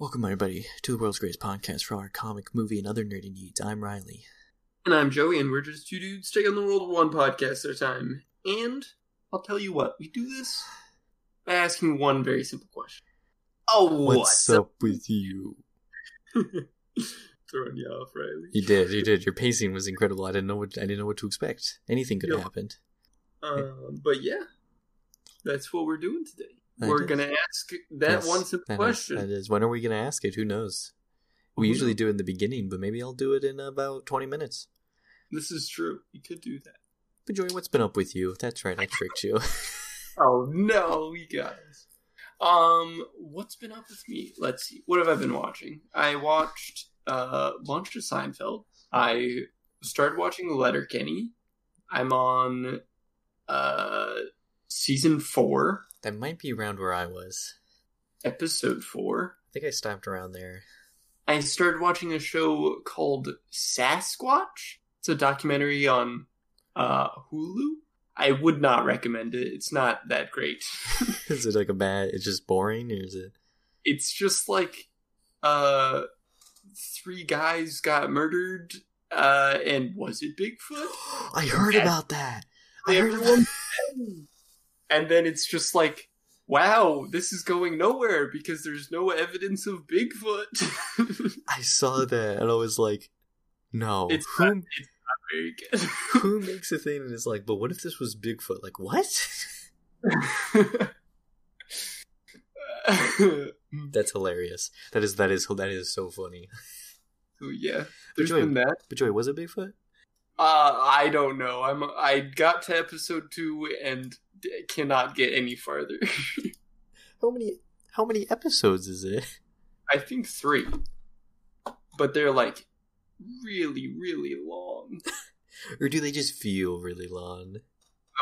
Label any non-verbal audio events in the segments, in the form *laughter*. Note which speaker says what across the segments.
Speaker 1: Welcome, everybody, to the world's greatest podcast for our comic, movie, and other nerdy needs. I'm Riley.
Speaker 2: And I'm Joey, and we're just two dudes taking the world one podcast at a time. And I'll tell you what, we do this by asking one very simple question. Oh,
Speaker 1: What's up with you? *laughs*
Speaker 2: Throwing you off, Riley.
Speaker 1: You did, you did. Your pacing was incredible. I didn't know what I didn't know what to expect. Anything could have happened.
Speaker 2: Um, but yeah, that's what we're doing today. We're
Speaker 1: is.
Speaker 2: gonna ask that
Speaker 1: Yes,
Speaker 2: one simple question.
Speaker 1: that is. When are we going to ask it? Who knows? We
Speaker 2: Who
Speaker 1: usually
Speaker 2: knows?
Speaker 1: do it in the beginning, but maybe I'll do it in about 20 minutes.
Speaker 2: This is true. You could do that.
Speaker 1: But Joey, what's been up with you? That's right, I tricked you. *laughs*
Speaker 2: Oh no, you guys. Um, what's been up with me? Let's see. What have I been watching? I watched uh, a bunch of Seinfeld. I started watching Letterkenny. I'm on uh season four,
Speaker 1: that might be around where I was.
Speaker 2: episode four.
Speaker 1: I think I stopped around there.
Speaker 2: I started watching a show called Sasquatch. It's a documentary on uh Hulu. I would not recommend it. It's not that great. *laughs* *laughs*
Speaker 1: is it like a bad? It's just boring, or is it?
Speaker 2: it's just like uh three guys got murdered uh and was it bigfoot *gasps*
Speaker 1: I heard
Speaker 2: Yeah.
Speaker 1: about that. I heard about *laughs*
Speaker 2: Everyone- and then it's just like wow this is going nowhere because there's no evidence of bigfoot *laughs*
Speaker 1: I saw that and I was like, no.
Speaker 2: It's
Speaker 1: who,
Speaker 2: not- very good *laughs*
Speaker 1: who makes a thing and is like, but what if this was Bigfoot? Like, what? *laughs* That's hilarious. That is that is that is so funny.
Speaker 2: so yeah there's
Speaker 1: Joey-
Speaker 2: been that
Speaker 1: But Joey, was it Bigfoot?
Speaker 2: Uh i don't know i'm i got to episode two and d- cannot get any farther *laughs*
Speaker 1: How many how many episodes is it?
Speaker 2: I think three, but they're like really, really long. *laughs*
Speaker 1: Or do they just feel really long?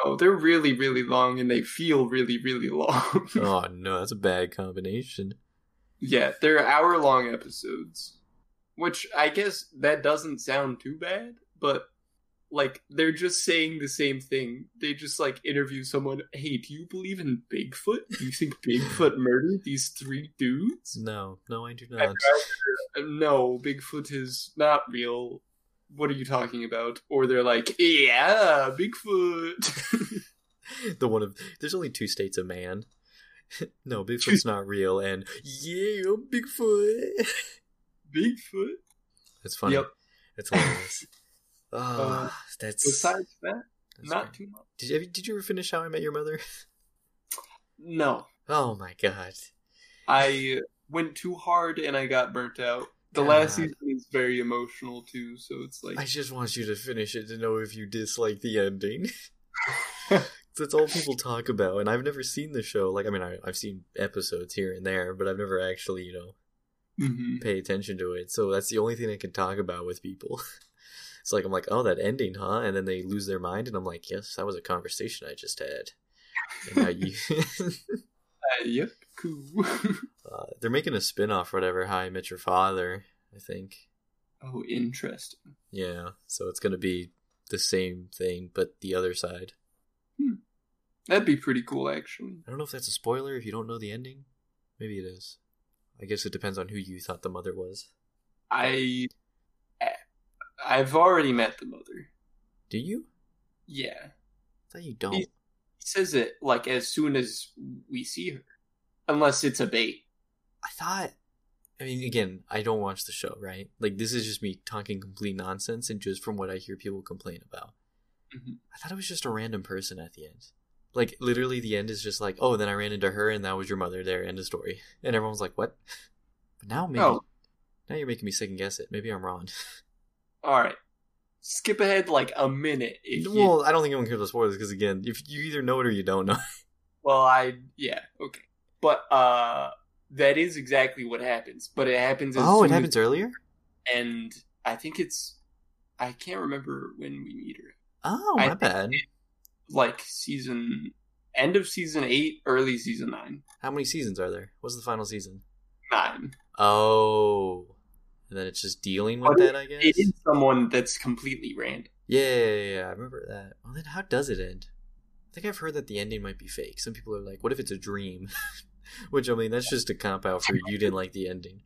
Speaker 2: Oh, they're really, really long, and they feel really, really long. *laughs*
Speaker 1: Oh no, that's a bad combination.
Speaker 2: yeah, they're hour-long episodes, which I guess that doesn't sound too bad, but like they're just saying the same thing. They just like interview someone. Hey, do you believe in Bigfoot? Do you think Bigfoot *laughs* murdered these three dudes?
Speaker 1: No, no, I do not.
Speaker 2: no, Bigfoot is not real. What are you talking about? Or they're like, yeah, Bigfoot. *laughs*
Speaker 1: the one of there's only two states of man. *laughs* no, Bigfoot's not real, and yeah, Bigfoot.
Speaker 2: Bigfoot.
Speaker 1: That's funny.
Speaker 2: Yep.
Speaker 1: That's hilarious. Oh,
Speaker 2: Uh,
Speaker 1: that's,
Speaker 2: Besides that,
Speaker 1: that's
Speaker 2: not
Speaker 1: great.
Speaker 2: too much.
Speaker 1: Did you, did you ever finish How I Met Your Mother? *laughs*
Speaker 2: No,
Speaker 1: Oh my god.
Speaker 2: I went too hard and I got burnt out. The
Speaker 1: God.
Speaker 2: last season is very emotional too, so it's like
Speaker 1: I just want you to finish it to know if you dislike the ending. *laughs* *laughs* That's all people talk about, and I've never seen the show. Like, I mean, I, I've seen episodes here and there, but I've never actually, you know,
Speaker 2: Mhm.
Speaker 1: pay attention to it. So that's the only thing I can talk about with people. It's like I'm like, oh, that ending, huh? And then they lose their mind, and I'm like, yes, that was a conversation I just had. And now you,
Speaker 2: Uh, yep, cool.
Speaker 1: uh, they're making a spin-off, whatever. How I Met Your Father, I think.
Speaker 2: oh, interesting.
Speaker 1: Yeah, so it's gonna be the same thing, but the other side.
Speaker 2: That'd be pretty cool, actually.
Speaker 1: I don't know if that's a spoiler if you don't know the ending. Maybe it is. I guess it depends on who you thought the mother was.
Speaker 2: I, I've already met the mother.
Speaker 1: Do you?
Speaker 2: Yeah.
Speaker 1: I thought you don't.
Speaker 2: He says it like as soon as we see her, unless it's a bait.
Speaker 1: I thought. I mean, again, I don't watch the show, right? Like, this is just me talking complete nonsense and just from what I hear people complain about.
Speaker 2: Mhm.
Speaker 1: I thought it was just a random person at the end. Like, literally, the end is just like, oh, then I ran into her and that was your mother there, end of story. *laughs* And everyone's like, what? But now maybe.
Speaker 2: Oh.
Speaker 1: Now you're making me second guess it. Maybe I'm wrong. *laughs*
Speaker 2: All right, skip ahead like a minute. If you,
Speaker 1: well, I don't think anyone cares about spoilers because, again, if you either know it or you don't know.
Speaker 2: well, I yeah okay, but uh, that is exactly what happens. But it happens. As
Speaker 1: oh, it happens earlier?
Speaker 2: and I think it's I can't remember when we meet her.
Speaker 1: Oh,
Speaker 2: I
Speaker 1: my
Speaker 2: think
Speaker 1: bad.
Speaker 2: Like season end of season eight, early season nine.
Speaker 1: How many seasons are there? What's the final season?
Speaker 2: Nine.
Speaker 1: Oh. And then it's just dealing with
Speaker 2: But
Speaker 1: that, I guess?
Speaker 2: It is someone that's completely random.
Speaker 1: Yeah, yeah, yeah, I remember that. Well, then how does it end? I think I've heard that the ending might be fake. Some people are like, what if it's a dream? *laughs* Which I mean, that's just a cop out for you didn't like the ending.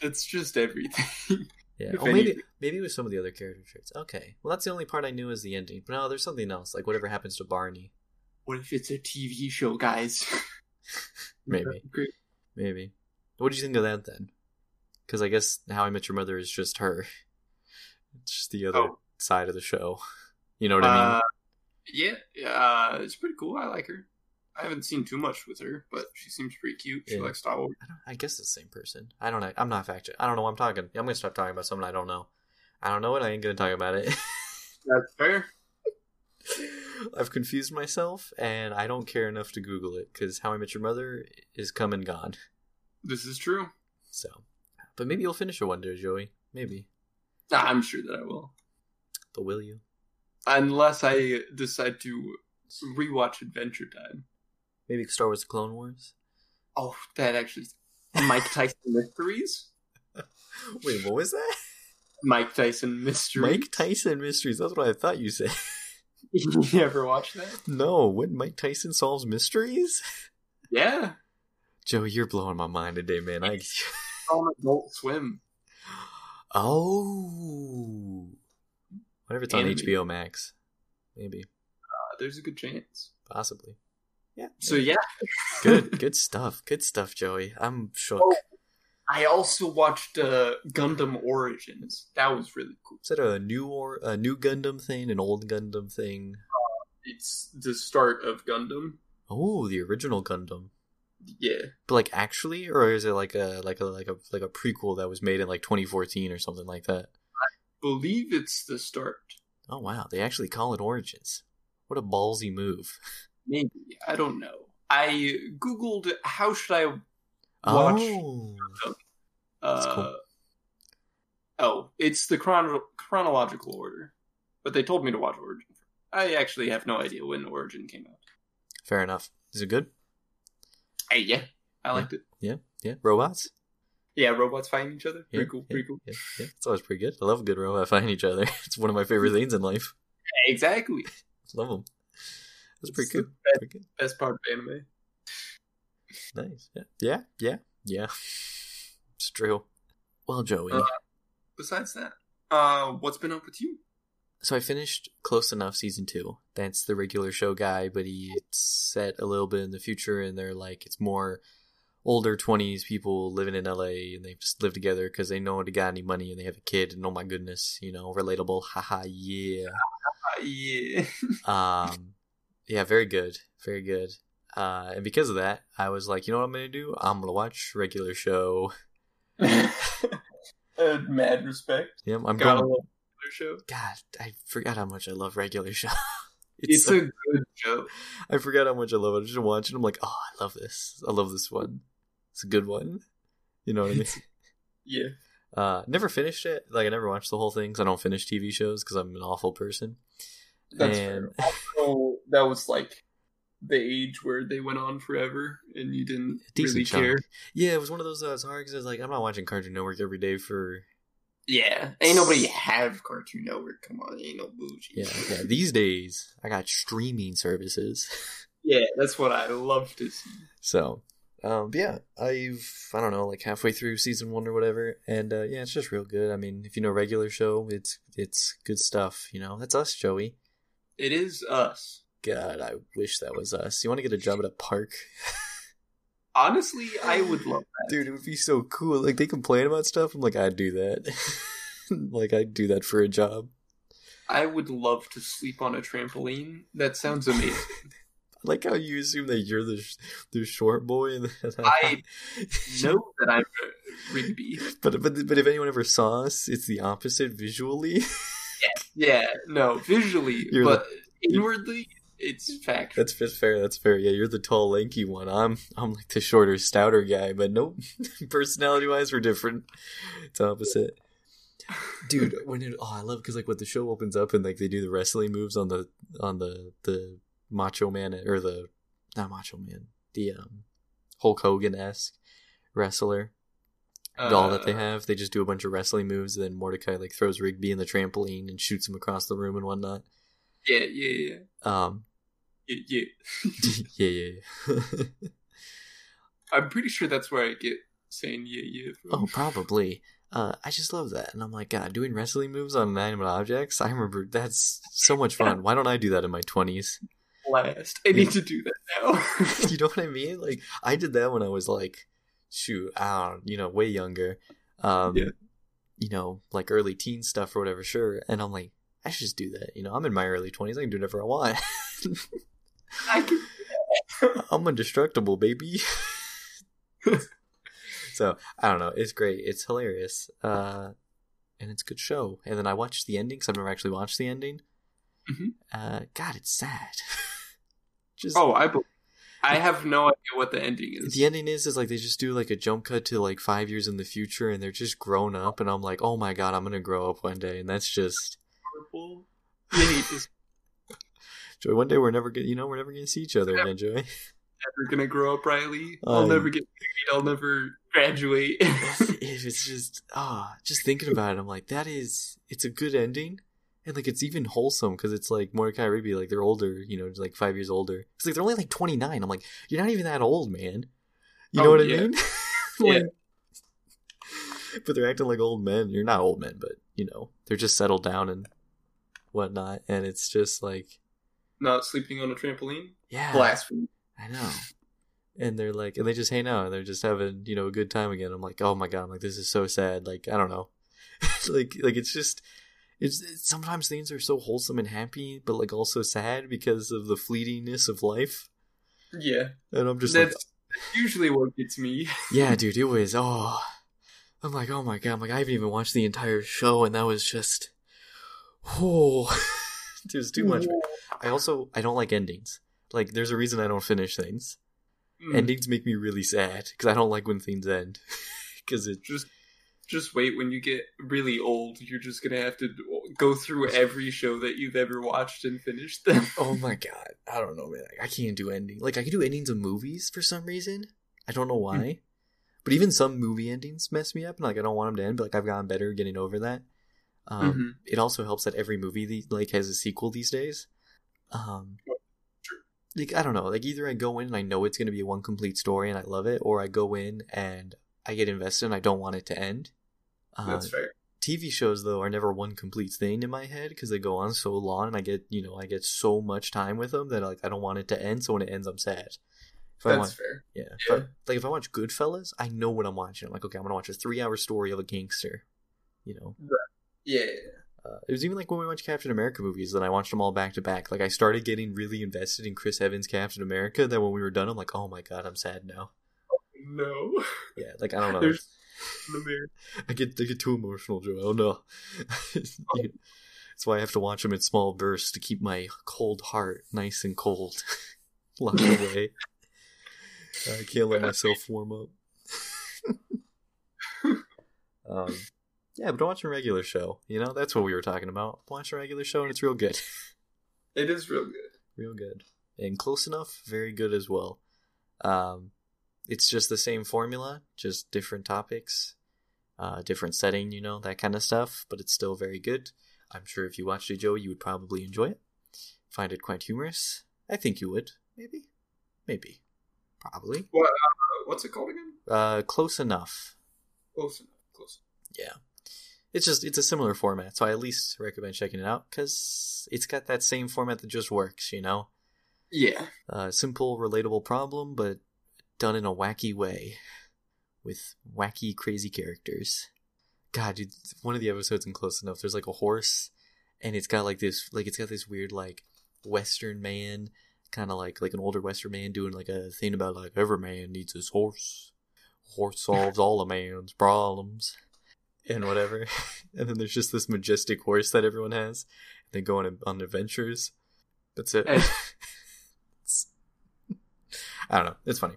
Speaker 2: That's just everything. *laughs*
Speaker 1: Yeah.
Speaker 2: If
Speaker 1: Oh, maybe
Speaker 2: anything.
Speaker 1: maybe with some of the other character traits. Okay. Well, that's the only part I knew is the ending. But no, there's something else. Like whatever happens to Barney.
Speaker 2: what if it's a TV show, guys? *laughs*
Speaker 1: Maybe. Maybe. What do you think of that then? Because I guess How I Met Your Mother is just her. *laughs* It's just the other
Speaker 2: Oh.
Speaker 1: side of the show. You know what I mean?
Speaker 2: Uh, yeah, uh, it's pretty cool. I like her. I haven't seen too much with her, but she seems pretty cute. She
Speaker 1: Yeah.
Speaker 2: likes Star Wars.
Speaker 1: I, don't, I guess it's the same person. I don't know. I'm not fact. I don't know. what I'm talking. I'm gonna stop talking about something I don't know. I don't know it. I ain't gonna talk about it. *laughs*
Speaker 2: That's fair.
Speaker 1: I've confused myself, and I don't care enough to Google it because How I Met Your Mother is come and gone.
Speaker 2: This is true.
Speaker 1: So, but maybe you'll finish it one day, Joey. Maybe,
Speaker 2: I'm sure that I will.
Speaker 1: but will you?
Speaker 2: Unless I decide to rewatch Adventure Time.
Speaker 1: Maybe Star Wars: Clone Wars.
Speaker 2: Oh, that actually. Mike *laughs* Tyson Mysteries?
Speaker 1: Wait, what was that?
Speaker 2: Mike Tyson Mysteries?
Speaker 1: Mike Tyson Mysteries. That's what I thought you said. *laughs*
Speaker 2: you ever watch that?
Speaker 1: no, when Mike Tyson solves mysteries.
Speaker 2: Yeah.
Speaker 1: Joey, you're blowing my mind today, man. I. *laughs*
Speaker 2: On Adult Swim.
Speaker 1: Oh. Whatever it's on HBO Max? Maybe,
Speaker 2: Uh, there's a good chance.
Speaker 1: possibly. Yeah.
Speaker 2: So, yeah.
Speaker 1: good, *laughs* good stuff. Good stuff, Joey. I'm shook.
Speaker 2: Oh. I also watched uh, Gundam Origins. That was really cool.
Speaker 1: Is that a new or a new Gundam thing, an old Gundam thing?
Speaker 2: It's the start of Gundam.
Speaker 1: Oh, the original Gundam.
Speaker 2: Yeah.
Speaker 1: But like actually, or is it like a like a like a like a prequel that was made in like 2014 or something like that?
Speaker 2: I believe it's the start.
Speaker 1: Oh wow, they actually call it Origins. What a ballsy move.
Speaker 2: Maybe. I don't know. I Googled how should I Watch.
Speaker 1: Oh,
Speaker 2: uh
Speaker 1: cool.
Speaker 2: Oh, it's the chrono- chronological order. But they told me to watch Origin. I actually have no idea when Origin came out.
Speaker 1: fair enough. Is it good?
Speaker 2: Hey, yeah. I liked it.
Speaker 1: Yeah, yeah, robots.
Speaker 2: Yeah, robots fighting each other.
Speaker 1: Yeah,
Speaker 2: Pretty cool,
Speaker 1: yeah,
Speaker 2: pretty cool.
Speaker 1: Yeah, yeah, it's always pretty good. I love a good robot fighting each other. *laughs* It's one of my favorite things in life. *laughs*
Speaker 2: Exactly.
Speaker 1: Love them. That's pretty good.
Speaker 2: best-
Speaker 1: Pretty good.
Speaker 2: Best part of anime.
Speaker 1: Nice. Yeah. Yeah. Yeah. Yeah. It's true. Well, Joey.
Speaker 2: Uh, Besides that, uh, what's been up with you?
Speaker 1: so I finished Close Enough season two. That's the regular show guy, but he's set a little bit in the future, and they're like it's more older twenties people living in LA, and they just live together because they know they got any money and they have a kid, and oh my goodness, you know, relatable. Haha, yeah.
Speaker 2: Yeah. *laughs*
Speaker 1: Um, yeah, very good, very good. Uh, and because of that, I was like, you know what I'm gonna do? I'm gonna watch regular show. *laughs*
Speaker 2: uh, mad respect.
Speaker 1: Yeah, I'm
Speaker 2: Gotta
Speaker 1: going.
Speaker 2: love their show.
Speaker 1: God, I forgot how much I love regular show. It's
Speaker 2: It's
Speaker 1: so-
Speaker 2: a good show.
Speaker 1: I forgot how much I love it. I just watch it. I'm like, oh, I love this. I love this one. It's a good one. You know what I mean?
Speaker 2: Yeah.
Speaker 1: uh, never finished it. Like I never watched the whole thing because I don't finish TV shows because I'm an awful person.
Speaker 2: That's
Speaker 1: and
Speaker 2: fair. *laughs* Also, that was like the age where they went on forever and you didn't really
Speaker 1: chunk.
Speaker 2: care.
Speaker 1: Yeah, it was one of those. Uh, it's hard because I was like, I'm not watching Cartoon Network every day for.
Speaker 2: Yeah. Ain't nobody have Cartoon Network. Come on, ain't no bougie.
Speaker 1: Yeah, yeah. These days, I got streaming services. *laughs*
Speaker 2: Yeah, that's what I love to see.
Speaker 1: So, um, yeah, I've I don't know, like halfway through season one or whatever, and uh, yeah, it's just real good. I mean, if you know regular show, it's it's good stuff. You know, that's us, Joey.
Speaker 2: It is us.
Speaker 1: God, I wish that was us. You want to get a job at a park, *laughs*
Speaker 2: Honestly, I would love that.
Speaker 1: dude? It would be so cool. Like they complain about stuff. I'm like, I'd do that. *laughs* like I'd do that for a job.
Speaker 2: I would love to sleep on a trampoline. That sounds amazing. *laughs*
Speaker 1: I like how you assume that you're the sh- the short boy, and
Speaker 2: I *laughs* know that I'm Rigby.
Speaker 1: But but but if anyone ever saw us, it's the opposite visually.
Speaker 2: Yeah, yeah, no, visually,
Speaker 1: You're
Speaker 2: but inwardly, it's fact.
Speaker 1: That's that's fair. That's fair. Yeah, you're the tall, lanky one. I'm I'm like the shorter, stouter guy. But nope, *laughs* personality wise, we're different. It's opposite. Dude, when it oh, I love because like when the show opens up and like they do the wrestling moves on the on the the Macho Man or the not Macho Man the um Hulk Hogan esque wrestler doll that they
Speaker 2: Uh,
Speaker 1: have. They just do a bunch of wrestling moves. And then Mordecai like throws Rigby in the trampoline and shoots him across the room and whatnot.
Speaker 2: Yeah, yeah,
Speaker 1: Um,
Speaker 2: yeah, yeah. *laughs* yeah.
Speaker 1: yeah, yeah. yeah. *laughs*
Speaker 2: I'm pretty sure that's where I get saying yeah yeah. From.
Speaker 1: Oh, probably. Uh, I just love that, and I'm like, God, doing wrestling moves on inanimate objects. I remember that's so much fun. Why don't I do that in my twenties?
Speaker 2: Blast! I need to do that now. *laughs*
Speaker 1: you know what I mean? Like I did that when I was like, shoot, I don't, you know, way younger. Um,
Speaker 2: Yeah.
Speaker 1: you know, like early teen stuff or whatever. Sure, and I'm like, I should just do that. You know, I'm in my early twenties. I can do whatever I want. *laughs* I'm indestructible, baby. *laughs* so I don't know. It's great. It's hilarious. Uh, and it's a good show. And then I watched the ending because I've never actually watched the ending.
Speaker 2: Mhm.
Speaker 1: Uh, God, it's sad. *laughs* just
Speaker 2: Oh, I. bel I have no idea what the ending is.
Speaker 1: the ending is is like they just do like a jump cut to like five years in the future, and they're just grown up. And I'm like, oh my god, I'm gonna grow up one day, and that's just
Speaker 2: Purple. This.
Speaker 1: Joy. One day we're never gonna, you know, we're never gonna see each other
Speaker 2: Yeah.
Speaker 1: again, Joy. *laughs*
Speaker 2: Never gonna grow up, Riley. I'll
Speaker 1: Um,
Speaker 2: never get married. I'll never graduate. *laughs* *laughs*
Speaker 1: if it's just ah, just thinking about it, I'm like, that is, it's a good ending, and like it's even wholesome because it's like Mordecai Rigby, like they're older, you know, like five years older. It's like they're only like 29. I'm like, you're not even that old, man. You know
Speaker 2: Oh,
Speaker 1: what I
Speaker 2: yeah.
Speaker 1: mean?
Speaker 2: Yeah.
Speaker 1: But they're acting like old men. You're not old men, but you know, they're just settled down and whatnot, and it's just like,
Speaker 2: Not sleeping on a trampoline.
Speaker 1: yeah,
Speaker 2: Blasphemy.
Speaker 1: I know. And they're like, and they just hang out and they're just having, you know, a good time again. I'm like, oh my god, I'm like, this is so sad. Like, I don't know, *laughs* like, like it's just, it's, it's sometimes things are so wholesome and happy, but like also sad because of the fleetingness of life.
Speaker 2: Yeah,
Speaker 1: And I'm just like,
Speaker 2: that's usually what gets me. *laughs*
Speaker 1: yeah, dude, it was, oh, I'm like, oh my god, I'm like, I haven't even watched the entire show, and that was just, oh, *laughs* it was too much. I also, I don't like endings. Like, there's a reason I don't finish things.
Speaker 2: Mm.
Speaker 1: endings make me really sad because I don't like when things end. *laughs* Because it,
Speaker 2: just just wait when you get really old you're just gonna have to go through every show that you've ever watched and finish them *laughs*
Speaker 1: oh my god, I don't know, man. I can't do ending. Like I can do endings of movies for some reason. I don't know why. But even some movie endings mess me up, and like I don't want them to end. But like I've gotten better getting over that. Um,
Speaker 2: Mhm.
Speaker 1: It also helps that every movie like has a sequel these days. Um, like I don't know. Like either I go in and I know it's going to be one complete story and I love it, or I go in and I get invested and I don't want it to end. Uh,
Speaker 2: that's fair
Speaker 1: TV shows though are never one complete thing in my head because they go on so long and I get you know I get so much time with them that like I don't want it to end. So when it ends, I'm sad. If I
Speaker 2: that's
Speaker 1: want,
Speaker 2: fair
Speaker 1: yeah, if
Speaker 2: Yeah.
Speaker 1: I- like if I watch Goodfellas, I know what I'm watching. I'm like, okay, I'm gonna watch a three hour story of a gangster. You know,
Speaker 2: yeah
Speaker 1: uh, it was even like when we watched Captain America movies that I watched them all back to back. Like I started getting really invested in Chris Evans' Captain America. Then when we were done, I'm like, oh my god, I'm sad now.
Speaker 2: no
Speaker 1: Yeah, like I don't know.
Speaker 2: There's- the mirror.
Speaker 1: I get I get too emotional, Joe. Oh no. *laughs* That's why I have to watch them in small bursts to keep my cold heart nice and cold, *laughs* locked *laughs* away. I can't let myself warm up. um, yeah, but watch a regular show. You know, that's what we were talking about. Watch a regular show, and it's real good, *laughs*
Speaker 2: it is real good
Speaker 1: real good, and close enough, very good as well. Um, it's just the same formula, just different topics, uh, different setting, you know, that kind of stuff, but it's still very good. I'm sure if you watched it, Joe, you would probably enjoy it. Find it quite humorous. I think you would. Maybe. Maybe. Probably.
Speaker 2: what, uh, what's it called again
Speaker 1: Uh, close enough.
Speaker 2: close enough close
Speaker 1: Yeah. It's just, it's a similar format, so I at least recommend checking it out, because it's got that same format that just works, you know?
Speaker 2: yeah
Speaker 1: Uh, simple, relatable problem, but done in a wacky way. With wacky, crazy characters. God, dude, one of the episodes in Close Enough, there's like a horse, and it's got like this, like it's got this weird like Western man, kind of like like an older Western man doing like a thing about like every man needs his horse. Horse *laughs* solves all a man's problems, and whatever. *laughs* and then there's just this majestic horse that everyone has. They go on on adventures. That's it.
Speaker 2: Hey. *laughs*
Speaker 1: I don't know. It's funny.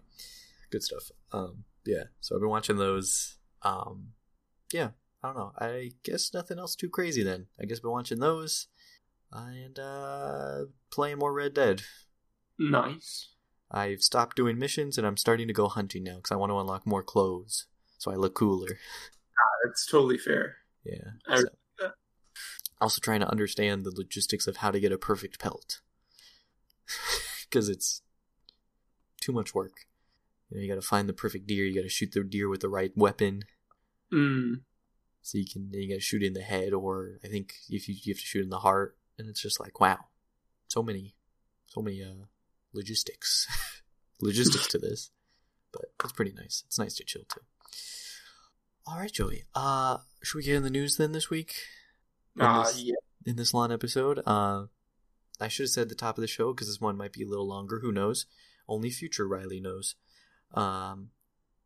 Speaker 1: Good stuff. Um, yeah. So I've been watching those. Um, yeah. I don't know. I guess nothing else too crazy then. I guess been watching those and uh, playing more Red Dead.
Speaker 2: nice
Speaker 1: I've stopped doing missions and I'm starting to go hunting now because I want to unlock more clothes so I look cooler. *laughs*
Speaker 2: that's totally fair
Speaker 1: Yeah.
Speaker 2: I-
Speaker 1: So- Also trying to understand the logistics of how to get a perfect pelt. *laughs* Because it's too much work. You know, you got to find the perfect deer. You got to shoot the deer with the right weapon.
Speaker 2: Mm.
Speaker 1: So you can you got to shoot in the head, or I think if you you have to shoot in the heart, and it's just like wow, so many, so many uh logistics, *laughs* logistics to this. But it's pretty nice. It's nice to chill too. All right, Joey. Uh, should we get in the news then this week? In
Speaker 2: Uh,
Speaker 1: this-
Speaker 2: yeah.
Speaker 1: in this long episode. Uh, I should have said the top of the show because this one might be a little longer. Who knows? Only future Riley knows. Um,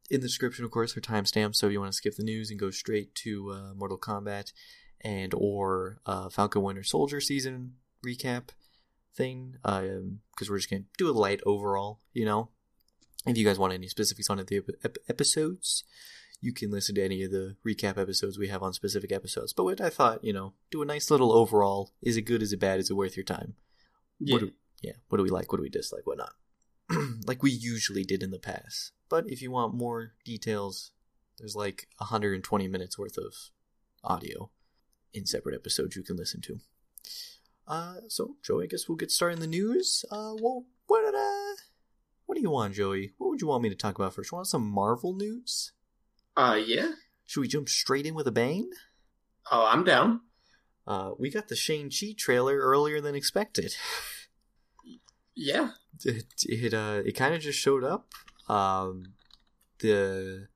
Speaker 1: in the description, of course, are timestamps. So if you want to skip the news and go straight to uh, Mortal Kombat and or uh, Falcon Winter Soldier season recap thing, because we're just gonna do a light overall. You know, if you guys want any specifics on the ep- episodes, you can listen to any of the recap episodes we have on specific episodes. But what I thought, you know, do a nice little overall. Is it good? Is it bad? Is it worth your time?
Speaker 2: Yeah.
Speaker 1: What do, yeah. What do we like? What do we dislike? What not? *clears throat* like we usually did in the past. But if you want more details, there's like 120 minutes worth of audio in separate episodes you can listen to. Uh, so Joey, I guess we'll get started in the news. Uh, well, what did uh, what do you want, Joey? What would you want me to talk about first? You want some Marvel news?
Speaker 2: Uh, yeah.
Speaker 1: Should we jump straight in with a bang?
Speaker 2: Oh, I'm down.
Speaker 1: Uh, we got the Shang-Chi trailer earlier than expected.
Speaker 2: Yeah.
Speaker 1: It it uh it kind of just showed up. Um, the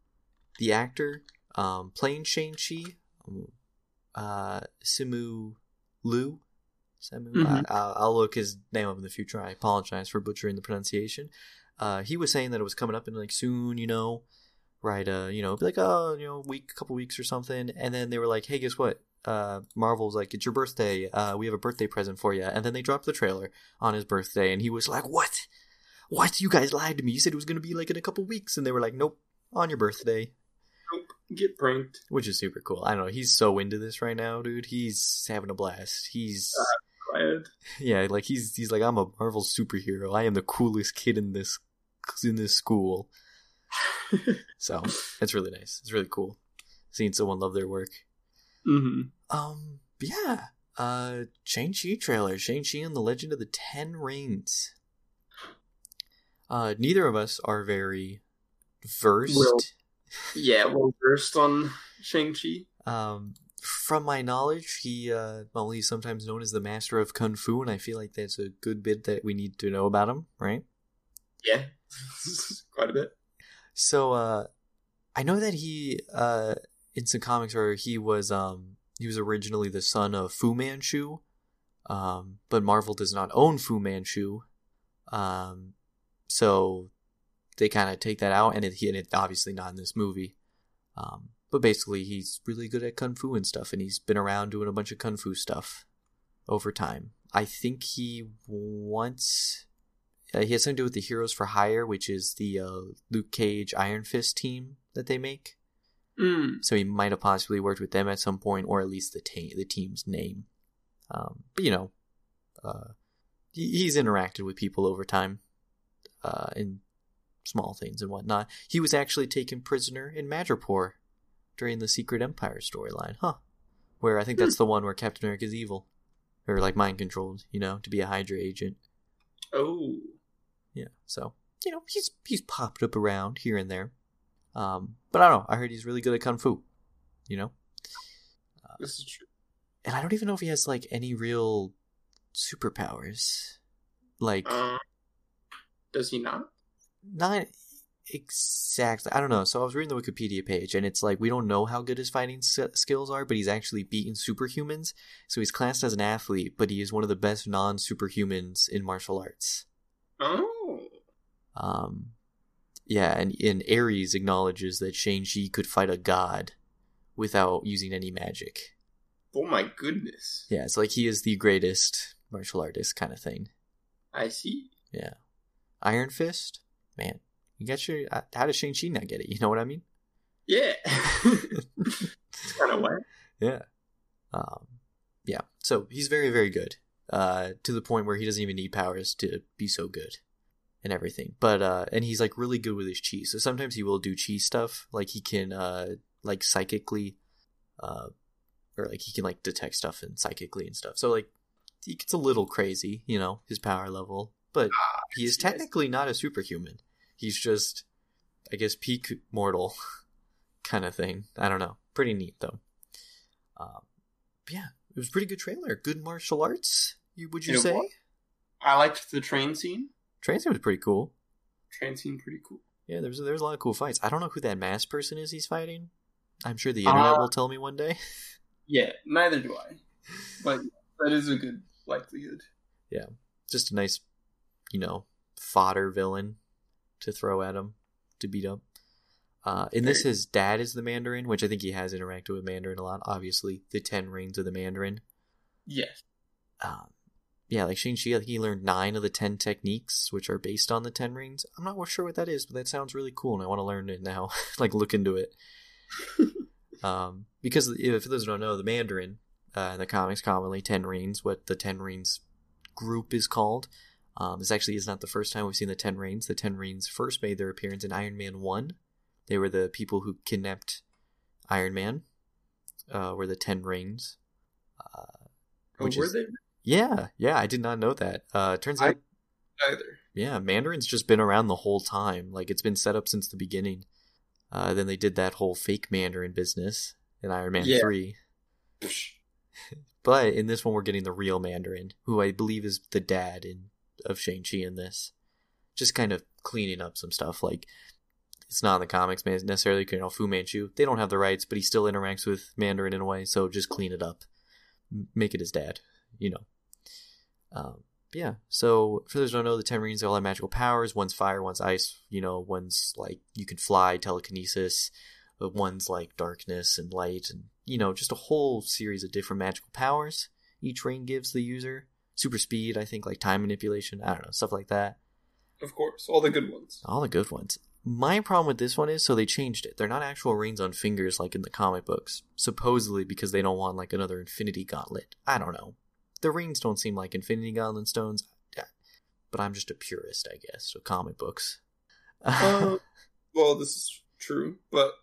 Speaker 1: the actor um playing Shang-Chi, um, uh, Simu Liu. Simu,
Speaker 2: Mhm.
Speaker 1: I, I'll I'll look his name up in the future. I apologize for butchering the pronunciation. Uh, he was saying that it was coming up in like soon, you know, right? Uh, you know, be like oh, you know, week, a couple weeks or something. And then they were like, hey, guess what? Uh, Marvel's like, it's your birthday. Uh, we have a birthday present for you. And then they dropped the trailer on his birthday, and he was like, what? What? You guys lied to me. You said it was going to be like in a couple weeks, and they were like, nope, on your birthday,
Speaker 2: Nope. Get pranked.
Speaker 1: which is super cool. I don't know. He's so into this right now, dude. He's having a blast. He's
Speaker 2: Quiet.
Speaker 1: yeah, like he's he's like I'm a Marvel superhero. I am the coolest kid in this in this school. *laughs* So it's really nice. It's really cool seeing someone love their work.
Speaker 2: hmm
Speaker 1: Um, yeah. Uh, Shang Chi trailer. Shang Chi and the Legend of the Ten Rings. Uh, neither of us are very versed.
Speaker 2: Well- Yeah, well versed on Shang-Chi.
Speaker 1: Um, from my knowledge, he uh, well, he's sometimes known as the master of kung fu, and I feel like that's a good bit that we need to know about him, right?
Speaker 2: Yeah. *laughs* Quite a bit.
Speaker 1: So, uh, I know that he, uh, in some comics, where he was, um, he was originally the son of Fu Manchu, um, but Marvel does not own Fu Manchu, um, so they kind of take that out, and it, he, and it obviously not in this movie, um, but basically he's really good at kung fu and stuff, and he's been around doing a bunch of kung fu stuff over time. I think he once uh, he has something to do with the Heroes for Hire, which is the uh, Luke Cage Iron Fist team that they make.
Speaker 2: Mm.
Speaker 1: So he might have possibly worked with them at some point, or at least the ta- the team's name. Um, but you know, uh, he- he's interacted with people over time, uh, in small things and whatnot. He was actually taken prisoner in Madripoor during the Secret Empire storyline, huh? Where I think that's the one where Captain America is evil, or like mind controlled, you know, to be a Hydra agent.
Speaker 2: Oh.
Speaker 1: Yeah, so you know he's he's popped up around here and there, um, but I don't know. I heard he's really good at kung fu, you know,
Speaker 2: This is true.
Speaker 1: and I don't even know if he has like any real superpowers, like
Speaker 2: Uh, does he not?
Speaker 1: not exactly. I don't know. So I was reading the Wikipedia page, and it's like we don't know how good his fighting skills are, but he's actually beaten superhumans. So he's classed as an athlete, but he is one of the best non-superhumans in martial arts.
Speaker 2: Oh.
Speaker 1: Um, yeah, and, and Ares acknowledges that Shang-Chi could fight a god without using any magic.
Speaker 2: Oh my goodness.
Speaker 1: Yeah, it's like he is the greatest martial artist kind of thing.
Speaker 2: I see.
Speaker 1: Yeah. Iron Fist? Man, you got your. uh, How does Shang-Chi not get it? You know what I mean?
Speaker 2: Yeah. *laughs* *laughs* it's kind of wet.
Speaker 1: Yeah. Um, yeah, so he's very, very good. Uh, to the point where he doesn't even need powers to be so good and everything. But, uh, and he's like really good with his chi. So sometimes he will do chi stuff. Like he can, uh, like psychically, uh, or like he can like detect stuff and psychically and stuff. So like he gets a little crazy, you know, his power level. But he is technically not a superhuman. He's just I guess peak mortal *laughs* kind of thing. I don't know. Pretty neat though. Um, yeah, it was a pretty good trailer. Good martial arts. You would you say?
Speaker 2: I liked the train scene.
Speaker 1: Train scene was pretty cool.
Speaker 2: Train scene pretty cool.
Speaker 1: Yeah, there's there's a lot of cool fights. I don't know who that masked person is he's fighting. I'm sure the internet
Speaker 2: Uh,
Speaker 1: will tell me one day. *laughs*
Speaker 2: Yeah, neither do I. But that is a good likelihood.
Speaker 1: Yeah, just a nice, you know, fodder villain to throw at him to beat up. Uh, in this, his dad is the Mandarin, which I think he has interacted with Mandarin a lot. Obviously, the Ten Rings of the Mandarin.
Speaker 2: Yes.
Speaker 1: Um, yeah, like Shang-Chi, I think he learned nine of the ten techniques, which are based on the Ten Rings. I'm not sure what that is, but that sounds really cool, and I want to learn it now. *laughs* like, look into it. *laughs* um, because if those who don't know, the Mandarin uh, in the comics commonly Ten Rings, what the Ten Rings group is called. Um, this actually is not the first time we've seen the Ten Rings. The Ten Rings first made their appearance in Iron Man One. They were the people who kidnapped Iron Man. Uh, were the Ten Rings. Uh,
Speaker 2: Oh, were
Speaker 1: is-
Speaker 2: they
Speaker 1: yeah, yeah, I did not know that. Uh, turns
Speaker 2: I-
Speaker 1: out,
Speaker 2: either?
Speaker 1: yeah, Mandarin's just been around the whole time. Like it's been set up since the beginning. Uh, then they did that whole fake Mandarin business in Iron Man
Speaker 2: Yeah.
Speaker 1: three. *laughs* But in this one, we're getting the real Mandarin, who I believe is the dad in of Shang Chi in this. Just kind of cleaning up some stuff. Like it's not in the comics man- necessarily. You know, Fu Manchu. They don't have the rights, but he still interacts with Mandarin in a way. So just clean it up, make it his dad. You know. Um, yeah. So for those who don't know, the Ten Rings they all have magical powers. One's fire, one's ice. You know, one's like you can fly, telekinesis. But one's like darkness and light, and you know, just a whole series of different magical powers. Each ring gives the user super speed. I think like time manipulation. I don't know stuff like that.
Speaker 2: Of course, all the good ones.
Speaker 1: All the good ones. My problem with this one is so they changed it. They're not actual rings on fingers like in the comic books, supposedly because they don't want like another Infinity Gauntlet. I don't know. The rings don't seem like Infinity Gauntlet stones, but I'm just a purist, I guess, of comic books.
Speaker 2: Uh, *laughs* well, this is true, but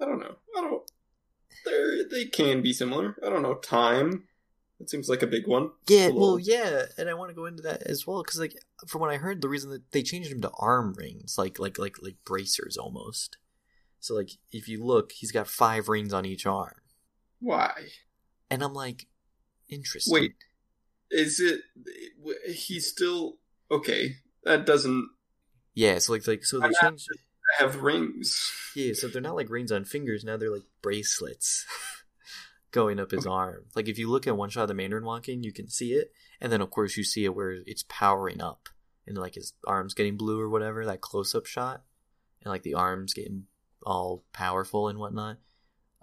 Speaker 2: I don't know. I don't. They they can be similar. I don't know. Time. It seems like a big one.
Speaker 1: yeah, well, yeah, and I want to go into that as well because, like, from what I heard, the reason that they changed him to arm rings, like, like, like, like bracers almost. So, like, if you look, he's got five rings on each arm,
Speaker 2: Why?
Speaker 1: and I'm like, interesting.
Speaker 2: Wait. Is it? He's still okay. That doesn't
Speaker 1: Yeah, so like like so they changed.
Speaker 2: have rings.
Speaker 1: Yeah, so they're not like rings on fingers now; they're like bracelets *laughs* going up his arm. Like if you look at one shot of the Mandarin walking, you can see it, and then of course you see it where it's powering up, and like his arms getting blue or whatever. That close up shot, and like the arms getting all powerful and whatnot.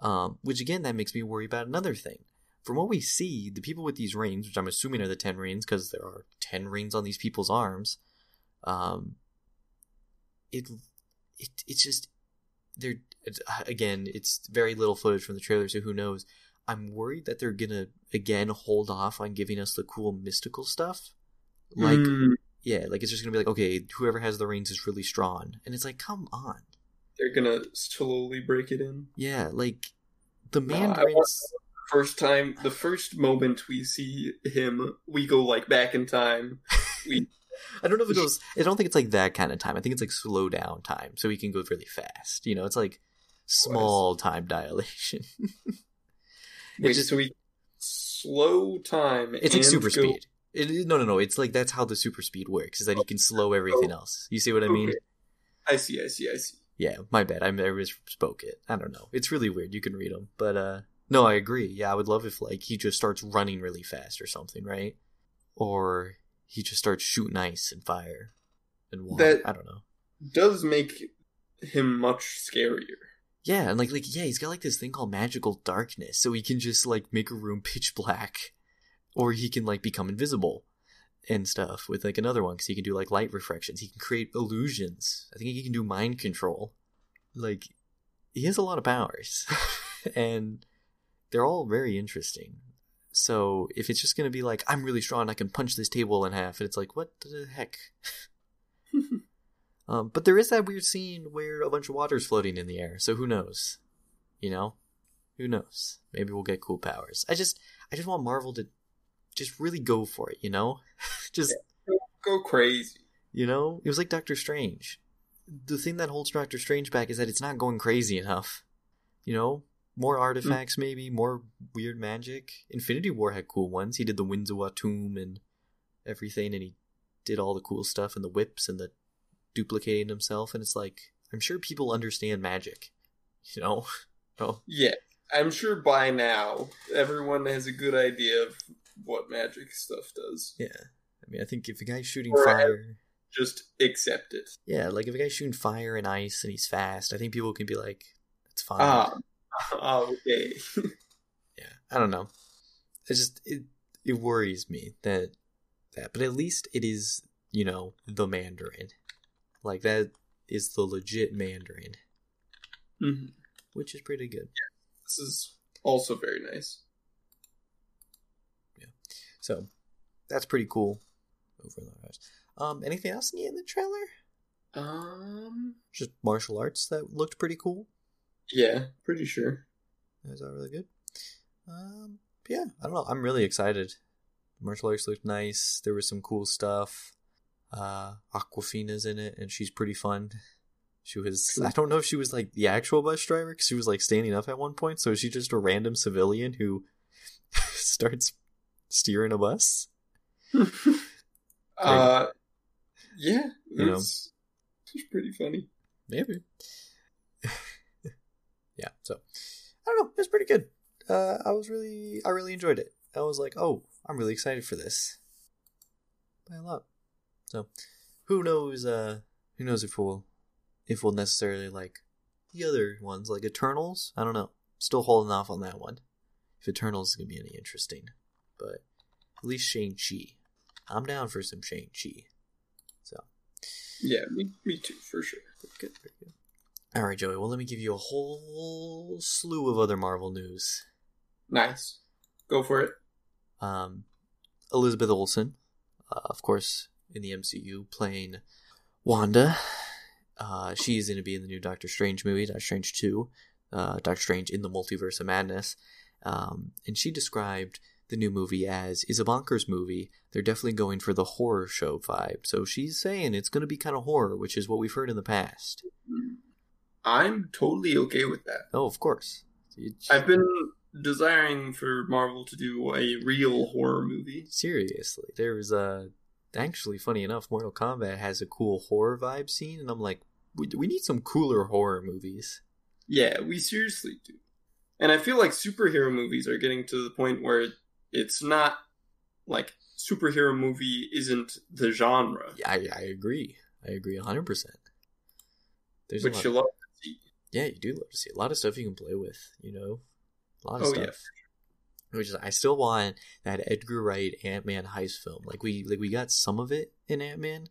Speaker 1: Um, which again, that makes me worry about another thing. From what we see, the people with these rings, which I'm assuming are the ten rings, because there are ten rings on these people's arms, um, it it it's just they're again it's very little footage from the trailer so who knows? I'm worried that they're gonna again hold off on giving us the cool mystical stuff. Like
Speaker 2: Hmm,
Speaker 1: yeah like it's just gonna be like okay whoever has the rings is really strong. And it's like come on.
Speaker 2: They're gonna slowly break it in.
Speaker 1: yeah like the
Speaker 2: No, I want-
Speaker 1: mandarins
Speaker 2: First time, the first moment we see him, we go like back in time. *laughs* We
Speaker 1: I don't know if it goes. I don't think it's like that kind of time. I think it's like slow down time, so he can go really fast. You know, it's like small time dilation. *laughs*
Speaker 2: wait,
Speaker 1: just-
Speaker 2: so we slow time.
Speaker 1: It's like super
Speaker 2: go-
Speaker 1: speed. It, no, no, no. It's like that's how the super speed works. Is that he can slow everything else. You see what I mean?
Speaker 2: Okay. I see. I see. I see.
Speaker 1: Yeah, my bad. I misspoke it. I don't know. It's really weird. You can read them, but uh, no, I agree. Yeah, I would love if like he just starts running really fast or something, right? Or he just starts shooting ice and fire and water.
Speaker 2: That-
Speaker 1: I don't know.
Speaker 2: Does make him much scarier.
Speaker 1: Yeah, and like like yeah, he's got like this thing called magical darkness, so he can just like make a room *laughs* pitch black, or he can like become invisible and stuff with like another one because he can do like light refractions. He can create illusions. I think he can do mind control. Like he has a lot of powers, *laughs* and they're all very interesting. So if it's just gonna be like I'm really strong, I can punch this table in half, and it's like what the heck. *laughs* Um, but there is that weird scene where a bunch of water's floating in the air, so who knows? You know? Who knows? Maybe we'll get cool powers. I just I just want Marvel to just really go for it, you know? *laughs* just
Speaker 2: Go crazy.
Speaker 1: you know? It was like Doctor Strange. the thing that holds Doctor Strange back is that it's not going crazy enough. You know, more artifacts, maybe more weird magic. Infinity War had cool ones. He did the Winds of Watoomb and everything, and he did all the cool stuff and the whips and the duplicating himself. And it's like, I'm sure people understand magic. You know, *laughs* oh
Speaker 2: Yeah, I'm sure by now everyone has a good idea of what magic stuff does.
Speaker 1: yeah. I mean, I think if a guy's shooting
Speaker 2: Or
Speaker 1: fire,
Speaker 2: Just accept it.
Speaker 1: yeah, like if a guy's shooting fire and ice and he's fast, I think people can be like, "It's fine."
Speaker 2: Ah, *laughs* okay. *laughs*
Speaker 1: yeah i don't know it just it, it worries me that that but at least it is you know the mandarin like that is the legit mandarin
Speaker 2: Mhm.
Speaker 1: which is pretty good
Speaker 2: This is also very nice.
Speaker 1: Yeah, so that's pretty cool over the rest. um anything else in the trailer
Speaker 2: Um,
Speaker 1: just martial arts that looked pretty cool
Speaker 2: yeah, pretty sure.
Speaker 1: Is that really good? Um, yeah, I don't know. I'm really excited. The martial arts looked nice. There was some cool stuff. Uh, Awkwafina's in it, and she's pretty fun. She was. I don't know if she was like the actual bus driver because she was like standing up at one point. So is she just a random civilian who *laughs* starts steering a bus? *laughs*
Speaker 2: uh, yeah,
Speaker 1: You know.
Speaker 2: it's, it's pretty funny.
Speaker 1: Maybe. Yeah. So I don't know. It's pretty good. Uh, I was really, I really enjoyed it. I was like, oh, I'm really excited for this by a lot. So who knows? Uh, who knows if we'll, if we'll necessarily like the other ones, like Eternals. I don't know. Still holding off on that one. If Eternals is gonna be any interesting, but at least Shang Chi. I'm down for some Shang Chi. So
Speaker 2: Yeah, me, me too, for sure.
Speaker 1: Good, good. All right, Joey. Well, let me give you a whole slew of other Marvel news.
Speaker 2: Nice. Go for it.
Speaker 1: Um, Elizabeth Olsen, uh, of course, in the MCU, playing Wanda. Uh, she's going to be in the new Doctor Strange movie, Doctor Strange Two, uh, Doctor Strange in the Multiverse of Madness. Um, and she described the new movie as is a bonkers movie. They're definitely going for the horror show vibe. So she's saying it's going to be kind of horror, which is what we've heard in the past.
Speaker 2: I'm totally okay with that.
Speaker 1: Oh, of course. It-
Speaker 2: I've been desiring for Marvel to do a real horror movie.
Speaker 1: seriously, there was a actually funny enough, Mortal Kombat has a cool horror vibe scene, and I'm like, we, we need some cooler horror movies.
Speaker 2: Yeah, we seriously do. And I feel like superhero movies are getting to the point where it's not like superhero movie isn't the genre,
Speaker 1: Yeah, I, I agree. I agree 100. percent There's a
Speaker 2: which
Speaker 1: lot,
Speaker 2: you love.
Speaker 1: Yeah, you do love to see a lot of stuff you can play with. You know, a lot of
Speaker 2: Oh,
Speaker 1: stuff.
Speaker 2: yeah.
Speaker 1: Which is, I still want that Edgar Wright Ant Man heist film. Like we, like we got some of it in Ant Man,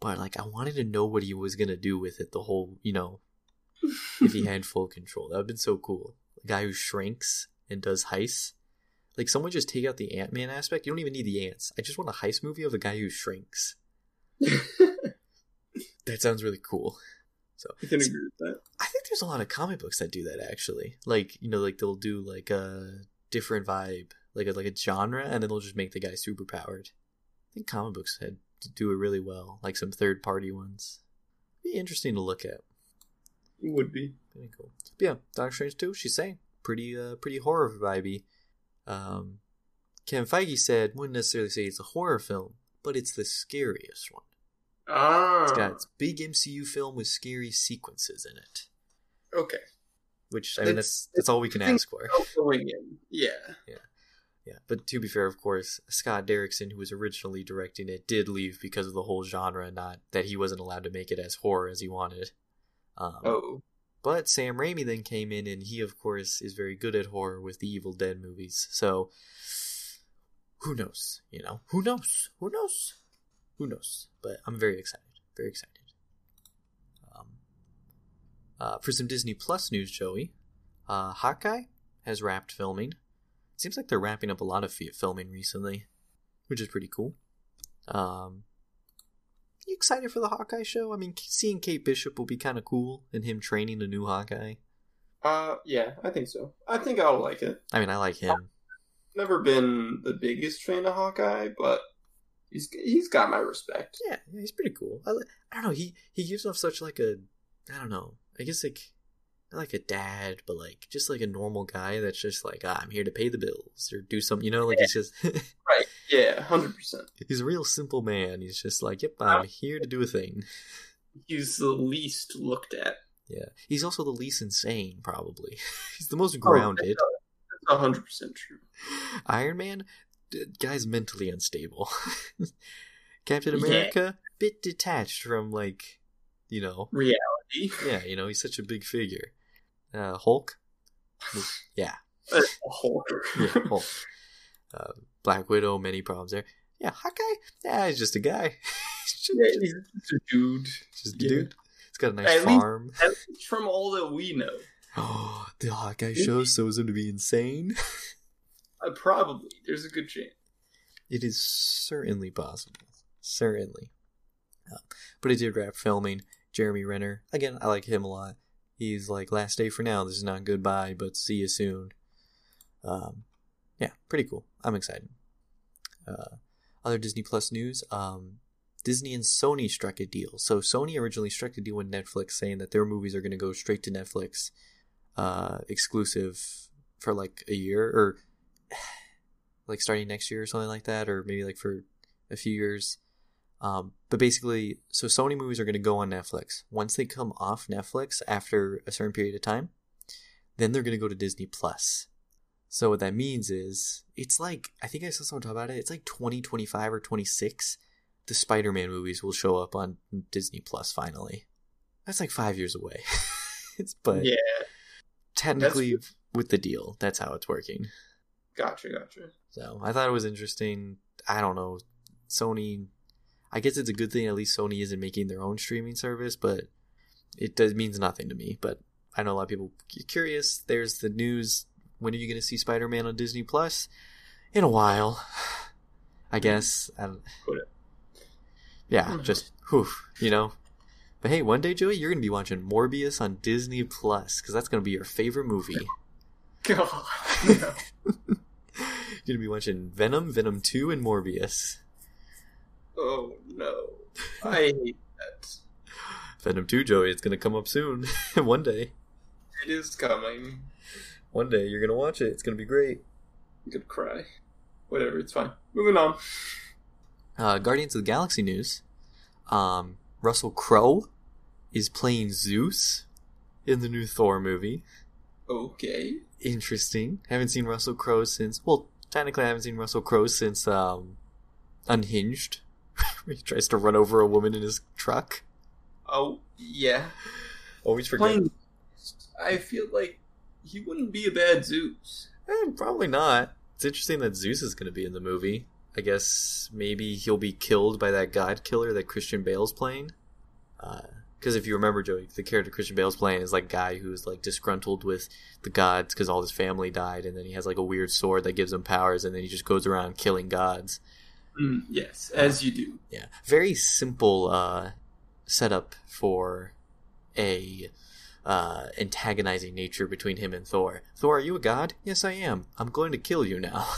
Speaker 1: but like I wanted to know what he was gonna do with it. The whole, you know, if he *laughs* had full control. That would have been so cool. A guy who shrinks and does heists. Like someone just take out the Ant Man aspect. You don't even need the ants. I just want a heist movie of a guy who shrinks. *laughs* That sounds really cool. So
Speaker 2: I can agree with that.
Speaker 1: I think there's a lot of comic books that do that actually. Like, you know, like they'll do like a different vibe, like a like a genre, and then they'll just make the guy super powered. I think comic books had do it really well, like some third party ones. Be interesting to look at.
Speaker 2: It would be.
Speaker 1: Pretty cool. But yeah, Doctor Strange 2, she's saying. Pretty uh pretty horror vibey. Um Kevin Feige said wouldn't necessarily say it's a horror film, but it's the scariest one.
Speaker 2: Ah,
Speaker 1: It's got its big MCU film with scary sequences in it.
Speaker 2: okay.
Speaker 1: Which I mean that's that's all we can ask for.
Speaker 2: Going in, yeah.
Speaker 1: Yeah, but to be fair, of course, Scott Derrickson, who was originally directing it, did leave because of the whole genre, not that he wasn't allowed to make it as horror as he wanted. Um,
Speaker 2: Oh,
Speaker 1: But Sam Raimi then came in, and he, of course, is very good at horror with the Evil Dead movies. So, who knows? You know, who knows? Who knows? Who knows? But I'm very excited. Very excited. Um, uh, for some Disney Plus news, Joey, uh, Hawkeye has wrapped filming. Seems like they're wrapping up a lot of filming recently, which is pretty cool. Um, you excited for the Hawkeye show? I mean, seeing Kate Bishop will be kind of cool, and him training a new Hawkeye.
Speaker 2: uh, yeah, I think so. I think I'll like it.
Speaker 1: I mean, I like him.
Speaker 2: Never been the biggest fan of Hawkeye, but He's he's got my respect.
Speaker 1: Yeah, yeah, he's pretty cool. I, I don't know. He he gives off such like a I don't know. I guess like not like a dad, but like just like a normal guy that's just like ah, I'm here to pay the bills or do something. You know, like he's just *laughs*
Speaker 2: Right. Yeah, hundred percent.
Speaker 1: he's a real simple man. He's just like, yep, I'm here to do a thing.
Speaker 2: He's the least looked at.
Speaker 1: Yeah, he's also the least insane. Probably *laughs* he's the most grounded.
Speaker 2: That's hundred percent true.
Speaker 1: Iron Man, guy's mentally unstable. *laughs* Captain
Speaker 2: Yeah.
Speaker 1: America, bit detached from like, you know,
Speaker 2: Reality.
Speaker 1: yeah, you know, he's such a big figure. Uh, Hulk, *laughs* yeah,
Speaker 2: whole.
Speaker 1: yeah, *laughs* Hulk. Uh, Black Widow, many problems there. Yeah, Hawkeye, yeah, he's just a guy. he's just,
Speaker 2: Yeah, he's just a dude.
Speaker 1: just a
Speaker 2: yeah.
Speaker 1: dude. He's got a nice
Speaker 2: At least-
Speaker 1: farm.
Speaker 2: At least from all that we know. *gasps*
Speaker 1: Oh, the Hawkeye show shows him to be insane.
Speaker 2: Uh, probably. There's a good chance.
Speaker 1: It is certainly possible. Certainly. Uh, but it did wrap filming. Jeremy Renner. Again, I like him a lot. He's like, last day for now. This is not goodbye, but see you soon. Um, yeah, pretty cool. I'm excited. Uh, other Disney Plus news. Um, Disney and Sony struck a deal. So Sony originally struck a deal with Netflix saying that their movies are going to go straight to Netflix, uh, exclusive for like a year or *sighs* like starting next year or something like that, or maybe like for a few years. Um, but basically, so Sony movies are going to go on Netflix. Once they come off Netflix after a certain period of time, then they're going to go to Disney Plus. So what that means is it's like I think I saw someone talk about it. It's like 2025 or 26. The Spider-Man movies will show up on Disney Plus finally. That's like five years away. *laughs* but
Speaker 2: yeah.
Speaker 1: technically with the deal, that's how it's working.
Speaker 2: Gotcha. Gotcha.
Speaker 1: So I thought it was interesting. I don't know. Sony, I guess it's a good thing at least Sony isn't making their own streaming service, but it does means nothing to me. But I know a lot of people are curious. There's the news. When are you going to see Spider Man on Disney Plus? In a while, I guess. I don't,
Speaker 2: Put it.
Speaker 1: yeah,
Speaker 2: Mhm.
Speaker 1: just whew, you know. But hey, one day, Joey, you're going to be watching Morbius on Disney Plus because that's going to be your favorite movie.
Speaker 2: God. No.
Speaker 1: You're gonna be watching Venom, Venom Two, and Morbius.
Speaker 2: oh no. *laughs* I hate that.
Speaker 1: Venom Two, Joey, it's gonna come up soon. *laughs* One day,
Speaker 2: It is coming.
Speaker 1: one day you're gonna watch it. It's gonna be great.
Speaker 2: I'm gonna cry. Whatever. It's fine. Moving on.
Speaker 1: Uh, Guardians of the Galaxy news. Um, Russell Crowe is playing Zeus in the new Thor movie.
Speaker 2: Okay.
Speaker 1: Interesting. Haven't seen Russell Crowe since. Well, technically, I haven't seen Russell Crowe since um, Unhinged. *laughs* he tries to run over a woman in his truck.
Speaker 2: Oh yeah.
Speaker 1: Always forget.
Speaker 2: Playing. I feel like he wouldn't be a bad Zeus.
Speaker 1: Eh, probably not. It's interesting that Zeus is going to be in the movie. I guess maybe he'll be killed by that god killer that Christian Bale's playing. Because if you remember, Joey, the character Christian Bale's playing is like a guy who's like disgruntled with the gods because all his family died, and then he has like a weird sword that gives him powers, and then he just goes around killing gods.
Speaker 2: Mm, yes, as you do.
Speaker 1: Yeah, very simple uh, setup for a uh, antagonizing nature between him and Thor. Thor, are you a god? Yes, I am. I'm going to kill you now. *laughs*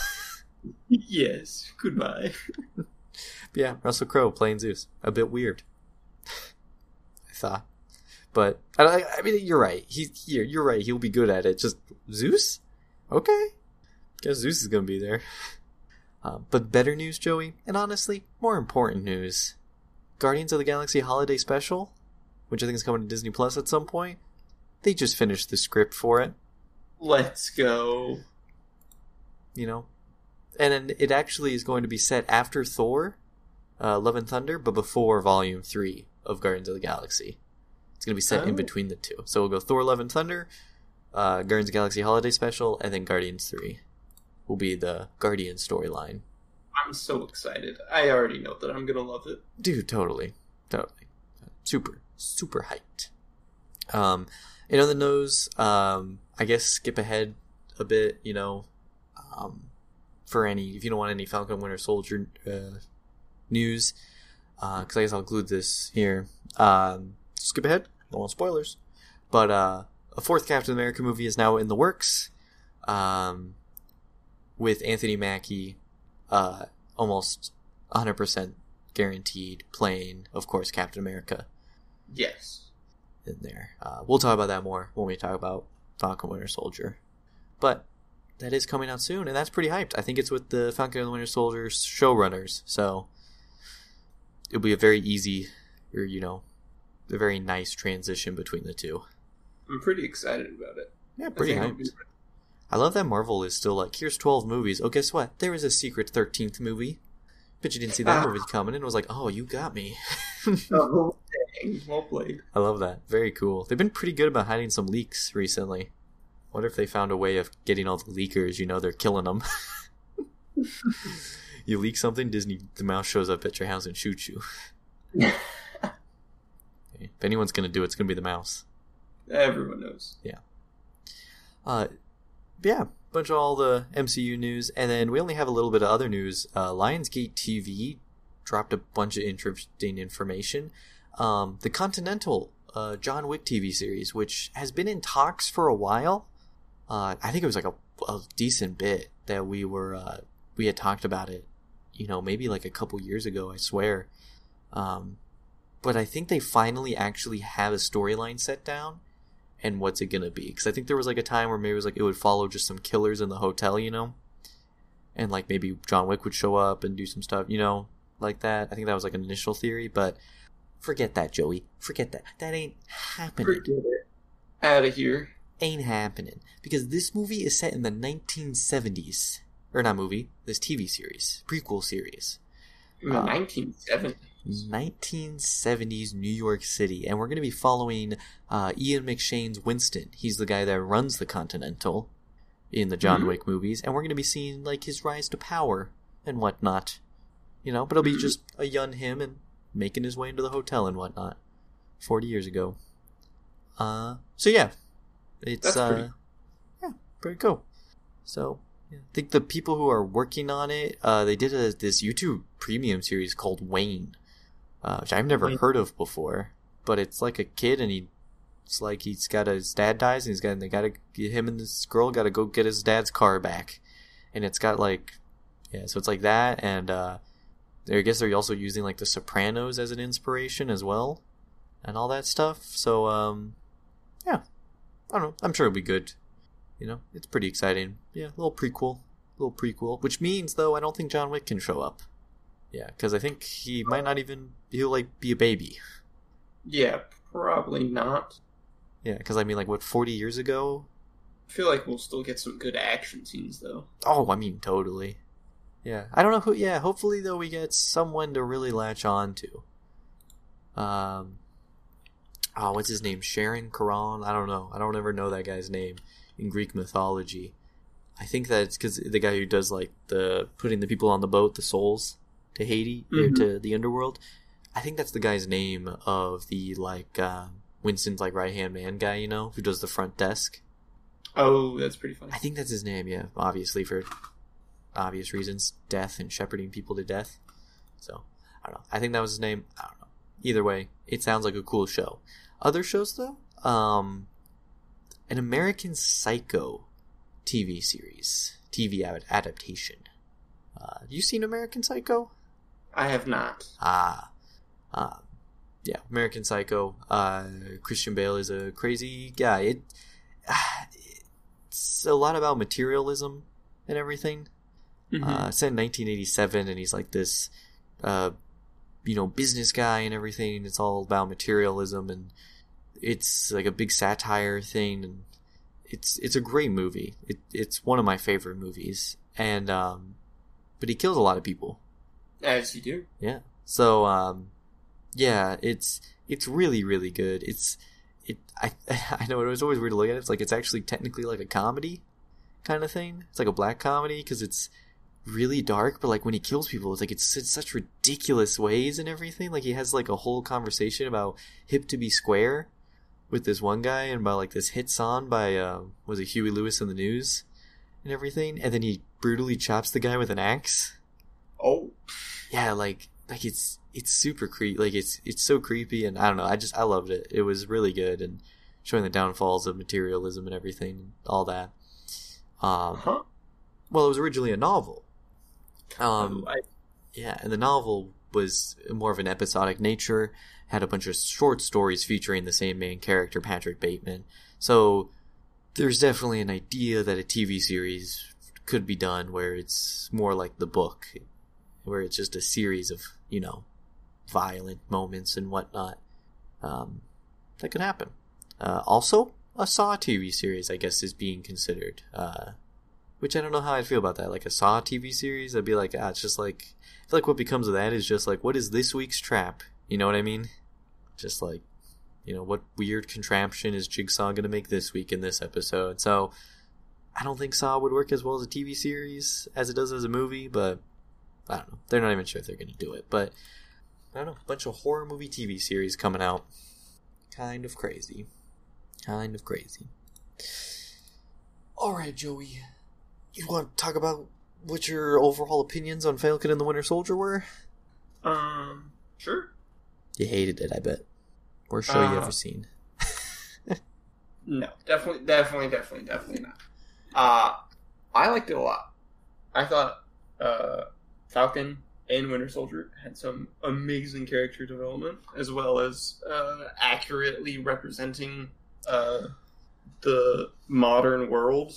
Speaker 2: Yes. Goodbye. *laughs* *laughs*
Speaker 1: yeah, Russell Crowe playing Zeus. A bit weird. Thought, but I, I mean, you're right. He, you're, you're right. He'll be good at it. Just Zeus, okay. Guess Zeus is gonna be there. *laughs* Um, but better news, Joey, and honestly, more important news: Guardians of the Galaxy Holiday Special, which I think is coming to Disney Plus at some point. They just finished the script for it.
Speaker 2: Let's go.
Speaker 1: you know and it actually is going to be set after thor uh, love and thunder but before volume 3 of guardians of the galaxy it's going to be set in
Speaker 2: Oh.
Speaker 1: between the two so we'll go thor love and thunder uh, guardians of the galaxy holiday special and then guardians 3 will be the guardian storyline
Speaker 2: I'm so excited. I already know that I'm gonna love it.
Speaker 1: dude totally totally super super hyped um in other news um i guess skip ahead a bit you know um for any if you don't want any falcon winter soldier uh, news because i guess i'll include this here um skip ahead don't want spoilers but uh a fourth captain america movie is now in the works um with anthony mackie uh almost 100% guaranteed playing, of course, Captain America
Speaker 2: Yes.
Speaker 1: in there. Uh, we'll talk about that more when we talk about Falcon Winter Soldier. But that is coming out soon, and that's pretty hyped. I think it's with the Falcon and the Winter Soldier showrunners, so it'll be a very easy, or you know, a very nice transition between the two.
Speaker 2: I'm pretty excited about it.
Speaker 1: Yeah,
Speaker 2: I
Speaker 1: pretty
Speaker 2: think it'll
Speaker 1: hyped.
Speaker 2: be-
Speaker 1: I love that Marvel is still like, here's 12 movies. Oh, guess what? There is a secret 13th movie. But you didn't see that
Speaker 2: Ah.
Speaker 1: movie *laughs* coming, and it was like, oh, you got me. *laughs*
Speaker 2: Oh, dang. Well played.
Speaker 1: I love that. Very cool. They've been pretty good about hiding some leaks recently. What if they found a way of getting all the leakers? You know, they're killing them. *laughs* you leak something, Disney, the mouse shows up at your house and shoots you. *laughs* if anyone's gonna do it, it's gonna be the mouse.
Speaker 2: Everyone knows. Yeah.
Speaker 1: Uh, yeah, bunch of all the MCU news, and then we only have a little bit of other news. Uh, Lionsgate TV dropped a bunch of interesting information. Um, the Continental uh, John Wick TV series, which has been in talks for a while. Uh, I think it was like a, a decent bit that we were uh, we had talked about it. You know, maybe like a couple years ago. I swear. Um, but I think they finally actually have a storyline set down and what's it gonna be? Because I think there was like a time where maybe it was like it would follow just some killers in the hotel, you know, and like maybe John Wick would show up and do some stuff, you know, like that. I think that was like an initial theory, but forget that, Joey. Forget that. That ain't happening.
Speaker 2: Forget it. Out of here.
Speaker 1: Ain't happening because this movie is set in the 1970s, or not movie, this TV series, prequel series.
Speaker 2: The
Speaker 1: Uh,
Speaker 2: 1970s.
Speaker 1: 1970s New York City, and we're going to be following uh, Ian McShane's Winston. He's the guy that runs the Continental in the John
Speaker 2: Mhm.
Speaker 1: Wick movies, and we're going to be seeing like his rise to power and whatnot. You know, but it'll be
Speaker 2: Mhm.
Speaker 1: just a young him and making his way into the hotel and whatnot. Forty years ago. Uh, so yeah, it's
Speaker 2: That's
Speaker 1: uh,
Speaker 2: pretty-
Speaker 1: yeah, pretty cool. So I think the people who are working on it, uh, they did a, this YouTube premium series called Wayne, uh, which I've never heard of before. But it's like a kid, and he, it's like he's got his dad dies, and he's got and they got to him and this girl got to go get his dad's car back, and it's got like, yeah, so it's like that, and uh, I guess they're also using like The Sopranos as an inspiration as well, and all that stuff. So um, yeah, I don't know. I'm sure it'll be good. You know, it's pretty exciting. Yeah, a little prequel, little prequel. Which means though, I don't think John Wick can show up. Yeah, because I think he might not even he'll like be a baby.
Speaker 2: Yeah, probably not.
Speaker 1: Yeah, because I mean, like what forty years ago?
Speaker 2: I feel like we'll still get some good action scenes though.
Speaker 1: Oh, I mean, totally. Yeah, I don't know who. Yeah, hopefully though, we get someone to really latch on to. Um. Oh, what's his name? Charon Karan? I don't know. I don't ever know that guy's name in Greek mythology. I think that it's because the guy who does like the putting the people on the boat, the souls, to Hades
Speaker 2: Mhm.
Speaker 1: to the underworld. I think that's the guy's name of the like uh, Winston's like right hand man guy, you know, who does the front desk.
Speaker 2: Oh, that's pretty funny.
Speaker 1: I think that's his name, yeah. Obviously for obvious reasons, death and shepherding people to death. So I don't know. I think that was his name. I don't know. Either way, it sounds like a cool show. Other shows though, um, an American Psycho TV series, TV adaptation. Uh, you seen American Psycho?
Speaker 2: I have not.
Speaker 1: Ah, uh, yeah, American Psycho. Uh, Christian Bale is a crazy guy. It, *sighs* it's a lot about materialism and everything.
Speaker 2: Mhm.
Speaker 1: Uh, it's set in 1987, and he's like this, uh, you know, business guy and everything. It's all about materialism, and it's like a big satire thing, and it's it's a great movie. It, it's one of my favorite movies, and um, but he kills a lot of people.
Speaker 2: As you do.
Speaker 1: Yeah. So um yeah, it's it's really really good. It's it I *laughs* I know it was always weird to look at it. It's like it's actually technically like a comedy kind of thing. It's like a black comedy because it's really dark, but like when he kills people, it's like it's in such ridiculous ways and everything. Like he has like a whole conversation about hip to be square with this one guy and by like this hit song by uh, was it Huey Lewis and the News and everything, and then he brutally chops the guy with an axe
Speaker 2: Oh.
Speaker 1: yeah, like like it's it's super creepy. Like it's it's so creepy, and I don't know. I just I loved it. It was really good, and showing the downfalls of materialism and everything, and all that. Um,
Speaker 2: Huh?
Speaker 1: well, it was originally a novel. Um,
Speaker 2: I
Speaker 1: Yeah, and the novel was more of an episodic nature, had a bunch of short stories featuring the same main character, Patrick Bateman. So there's definitely an idea that a TV series could be done where it's more like the book, where it's just a series of, you know, violent moments and whatnot. Um, that could happen. Uh, also, a Saw TV series, I guess, is being considered. Uh, which I don't know how I'd feel about that. Like a Saw TV series, I'd be like, ah, it's just like, I feel like what becomes of that is just like, what is this week's trap? You know what I mean? Just like, you know, what weird contraption is Jigsaw going to make this week in this episode? So, I don't think Saw would work as well as a TV series as it does as a movie, but I don't know. They're not even sure if they're going to do it. But I don't know. A bunch of horror movie TV series coming out. Kind of crazy. Kind of crazy. Alright, Joey. You want to talk about what your overall opinions on Falcon and the Winter Soldier were?
Speaker 2: Um, sure.
Speaker 1: You hated it, I bet. Worst show you
Speaker 2: Uh,
Speaker 1: ever seen. *laughs*
Speaker 2: No, definitely, definitely, definitely, definitely not. Uh, I liked it a lot. I thought uh, Falcon and Winter Soldier had some amazing character development, as well as uh, accurately representing uh, the modern world,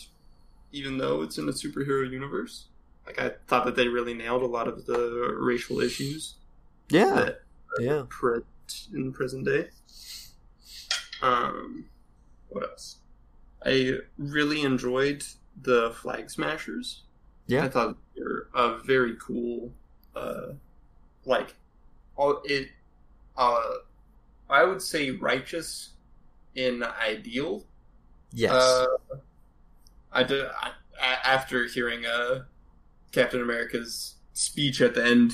Speaker 2: even though it's in a superhero universe. Like I thought that they really nailed a lot of the racial issues
Speaker 1: Yeah, yeah.
Speaker 2: in present day. Um, what else? I really enjoyed the Flag Smashers.
Speaker 1: Yeah, I
Speaker 2: thought they were a very cool, uh, like, all it. Uh, I would say righteous in ideal.
Speaker 1: Yes.
Speaker 2: Uh, I did I, after hearing uh, Captain America's speech at the end.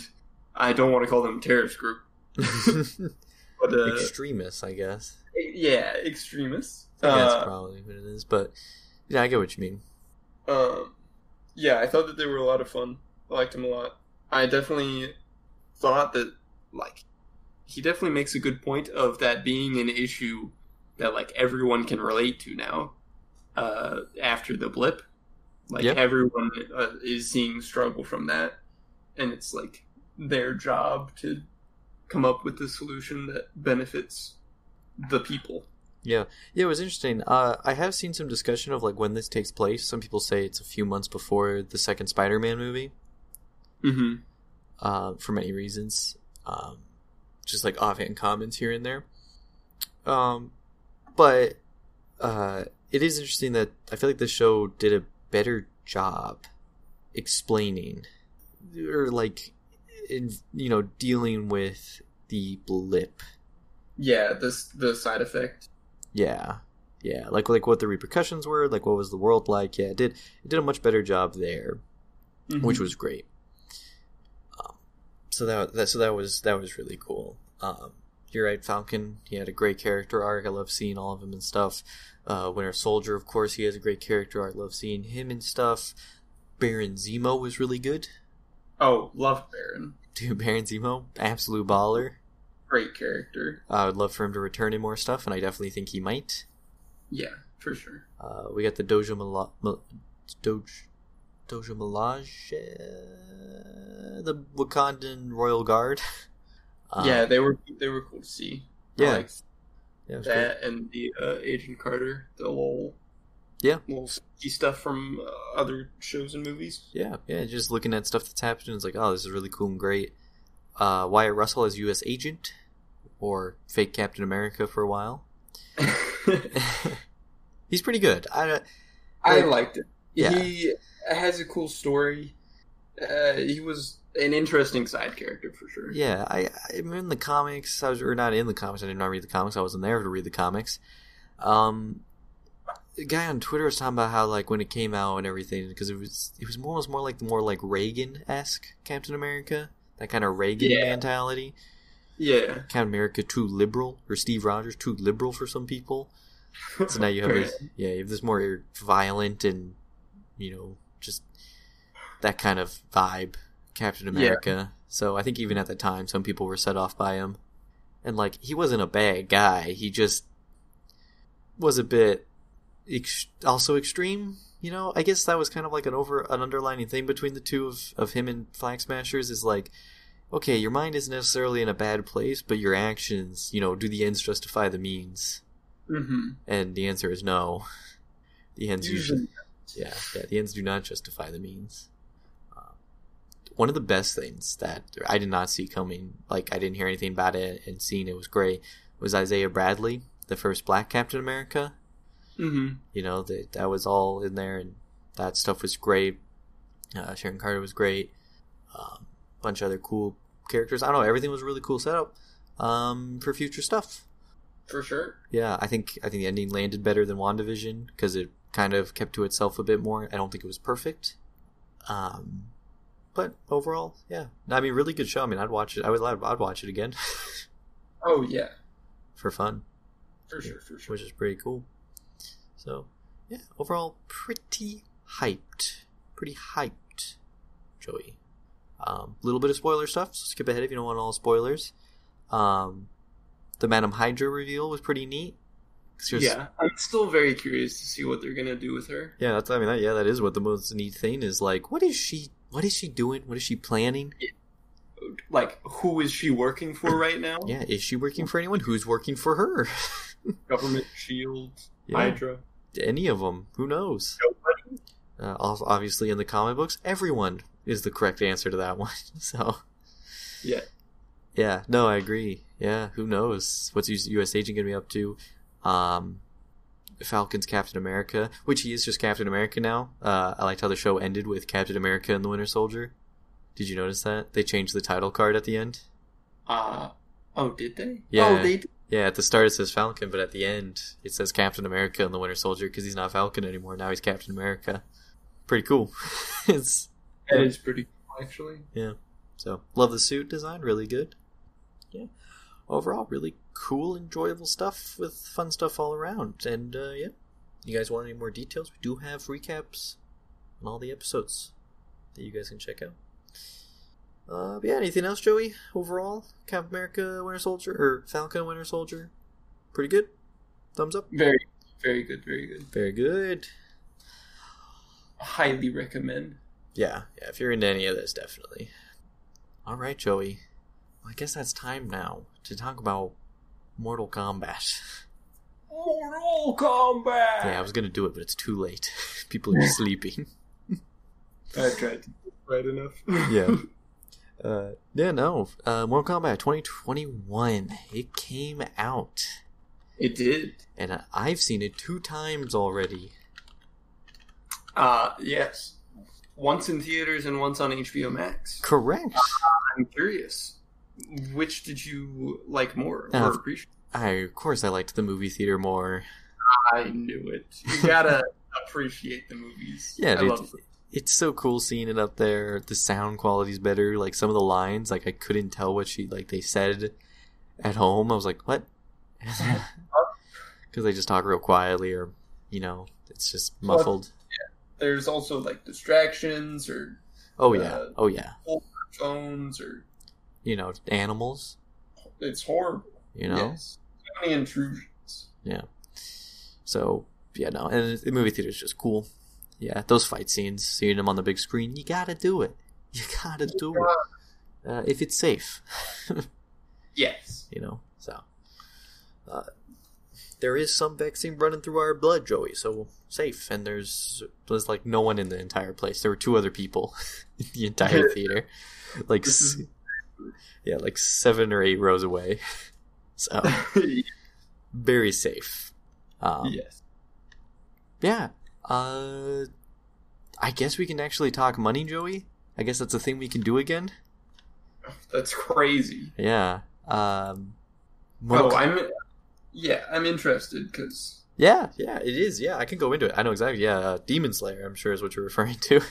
Speaker 2: I don't want to call them a terrorist group, *laughs* *laughs* but uh,
Speaker 1: Extremists, I guess.
Speaker 2: yeah, extremists.
Speaker 1: I that's
Speaker 2: Uh,
Speaker 1: probably what it is. But yeah, I get what you mean.
Speaker 2: Um, yeah, I thought that they were a lot of fun. I liked him a lot. I definitely thought that, like, he definitely makes a good point of that being an issue that, like, everyone can relate to now uh, after the blip. Like,
Speaker 1: Yep.
Speaker 2: everyone uh, is seeing struggle from that. And it's, like, their job to come up with the solution that benefits the people.
Speaker 1: Yeah, yeah, it was interesting. Uh, I have seen some discussion of like when this takes place. Some people say it's a few months before the second Spider-Man movie,
Speaker 2: Mm-hmm.
Speaker 1: uh, for many reasons. Um, just like offhand comments here and there. Um, but uh, it is interesting that I feel like the show did a better job explaining or like in you know dealing with the blip
Speaker 2: Yeah, this the side effect.
Speaker 1: Yeah, yeah, like like what the repercussions were, like what was the world like. Yeah, it did it did a much better job there, which was great. Um, so that that so that was that was really cool. Um, you're right, Falcon. He had a great character arc. I love seeing all of him and stuff. Uh, Winter Soldier, of course, he has a great character arc. Love seeing him and stuff. Baron Zemo was really good.
Speaker 2: Oh, love Baron. *laughs*
Speaker 1: Dude, Baron Zemo, absolute baller.
Speaker 2: Great character.
Speaker 1: I would love for him to return in more stuff, and I definitely think he might.
Speaker 2: Yeah, for sure.
Speaker 1: Uh, we got the Doja Mila- Mil- Doge Doja Milaje, the Wakandan Royal Guard. *laughs* Uh,
Speaker 2: yeah, they were they were cool to see.
Speaker 1: Yeah,
Speaker 2: liked
Speaker 1: yeah, it was great.
Speaker 2: that and the uh, Agent Carter, the little
Speaker 1: Yeah.
Speaker 2: little stuff from uh, other shows and movies.
Speaker 1: yeah, yeah. Just looking at stuff that's happening, it's like, oh, this is really cool and great. Uh, Wyatt Russell as U.S. agent or fake Captain America for a while. *laughs* *laughs* He's pretty good. I
Speaker 2: I liked it.
Speaker 1: Yeah.
Speaker 2: He has a cool story. Uh, he was an interesting side character for sure.
Speaker 1: Yeah, I I'm in the comics. I was or not in the comics. I did not read the comics. I wasn't there to read the comics. Um, the guy on Twitter was talking about how like when it came out and everything because it was it was more was more like the more like Reagan esque Captain America, that kind of Reagan
Speaker 2: Yeah.
Speaker 1: mentality.
Speaker 2: Yeah.
Speaker 1: Captain America too liberal or Steve Rogers too liberal for some people. So now you have
Speaker 2: Right. *laughs*
Speaker 1: this, yeah, you have this more violent and you know just that kind of vibe, Captain America. So I think even at the time, some people were set off by him, and like he wasn't a bad guy. He just was a bit ex- also extreme. you know, I guess that was kind of like an over an underlining thing between the two of of him and Flag Smashers is like, okay, your mind isn't necessarily in a bad place, but your actions, you know, do the ends justify the means?
Speaker 2: Mm-hmm.
Speaker 1: And the answer is no. *laughs* The ends usually,
Speaker 2: Usually,
Speaker 1: yeah, yeah, the ends do not justify the means. One of the best things that I did not see coming, like I didn't hear anything about it and seeing it was great, was Isaiah Bradley, the first Black Captain America.
Speaker 2: mm-hmm.
Speaker 1: You know that that was all in there, and that stuff was great. Uh, Sharon Carter was great. A um, bunch of other cool characters. I don't know. Everything was a really cool setup um, for future stuff.
Speaker 2: for sure.
Speaker 1: Yeah, I think I think the ending landed better than WandaVision because it kind of kept to itself a bit more. I don't think it was perfect. Um, but overall, yeah. I mean, really good show. I mean, I'd watch it. I would. I'd, I'd watch it again *laughs*
Speaker 2: Oh yeah,
Speaker 1: for fun,
Speaker 2: for sure, for sure.
Speaker 1: which is pretty cool. So, yeah, overall, pretty hyped. Pretty hyped, Joey. A um, little bit of spoiler stuff. So skip ahead if you don't want all spoilers. Um, the Madam Hydra reveal was pretty neat.
Speaker 2: Yeah, I'm still very curious to see what they're gonna do with her.
Speaker 1: Yeah, that's I mean that, yeah, that is what the most neat thing is like what is she what is she doing? What is she planning?
Speaker 2: Like, who is she working for *laughs* right now?
Speaker 1: Yeah, is she working for anyone? Who's working for her? *laughs*
Speaker 2: Government Shield,
Speaker 1: Yeah.
Speaker 2: Hydra.
Speaker 1: Any of them? Who knows?
Speaker 2: Nobody.
Speaker 1: Uh, obviously, in the comic books, everyone is the correct answer to that *laughs* one. So,
Speaker 2: Yeah.
Speaker 1: yeah, no, I agree. Yeah, who knows what's U.S. Agent gonna be up to? Um, Falcon's Captain America, which he is just Captain America now. Uh, I liked how the show ended with Captain America and the Winter Soldier. Did you notice that they changed the title card at the end?
Speaker 2: Uh oh, did they?
Speaker 1: Yeah.
Speaker 2: Oh, they. Did.
Speaker 1: Yeah, at the start it says Falcon, but at the end it says Captain America and the Winter Soldier because he's not Falcon anymore. Now he's Captain America. Pretty cool. *laughs* it's
Speaker 2: That is pretty cool, actually. Yeah.
Speaker 1: So love the suit design, really good. Yeah, overall really cool, enjoyable stuff with fun stuff all around. And uh, yeah, you guys want any more details? We do have recaps on all the episodes that you guys can check out. Uh, but yeah, anything else, Joey? Overall, Captain America, Winter Soldier, or Falcon, Winter Soldier, pretty good. Thumbs up.
Speaker 2: Very, very good, very good.
Speaker 1: Very good.
Speaker 2: Highly recommend.
Speaker 1: Yeah, yeah, if you're into any of this, definitely. All right, Joey. Well, I guess that's time now to talk about Mortal Kombat.
Speaker 2: Mortal Kombat.
Speaker 1: Yeah, I was gonna do it, but it's too late. *laughs* People are sleeping. *laughs*
Speaker 2: I tried to right enough.
Speaker 1: Yeah. *laughs* Uh, yeah, no. Uh, Mortal Kombat 2021. It came out,
Speaker 2: it did.
Speaker 1: and I've seen it two times already.
Speaker 2: Uh yes. Once in theaters and once on HBO Max.
Speaker 1: Correct.
Speaker 2: I'm curious. Which did you like more
Speaker 1: Uh,
Speaker 2: or appreciate?
Speaker 1: I, of course, I liked the movie theater more.
Speaker 2: I knew it. You gotta *laughs* appreciate the movies.
Speaker 1: Yeah, dude. it's so cool seeing it up there. The sound quality's better. Like some of the lines, like I couldn't tell what she like they said at home. I was like, what? *laughs* Because they just talk real quietly, or you know, it's just muffled.
Speaker 2: There's also like distractions or
Speaker 1: Oh yeah,
Speaker 2: uh,
Speaker 1: oh yeah.
Speaker 2: phones or
Speaker 1: You know, animals.
Speaker 2: it's horrible.
Speaker 1: You know,
Speaker 2: Yes. So many intrusions. Yeah.
Speaker 1: So yeah, no, and the movie theater's just cool. Yeah, those fight scenes, seeing them on the big screen, you gotta do it. *laughs* You gotta do it uh, if it's safe. *laughs*
Speaker 2: Yes.
Speaker 1: you know. So uh, there is some vaccine running through our blood, Joey. So safe, and there's there's like no one in the entire place. There were two other people *laughs* in the entire theater, like
Speaker 2: This is-
Speaker 1: yeah, like seven or eight rows away. *laughs* So *laughs* very safe. Um,
Speaker 2: yes.
Speaker 1: yeah. Uh, I guess we can actually talk money, Joey. I guess that's a thing we can do again. *laughs*
Speaker 2: That's crazy.
Speaker 1: Yeah. Um,
Speaker 2: Oh,
Speaker 1: Kom-
Speaker 2: I'm. Yeah, I'm interested because
Speaker 1: Yeah, yeah, it is. Yeah, I can go into it. I know exactly. Yeah, uh, Demon Slayer, I'm sure is what you're referring to.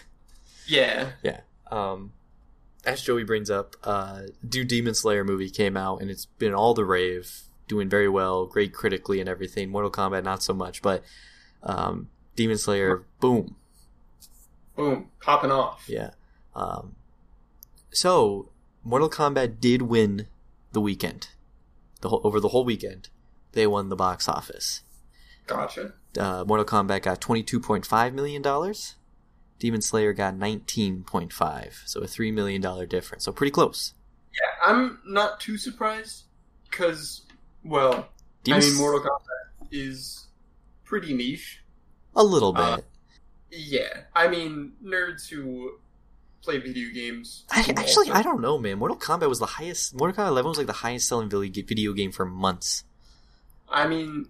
Speaker 2: Yeah.
Speaker 1: yeah, Um, as Joey brings up, uh, Demon Slayer movie came out and it's been all the rave, doing very well, great critically and everything. Mortal Kombat not so much, but um, Demon Slayer, boom,
Speaker 2: boom, popping off.
Speaker 1: yeah. Um, so Mortal Kombat did win the weekend, the whole, over the whole weekend. They won the box office.
Speaker 2: Gotcha.
Speaker 1: uh, Mortal Kombat got twenty two point five million dollars. Demon Slayer got nineteen point five, so a three million dollar difference. So pretty close.
Speaker 2: Yeah, I'm not too surprised because, well,
Speaker 1: Demon
Speaker 2: I mean, Mortal Kombat is pretty niche.
Speaker 1: a little bit.
Speaker 2: Uh, Yeah, I mean, nerds who play video games.
Speaker 1: I, actually,
Speaker 2: also-
Speaker 1: I don't know, man. Mortal Kombat was the highest. Mortal Kombat 11 was like the highest selling video game for months.
Speaker 2: I mean,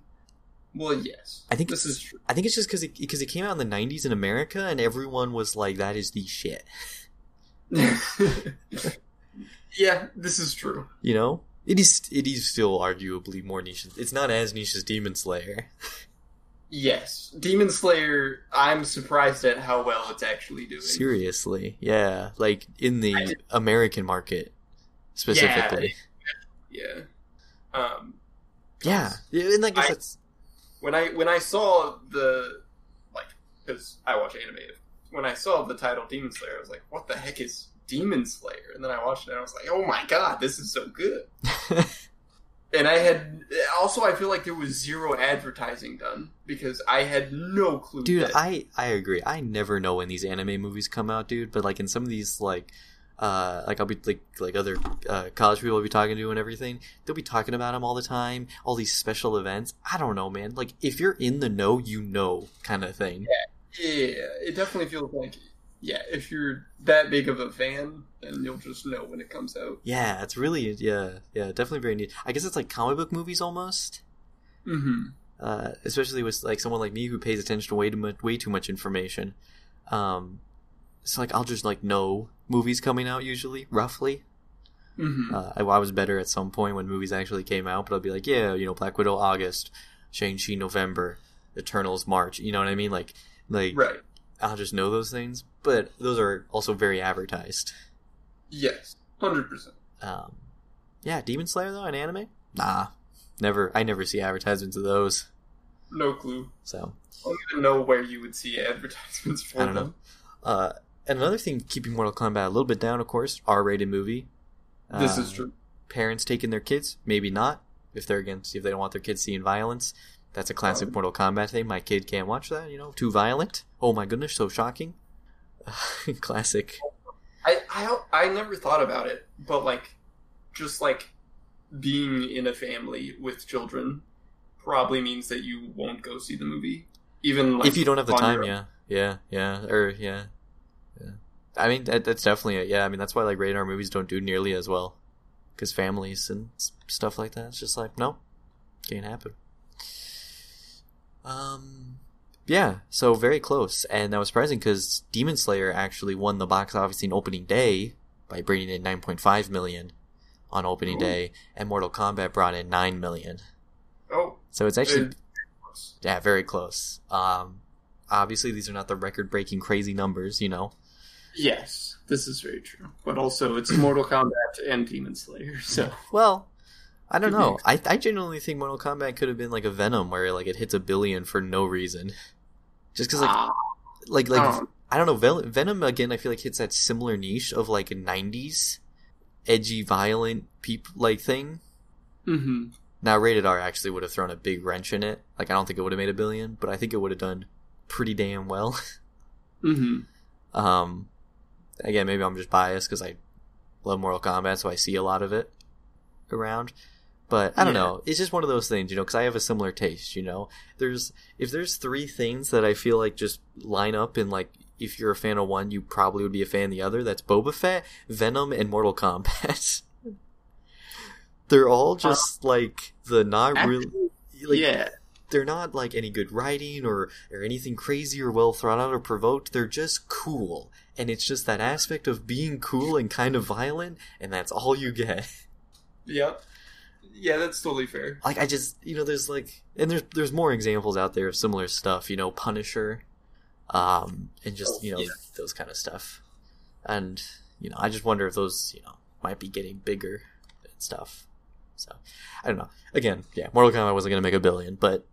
Speaker 2: well, yes.
Speaker 1: I think
Speaker 2: this is true.
Speaker 1: I think it's just because it, because it came out in the 90s in America, and everyone was like, "That is the shit." *laughs*
Speaker 2: yeah, this is true.
Speaker 1: You know, it is it is still arguably more niche. It's not as niche as Demon Slayer. *laughs*
Speaker 2: Yes, Demon Slayer. I'm surprised at how well it's actually doing.
Speaker 1: Seriously, yeah, like in the American market specifically.
Speaker 2: Yeah. Um,
Speaker 1: Yeah, yeah, and I guess
Speaker 2: I-
Speaker 1: that's
Speaker 2: when I when I saw the like because I watch anime. When I saw the title Demon Slayer, I was like, "What the heck is Demon Slayer?" And then I watched it, and I was like, "Oh my god, this is so good!" *laughs* And I had also I feel like there was zero advertising done because I had no clue.
Speaker 1: dude
Speaker 2: that-
Speaker 1: i i agree i never know when these anime movies come out dude but like in some of these like uh like i'll be like like other uh, college people i'll be talking to and everything they'll be talking about them all the time all these special events i don't know man like if you're in the know you know kind of thing
Speaker 2: yeah, it definitely feels like yeah. If you're that big of a fan, then you'll just know when it comes out.
Speaker 1: yeah it's really yeah yeah definitely very neat i guess it's like comic book movies almost
Speaker 2: Mm-hmm.
Speaker 1: uh, especially with like someone like me who pays attention to way too much, way too much information. Um, so like I'll just like know movies coming out usually, roughly.
Speaker 2: Mm-hmm.
Speaker 1: Uh, I, I was better at some point when movies actually came out, but I'll be like, yeah, you know, Black Widow August, Shang Chi November, Eternals March. You know what I mean? Like, like
Speaker 2: right.
Speaker 1: I'll just know those things, but those are also very advertised.
Speaker 2: Yes. Hundred percent.
Speaker 1: Um, yeah, Demon Slayer though, an anime? Nah, never. I never see advertisements of those.
Speaker 2: No clue.
Speaker 1: So
Speaker 2: I don't even know where you would see *laughs* advertisements for
Speaker 1: I don't know.
Speaker 2: them.
Speaker 1: Uh, and another thing, keeping Mortal Kombat a little bit down, of course, R-rated movie.
Speaker 2: This
Speaker 1: Uh,
Speaker 2: is true.
Speaker 1: Parents taking their kids, maybe not. If they're against, if they don't want their kids seeing violence, that's a classic
Speaker 2: Um,
Speaker 1: Mortal Kombat thing. My kid can't watch that. You know, too violent. Oh my goodness, so shocking. *laughs* classic.
Speaker 2: I, I I never thought about it, but like, just like being in a family with children probably means that you won't go see the movie, even like
Speaker 1: if you don't have the time, yeah, yeah, yeah, or yeah. I mean, that, that's definitely it. yeah. I mean, that's why like rated R movies don't do nearly as well because families and stuff like that. It's just like no, can't happen. Um, yeah. So very close, and that was surprising because Demon Slayer actually won the box office in opening day by bringing in nine point five million on opening
Speaker 2: Ooh.
Speaker 1: day, and Mortal Kombat brought in nine million.
Speaker 2: Oh,
Speaker 1: So it's actually
Speaker 2: it-
Speaker 1: yeah, very close. Um, obviously, these are not the record-breaking crazy numbers, you know.
Speaker 2: Yes, this is very true. But also, it's *clears throat* Mortal Kombat and Demon Slayer, so
Speaker 1: Well, I don't know. I I genuinely think Mortal Kombat could have been like a Venom, where like it hits a billion for no reason, just because like
Speaker 2: Ah,
Speaker 1: like like
Speaker 2: um,
Speaker 1: I don't know. Venom again, I feel like hits that similar niche of like a '90s edgy, violent peep like thing.
Speaker 2: mhm.
Speaker 1: Now, rated R actually would have thrown a big wrench in it. Like I don't think it would have made a billion, but I think it would have done pretty damn well. *laughs*
Speaker 2: Mhm.
Speaker 1: Um, again, maybe I'm just biased because I love Mortal Kombat, so I see a lot of it around. But I don't
Speaker 2: Yeah.
Speaker 1: know. It's just one of those things, you know, because I have a similar taste. You know, there's if there's three things that I feel like just line up in like if you're a fan of one, you probably would be a fan of the other. That's Boba Fett, Venom, and Mortal Kombat. *laughs* They're all just like the not really. Like,
Speaker 2: yeah,
Speaker 1: they're not like any good writing or or anything crazy or well thought out or provoked. They're just cool, and it's just that aspect of being cool and kind of violent, and that's all you get. *laughs*
Speaker 2: Yep. yeah. That's totally fair.
Speaker 1: Like I just you know there's like and there's there's more examples out there of similar stuff. You know Punisher, um, and just you know
Speaker 2: Yeah.
Speaker 1: those kind of stuff, and you know I just wonder if those you know might be getting bigger and stuff. So I don't know. Again, yeah, Mortal Kombat wasn't going to make a billion, but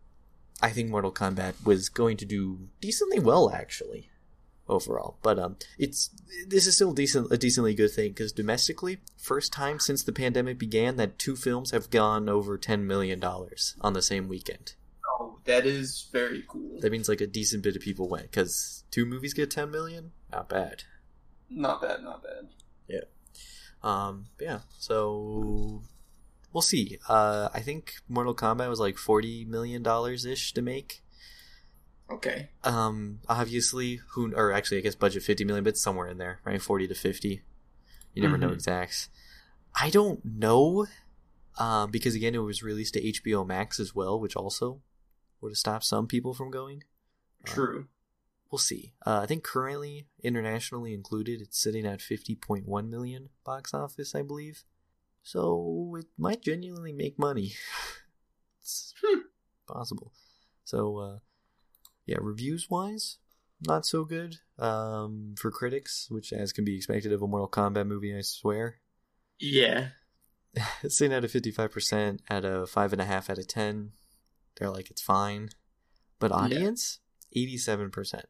Speaker 1: I think Mortal Kombat was going to do decently well actually overall. But um, it's this is still decent a decently good thing because domestically, first time since the pandemic began that two films have gone over ten million dollars on the same weekend.
Speaker 2: Oh, That is very cool.
Speaker 1: That means like a decent bit of people went because two movies get 10 million. Not bad.
Speaker 2: Not bad, not bad.
Speaker 1: Yeah. Um, yeah, so we'll see. Uh, I think Mortal Kombat was like 40 million dollars ish to make.
Speaker 2: Okay.
Speaker 1: Um, obviously, who or actually, I guess budget 50 million, but somewhere in there, right? 40 to 50. You never know
Speaker 2: Mhm.
Speaker 1: exacts. I don't know, um, because again, it was released to HBO Max as well, which also would have stopped some people from going. Uh,
Speaker 2: True.
Speaker 1: we'll see. Uh, I think currently, internationally included, it's sitting at 50.1 million box office, I believe. So it might genuinely make money. *laughs* it's
Speaker 2: Hmm.
Speaker 1: possible. So, uh, yeah, reviews wise, not so good. Um, for critics, which as can be expected of a Mortal Kombat movie, I swear.
Speaker 2: Yeah. *laughs*
Speaker 1: It's at a 55% at a 5.5 out of 10. They're like, it's fine. But audience, 87%.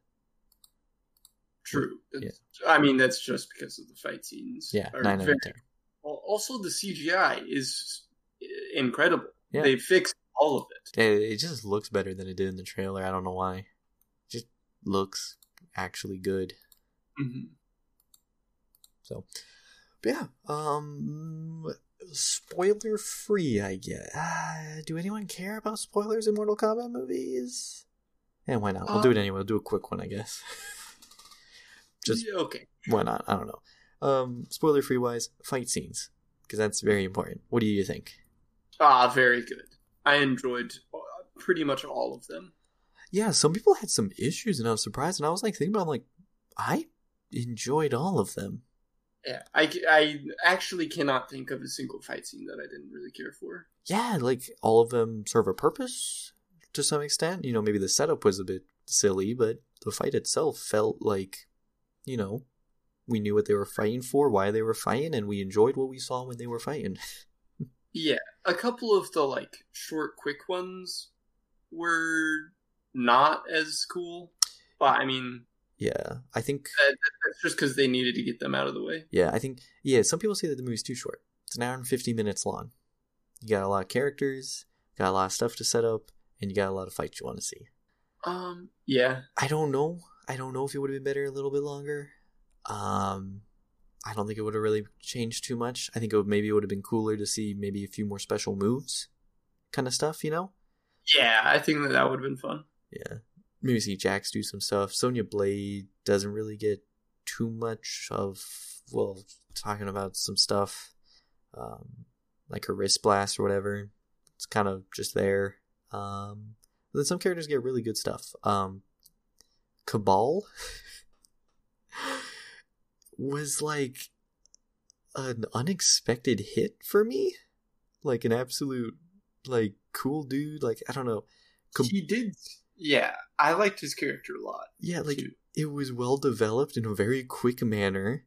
Speaker 2: True.
Speaker 1: Yeah.
Speaker 2: I mean, that's just because of the fight scenes.
Speaker 1: Yeah, 9 out of 10.
Speaker 2: Al- Also, the CGI is incredible.
Speaker 1: Yeah.
Speaker 2: They fixed all of it.
Speaker 1: It, it just looks better than it did in the trailer. I don't know why. It just looks actually good.
Speaker 2: hmm
Speaker 1: So, but yeah. Um, spoiler free, I guess. Uh, do anyone care about spoilers in Mortal Kombat movies? Yeah, why not? We'll do it
Speaker 2: Uh,
Speaker 1: anyway. We'll do a quick one, I guess. *laughs* just
Speaker 2: okay.
Speaker 1: why not? I don't know. Um, spoiler free wise, fight scenes because that's very important. What do you think?
Speaker 2: Ah, very good. I enjoyed uh, pretty much all of them.
Speaker 1: Yeah, some people had some issues, and I was surprised. And I was like thinking about, it, like, I enjoyed all of them.
Speaker 2: Yeah, I, I actually cannot think of a single fight scene that I didn't really care for.
Speaker 1: Yeah, like all of them serve a purpose to some extent. You know, maybe the setup was a bit silly, but the fight itself felt like, you know, we knew what they were fighting for, why they were fighting, and we enjoyed what we saw when they were fighting. *laughs*
Speaker 2: Yeah, a couple of the like short, quick ones were not as cool, but I mean,
Speaker 1: yeah, I think.
Speaker 2: that's just because they needed to get them out of the way.
Speaker 1: Yeah, I think. Yeah, some people say that the movie's too short. It's an hour and fifty minutes long. You got a lot of characters, got a lot of stuff to set up, and you got a lot of fights you want to see.
Speaker 2: Um, yeah,
Speaker 1: I don't know. I don't know if it would have been better a little bit longer. Um, I don't think it would have really changed too much. I think it would, maybe it would have been cooler to see maybe a few more special moves, kind of stuff. You know?
Speaker 2: yeah, I think that that would have been fun.
Speaker 1: Yeah. Maybe see Jax do some stuff. Sonya Blade doesn't really get too much of well talking about some stuff, um, like her wrist blast or whatever. It's kind of just there. Um, then some characters get really good stuff. Um, Kabal *laughs* was like an unexpected hit for me, like an absolute like cool dude. Like I don't know. Cab-
Speaker 2: he did. Yeah, I liked his character a lot.
Speaker 1: yeah, like
Speaker 2: too.
Speaker 1: it was well developed in a very quick manner.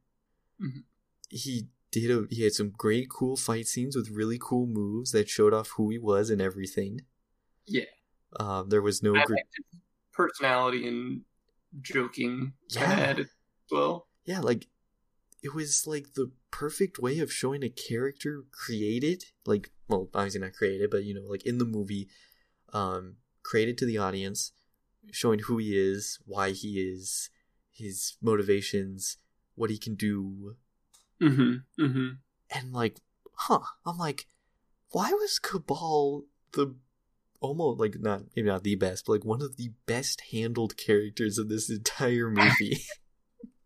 Speaker 2: Mhm.
Speaker 1: He did a he had some great cool fight scenes with really cool moves that showed off who he was and everything.
Speaker 2: Yeah.
Speaker 1: Um, there was no gr-
Speaker 2: personality and joking
Speaker 1: Yeah.
Speaker 2: of attitude as well.
Speaker 1: yeah, like it was like the perfect way of showing a character created, like well, obviously not created, but you know, like in the movie, um, created to the audience, showing who he is, why he is, his motivations, what he can do,
Speaker 2: Mm-hmm. Mm-hmm.
Speaker 1: and like, huh? I'm like, why was Kabal the almost like not maybe not the best, but like one of the best handled characters of this entire movie? *laughs*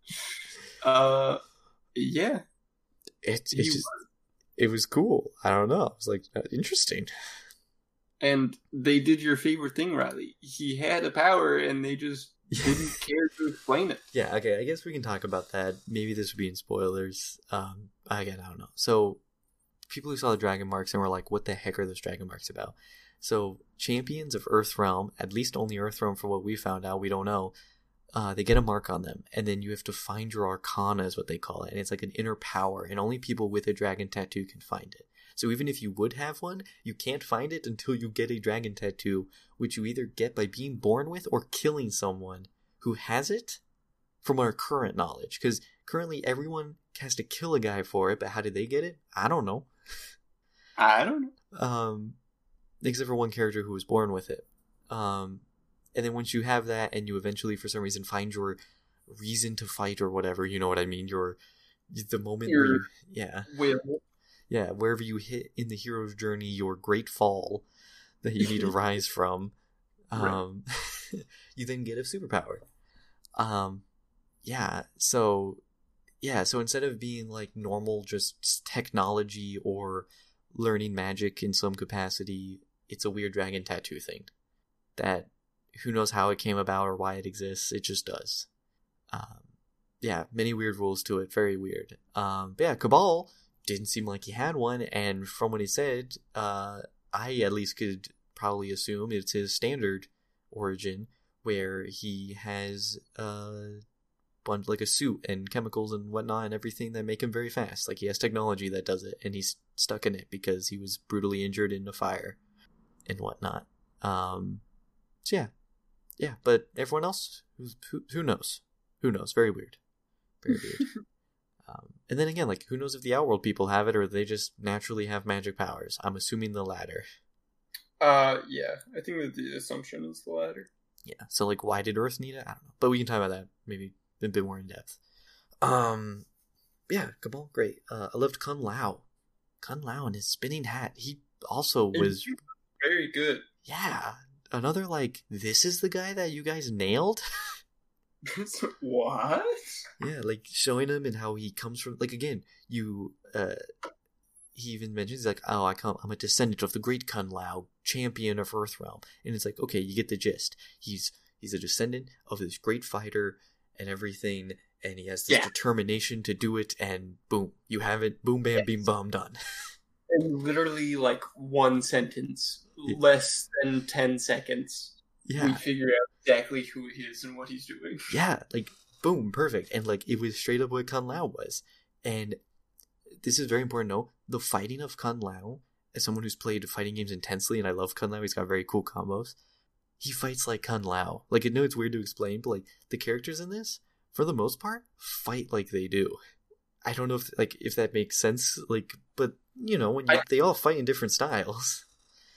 Speaker 1: *laughs*
Speaker 2: Uh, yeah.
Speaker 1: it's
Speaker 2: He
Speaker 1: it's just it was cool. I don't know. It was like uh, interesting.
Speaker 2: And they did your favorite thing, Riley. He had a power, and they just *laughs* didn't care to explain it.
Speaker 1: yeah. Okay. I guess we can talk about that. Maybe this would be in spoilers. Um. Again, I don't know. So people who saw the dragon marks and were like, "What the heck are those dragon marks about?" So champions of Earthrealm, at least only Earthrealm, for what we found out, we don't know. Uh, they get a mark on them, and then you have to find your arcana, is what they call it, and it's like an inner power, and only people with a dragon tattoo can find it. So even if you would have one, you can't find it until you get a dragon tattoo, which you either get by being born with or killing someone who has it, from our current knowledge. Because currently everyone has to kill a guy for it, but how did they get it? I don't know.
Speaker 2: I don't know.
Speaker 1: Um, except for one character who was born with it. Um, and then once you have that, and you eventually, for some reason, find your reason to fight or whatever, you know what I mean? Your the moment where you, yeah,
Speaker 2: Will.
Speaker 1: yeah, wherever you hit in the hero's journey, your great fall that you need to *laughs* rise from,
Speaker 2: Right.
Speaker 1: um, *laughs* you then get a superpower. Um, yeah, so yeah, so instead of being like normal, just technology or learning magic in some capacity, it's a weird dragon tattoo thing that who knows how it came about or why it exists. It just does. Um, yeah, many weird rules to it. Very weird. Um, but yeah, Kabal didn't seem like he had one, and from what he said, uh, I at least could probably assume it's his standard origin, where he has uh, bunch like a suit and chemicals and whatnot and everything that make him very fast. Like he has technology that does it, and he's stuck in it because he was brutally injured in a fire and whatnot. Um, so yeah, yeah. But everyone else, who who knows? Who knows? Very weird. Very weird. *laughs* um, and then again, like who knows if the Outworld people have it or they just naturally have magic powers? I'm assuming the latter.
Speaker 2: Uh, yeah, I think that the assumption is the latter.
Speaker 1: Yeah. So like, why did Earth need it? I don't know. But we can talk about that maybe a bit more in depth. Um, yeah, Kabal, great. Uh, I loved Kung Lao. Kung Lao and his spinning hat. He also was,
Speaker 2: Very good.
Speaker 1: yeah, another like, this is the guy that you guys nailed. *laughs*
Speaker 2: what?
Speaker 1: yeah, like showing him and how he comes from. Like again, you. uh he even mentions like, "Oh, I come. I'm a descendant of the great Kung Lao, champion of Earthrealm," and it's like, okay, you get the gist. He's he's a descendant of this great fighter and everything, and he has this
Speaker 2: Yeah.
Speaker 1: determination to do it. And boom, you have it. Boom, bam,
Speaker 2: Yes.
Speaker 1: bing, bum, done. *laughs*
Speaker 2: In literally like one sentence,
Speaker 1: Yeah.
Speaker 2: less than ten seconds,
Speaker 1: Yeah.
Speaker 2: we figure out exactly who he is and what he's doing. *laughs*
Speaker 1: yeah, like boom, perfect. And like it was straight up what Kung Lao was. And this is very important to know. The fighting of Kung Lao, as someone who's played fighting games intensely, and I love Kung Lao, he's got very cool combos. He fights like Kung Lao. Like I know it's weird to explain, but like the characters in this, for the most part, fight like they do. I don't know if like if that makes sense. Like, but you know, when you,
Speaker 2: I-
Speaker 1: they all fight in different styles.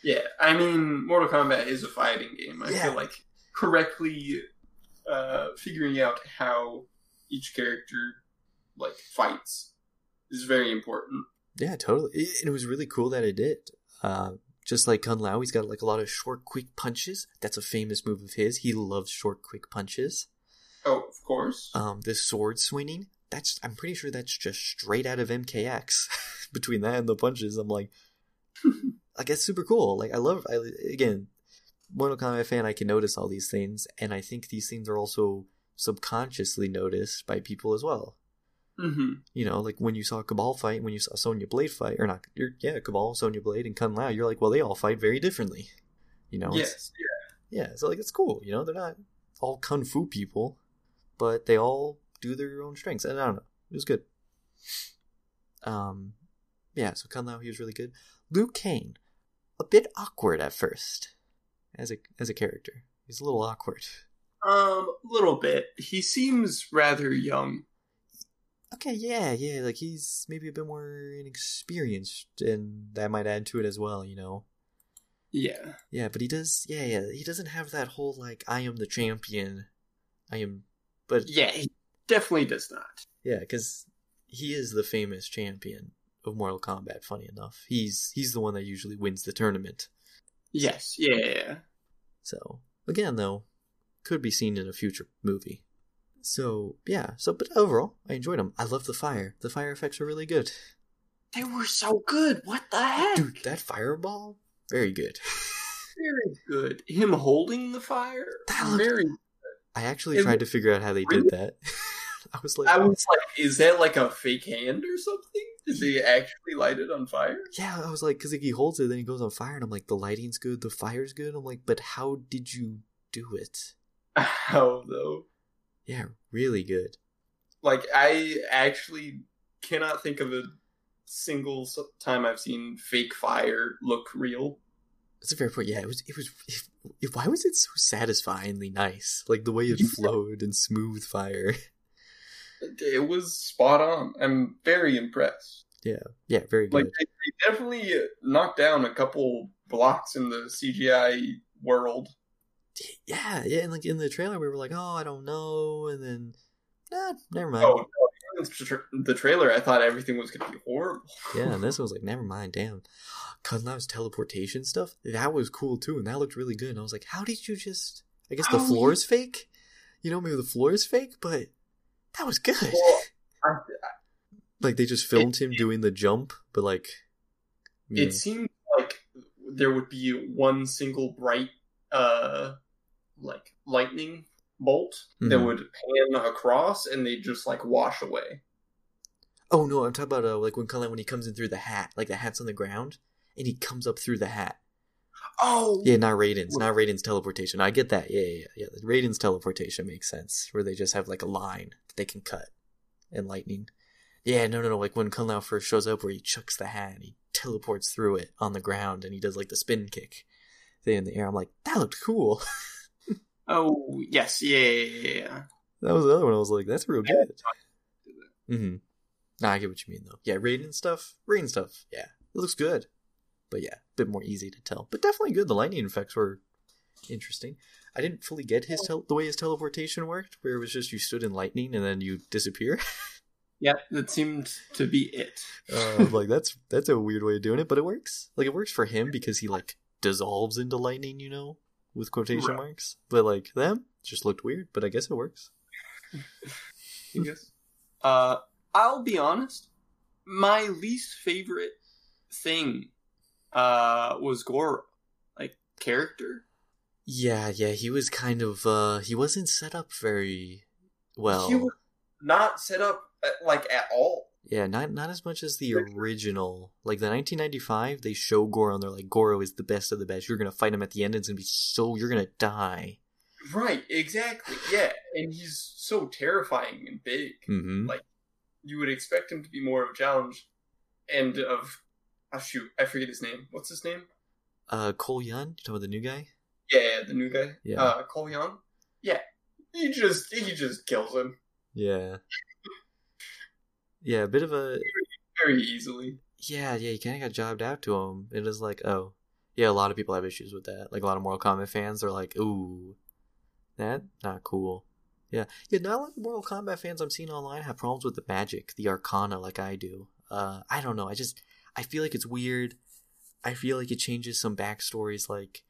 Speaker 2: Yeah, I mean, Mortal Kombat is a fighting game. I
Speaker 1: Yeah.
Speaker 2: feel like correctly uh, figuring out how each character like fights is very important.
Speaker 1: Yeah, totally. It, and it was really cool that it did. Uh, just like Kung Lao, he's got like a lot of short, quick punches. That's a famous move of his. He loves short, quick punches.
Speaker 2: Oh, of course.
Speaker 1: Um, this sword swinging, that's I'm pretty sure that's just straight out of MKX. *laughs* Between that and the punches, I'm like, *laughs* like that's super cool. Like I love, I, again, Mortal Kombat fan, I can notice all these things, and I think these things are also subconsciously noticed by people as well.
Speaker 2: hmm
Speaker 1: You know, like when you saw Kabal fight, when you saw Sonya Blade fight, or not, you're, yeah, Kabal, Sonya Blade, and Kung Lao, you're like, well, they all fight very differently. You know,
Speaker 2: Yes. Yeah.
Speaker 1: yeah, so like it's cool. You know, they're not all kung fu people, but they all do their own strengths. And I don't know, it was good. Um, yeah. So Kung Lao, he was really good. Liu Kang, a bit awkward at first, as a as a character. He's a little awkward.
Speaker 2: Um, a little bit. He seems rather young.
Speaker 1: Okay, yeah, yeah. Like he's maybe a bit more inexperienced, and that might add to it as well. You know.
Speaker 2: Yeah.
Speaker 1: Yeah, but he does. Yeah, yeah. He doesn't have that whole like I am the champion. I am, but
Speaker 2: Yeah, he definitely does not.
Speaker 1: Yeah, because he is the famous champion of Mortal Kombat. Funny enough, he's he's the one that usually wins the tournament.
Speaker 2: Yes. Yeah.
Speaker 1: So again, though, could be seen in a future movie. So yeah, so but overall, I enjoyed them. I love the fire. The fire effects are really good.
Speaker 2: They were so good. What the heck?
Speaker 1: Dude, that fireball, very good. *laughs*
Speaker 2: Very good. Him holding the fire.
Speaker 1: That looked-
Speaker 2: very.
Speaker 1: I actually tried to figure out how they did that. *laughs* *laughs* I was like,
Speaker 2: I oh. was like, is that like a fake hand or something? Did they actually light it on fire?
Speaker 1: yeah, I was like, because like, he holds it, then he goes on fire, and I'm like, the lighting's good, the fire's good. I'm like, but how did you do it?
Speaker 2: How though?
Speaker 1: Yeah, really good.
Speaker 2: Like I actually cannot think of a single time I've seen fake fire look real.
Speaker 1: That's a fair point. Yeah, it was. It was. If, why was it so satisfyingly nice? Like the way it *laughs* flowed and smooth fire. *laughs*
Speaker 2: It was spot on. I'm very impressed.
Speaker 1: Yeah, yeah, very good.
Speaker 2: Like they, they definitely knocked down a couple blocks in the CGI world.
Speaker 1: Yeah, yeah, and like in the trailer, we were like, "Oh, I don't know," and then, nah, never mind.
Speaker 2: Oh, no, the trailer, I thought everything was going to be horrible.
Speaker 1: Yeah, and this *laughs* was like, never mind, damn. Kung Lao's teleportation stuff, that was cool too, and that looked really good. And I was like, how did you just? I guess the floor is fake. You know, maybe the floor is fake, but that was good.
Speaker 2: Well, I,
Speaker 1: like they just filmed him doing the jump, but like,
Speaker 2: it
Speaker 1: know,
Speaker 2: seemed like there would be one single bright, uh, like lightning bolt that
Speaker 1: Mhm.
Speaker 2: would pan across, and they just like wash away.
Speaker 1: oh no, I'm talking about uh, like when Kung Lao when he comes in through the hat, like the hat's on the ground, and he comes up through the hat.
Speaker 2: Oh,
Speaker 1: Yeah, not Raiden's, not Raiden's teleportation. I get that. Yeah, yeah, yeah. Raiden's teleportation makes sense, where they just have like a line that they can cut, and lightning. Yeah, no, no, no. Like when Kung Lao first shows up, where he chucks the hat and he teleports through it on the ground, and he does like the spin kick thing in the air. I'm like, that looked cool. *laughs*
Speaker 2: oh, yes, yeah, yeah, yeah, yeah.
Speaker 1: that was the other one. I was like, that's real good. Mm-hmm. Nah, I get what you mean though. Yeah, Raiden stuff, Raiden stuff. Yeah, it looks good, but yeah, a bit more easy to tell. But definitely good. The lightning effects were interesting. I didn't fully get his tel- the way his teleportation worked, where it was just you stood in lightning and then you disappear. *laughs*
Speaker 2: Yeah, that seemed to be it.
Speaker 1: uh, like that's that's a weird way of doing it, but it works. Like it works for him because he like dissolves into lightning, you know, with quotation
Speaker 2: Right.
Speaker 1: marks. But like them, just looked weird. But I guess it works. *laughs*
Speaker 2: I guess. Uh, I'll be honest. My least favorite thing uh, was Goro, like character.
Speaker 1: Yeah, yeah, he was kind of uh he wasn't set up very well.
Speaker 2: He was not set up uh, like at all.
Speaker 1: Yeah, not not as much as the original. Like the 1995, they show Goro and they're like, Goro is the best of the best. You're gonna fight him at the end. And it's gonna be so you're gonna die.
Speaker 2: Right, exactly. Yeah, and he's so terrifying and big.
Speaker 1: Mm-hmm.
Speaker 2: Like you would expect him to be more of a challenge, and of oh shoot, I forget his name. What's his name?
Speaker 1: Uh, Cole Young, you talking about the new guy?
Speaker 2: Yeah, the new guy.
Speaker 1: Yeah.
Speaker 2: uh, Cole Young. Yeah, he just he just kills him
Speaker 1: Yeah. Yeah, a bit of a
Speaker 2: very easily.
Speaker 1: yeah, yeah. You kind of got jobbed out to him. It was like, oh, yeah. A lot of people have issues with that. Like a lot of Mortal Kombat fans are like, ooh, that not cool. Yeah, yeah. Not a lot of Mortal Kombat fans I'm seeing online have problems with the magic, the Arcana, like I do. Uh, I don't know. I just I feel like it's weird. I feel like it changes some backstories, like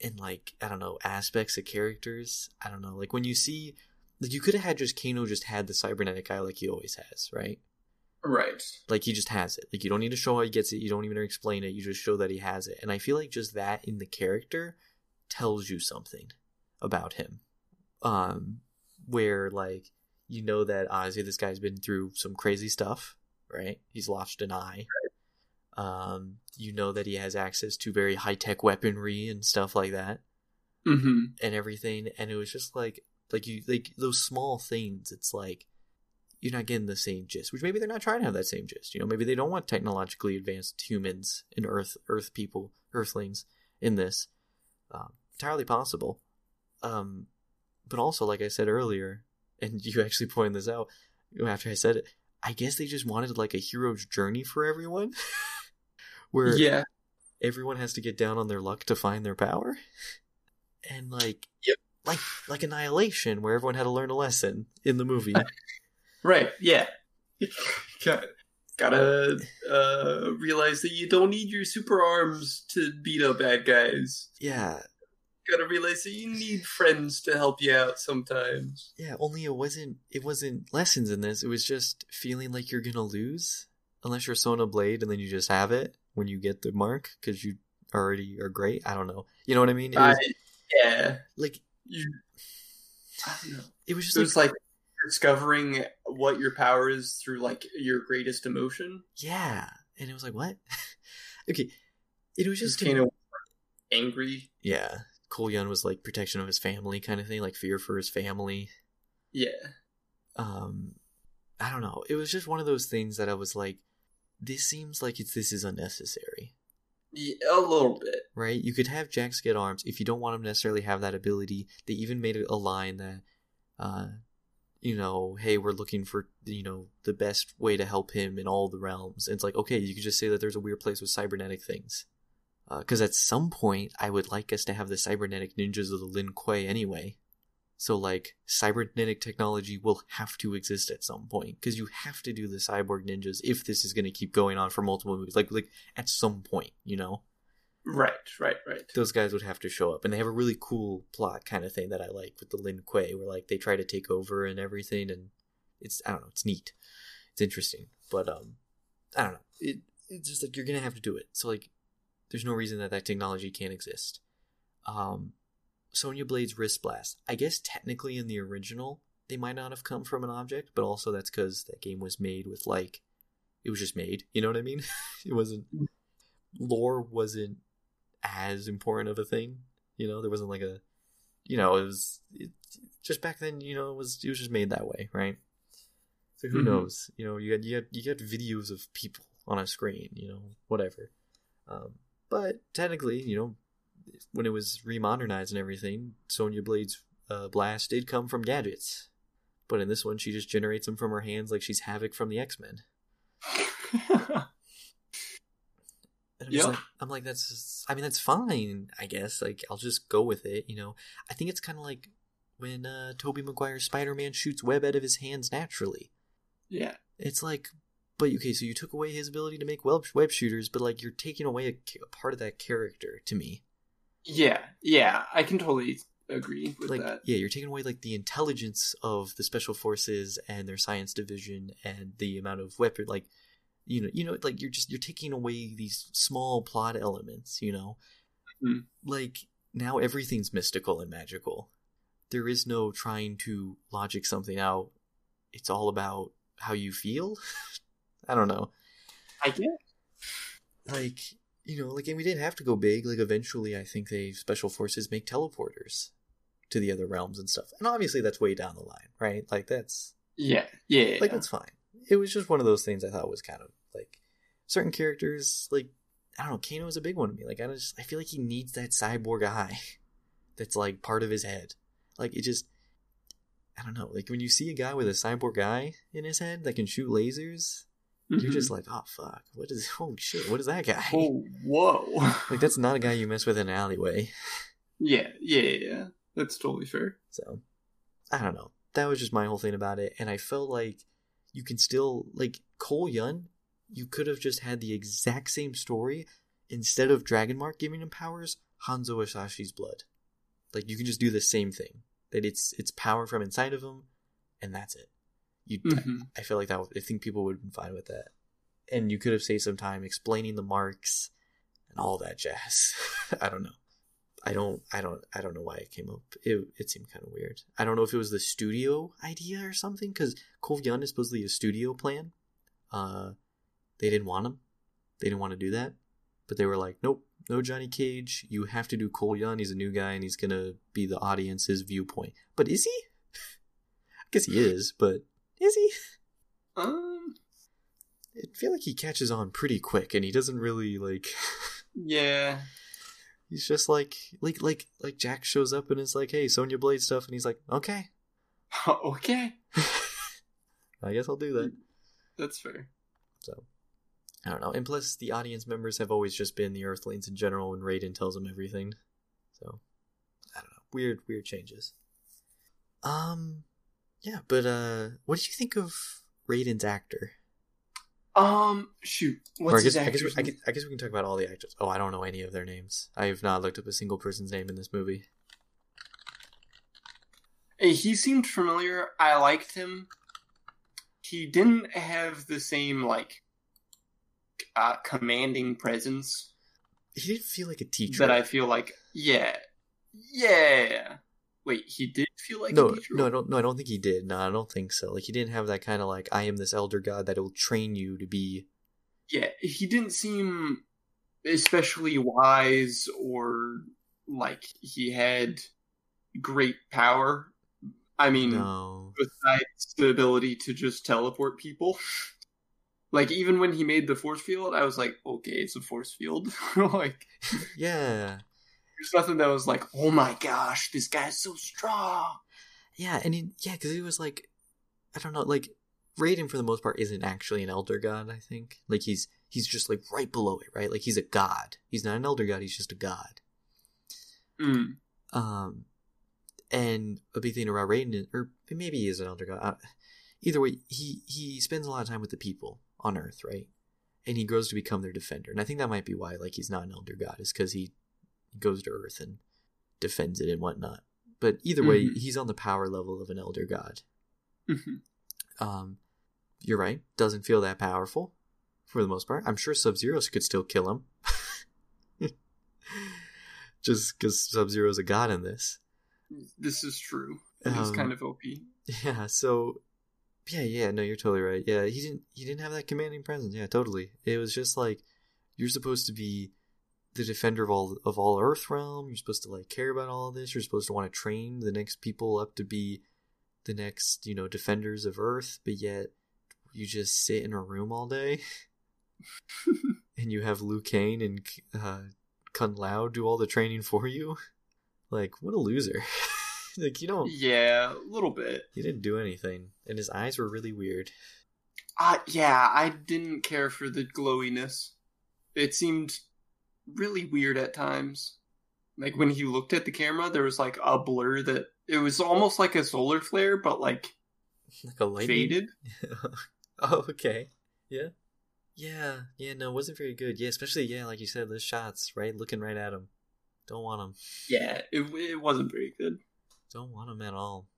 Speaker 1: in like I don't know aspects of characters. I don't know. Like when you see, like you could have had just Kano just had the cybernetic eye like he always has, right?
Speaker 2: Right.
Speaker 1: Like he just has it. Like you don't need to show how he gets it. You don't even explain it. You just show that he has it. And I feel like just that in the character tells you something about him. Um, where like you know that obviously this guy's been through some crazy stuff, right? He's lost an eye. Um, you know that he has access to very high tech weaponry and stuff like that.
Speaker 2: Mm-hmm.
Speaker 1: and everything. And it was just like like you like those small things. It's like you're not getting the same gist which maybe they're not trying to have that same gist. You know maybe they don't want technologically advanced humans and earth earth people earthlings in this. Um, entirely possible. Um but also like i said earlier and *laughs* you actually pointed this out after i said it i guess they just wanted like a hero's journey for everyone *laughs* where
Speaker 2: Yeah.
Speaker 1: everyone has to get down on their luck to find their power and like
Speaker 2: Yep.
Speaker 1: like like annihilation where everyone had to learn a lesson in the movie *laughs*
Speaker 2: Right. Yeah. *laughs* Got, gotta uh, realize that you don't need your super arms to beat up bad guys.
Speaker 1: yeah
Speaker 2: Gotta realize that you need friends to help you out sometimes.
Speaker 1: yeah only it wasn't it wasn't lessons in this it was just feeling like you're gonna lose unless you're Sonya Blade and then you just have it when you get the mark because you already are great I don't know you know what I mean was
Speaker 2: I, yeah.
Speaker 1: like
Speaker 2: You. I don't know.
Speaker 1: it was just
Speaker 2: It
Speaker 1: like
Speaker 2: was like discovering what your power is through like your greatest emotion.
Speaker 1: yeah and it was like what *laughs* okay it was
Speaker 2: Just
Speaker 1: just
Speaker 2: kind of angry.
Speaker 1: yeah Cole Young was like protection of his family kind of thing like fear for his family
Speaker 2: Yeah.
Speaker 1: um i don't know it was just one of those things that i was like this seems like it's this is unnecessary
Speaker 2: yeah. A little bit.
Speaker 1: right you could have jax get arms if you don't want him to necessarily have that ability they even made a line that uh you know hey we're looking for you know the best way to help him in all the realms and it's like okay you could just say that there's a weird place with cybernetic things Because at some point, I would like us to have the cybernetic ninjas of the Lin Kuei anyway. So, like, cybernetic technology will have to exist at some point because you have to do the cyborg ninjas if this is going to keep going on for multiple movies. Like, like at some point, you know,
Speaker 2: Right, right, right.
Speaker 1: those guys would have to show up, and they have a really cool plot kind of thing that I like with the Lin Kuei, where like they try to take over and everything, and it's I don't know, it's neat, it's interesting, but um, I don't know, it it's just like you're gonna have to do it. So like, there's no reason that that technology can't exist. Um, Sonya Blade's wrist blast. I guess technically in the original they might not have come from an object, but also that's because that game was made with like it was just made. You know what I mean? *laughs* it wasn't lore wasn't as important of a thing. You know, there wasn't like a, you know, it was it, just back then. You know, it was it was just made that way, right? So who
Speaker 2: Mhm.
Speaker 1: knows? You know, you got you got you got videos of people on a screen. You know, whatever. Um, but technically, you know, when it was remodernized and everything, Sonya Blade's uh, blast did come from gadgets. But in this one, she just generates them from her hands like she's Havoc from the X Men. *laughs* I'm, like, I'm like, that's, just- I mean, that's fine, I guess. Like, I'll just go with it, you know. I think it's kind of like when uh, Tobey Maguire's Spider Man shoots web out of his hands naturally.
Speaker 2: yeah.
Speaker 1: It's like, but okay, so you took away his ability to make web, web shooters, but like, you're taking away a, a part of that character to me.
Speaker 2: Yeah, yeah, I can totally agree with
Speaker 1: Like,
Speaker 2: that.
Speaker 1: yeah, you're taking away like the intelligence of the special forces and their science division and the amount of weapon, like, you know, you know, like you're just you're taking away these small plot elements, you know,
Speaker 2: Mhm.
Speaker 1: like now everything's mystical and magical. There is no trying to logic something out. It's all about how you feel. *laughs* I don't know.
Speaker 2: I get.
Speaker 1: Like, you know, like, and we didn't have to go big. Like, eventually, I think they special forces make teleporters to the other realms and stuff. And obviously, that's way down the line, right? Like, that's
Speaker 2: Yeah, yeah,
Speaker 1: like that's fine. It was just one of those things I thought was kind of like certain characters. Like, I don't know, Kano is a big one to me. Like, I just I feel like he needs that cyborg eye *laughs* that's like part of his head. Like, it just. I don't know. Like when you see a guy with a cyborg eye in his head that can shoot lasers, you're
Speaker 2: Mhm.
Speaker 1: just like, oh fuck, what is? *laughs* Oh shit, what is that guy?
Speaker 2: oh, whoa. *laughs*
Speaker 1: Like that's not a guy you mess with in an alleyway.
Speaker 2: yeah, yeah, yeah. That's totally fair.
Speaker 1: So I don't know. That was just my whole thing about it, and I felt like you can still like Cole Young. You could have just had the exact same story instead of Dragon Mark giving him powers. Hanzo Hasashi's blood. Like you can just do the same thing. That it's it's power from inside of him, and that's it. You,
Speaker 2: Mhm.
Speaker 1: I feel like that. I think people would have been fine with that, and you could have saved some time explaining the marks and all that jazz. *laughs* I don't know. I don't. I don't. I don't know why it came up. It it seemed kind of weird. I don't know if it was the studio idea or something because Cole Young is supposedly a studio plan. Uh, they didn't want him. They didn't want to do that, but they were like, nope, no Johnny Cage. You have to do Cole Young. He's a new guy and he's gonna be the audience's viewpoint. But is he? *laughs* I guess he is, but is he?
Speaker 2: Um,
Speaker 1: I feel like he catches on pretty quick, and he doesn't really like. *laughs*
Speaker 2: yeah.
Speaker 1: he's just like like like like Jax shows up and is like, "Hey, Sonya Blade stuff," and he's like, "Okay, *laughs*
Speaker 2: okay, *laughs*
Speaker 1: I guess I'll do that."
Speaker 2: that's fair.
Speaker 1: So I don't know. And plus, the audience members have always just been the Earthlings in general when Raiden tells them everything. So I don't know. Weird, weird changes. Um, yeah, but uh, what did you think of Raiden's actor?
Speaker 2: Um, shoot. What's
Speaker 1: or I
Speaker 2: his
Speaker 1: guess, I guess, we, I guess I guess we can talk about all the actors. Oh, I don't know any of their names. I have not looked up a single person's name in this movie.
Speaker 2: He seemed familiar. I liked him. He didn't have the same like uh, commanding presence
Speaker 1: He didn't feel like a teacher.
Speaker 2: that I feel like. Yeah, yeah. Wait, he did feel like
Speaker 1: no, no, I don't. No, I don't think he did. No, I don't think so. Like he didn't have that kind of like I am this elder god that will train you to be.
Speaker 2: Yeah, he didn't seem especially wise or like he had great power. I mean,
Speaker 1: No,
Speaker 2: besides the ability to just teleport people. *laughs* Like even when he made the force field, I was like, okay, it's a force field. *laughs* like
Speaker 1: yeah,
Speaker 2: there's nothing that was like, oh my gosh, this guy's so strong.
Speaker 1: yeah, and he, yeah, because he was like, I don't know, like Raiden for the most part isn't actually an elder god. I think like he's he's just like right below it, right? Like he's a god. He's not an elder god. He's just a god.
Speaker 2: Mm.
Speaker 1: Um, and a big thing about Raiden, or maybe he is an elder god. Uh, either way, he he spends a lot of time with the people on Earth, right? And he grows to become their defender. And I think that might be why, like, he's not an elder god, is because he goes to Earth and defends it and whatnot. But either way,
Speaker 2: Mhm.
Speaker 1: he's on the power level of an elder god.
Speaker 2: Mhm.
Speaker 1: Um, you're right. Doesn't feel that powerful for the most part. I'm sure Sub Zero could still kill him. *laughs* Just because Sub Zero's a god in this.
Speaker 2: This is true. He's
Speaker 1: Um,
Speaker 2: kind of OP.
Speaker 1: Yeah, so yeah, yeah, no, you're totally right. Yeah, he didn't he didn't have that commanding presence. Yeah, totally. It was just like you're supposed to be the defender of all of all Earth realm. You're supposed to like care about all of this. You're supposed to want to train the next people up to be the next, you know, defenders of Earth, but yet you just sit in a room all day *laughs* and you have Liu Kang and uh Kung Lao do all the training for you. Like, what a loser. *laughs* like you don't
Speaker 2: yeah, a little bit.
Speaker 1: he didn't do anything, and his eyes were really weird.
Speaker 2: Uh, yeah, I didn't care for the glowiness. It seemed really weird at times. Like when he looked at the camera, there was like a blur that it was almost like a solar flare, but like *laughs*
Speaker 1: Like a lightning.
Speaker 2: faded. *laughs*
Speaker 1: oh, okay. Yeah. Yeah, yeah, no, it wasn't very good. Yeah, especially yeah, like you said, those shots, right? Looking right at him. Don't want him.
Speaker 2: Yeah, it it wasn't very good.
Speaker 1: Don't want him at all.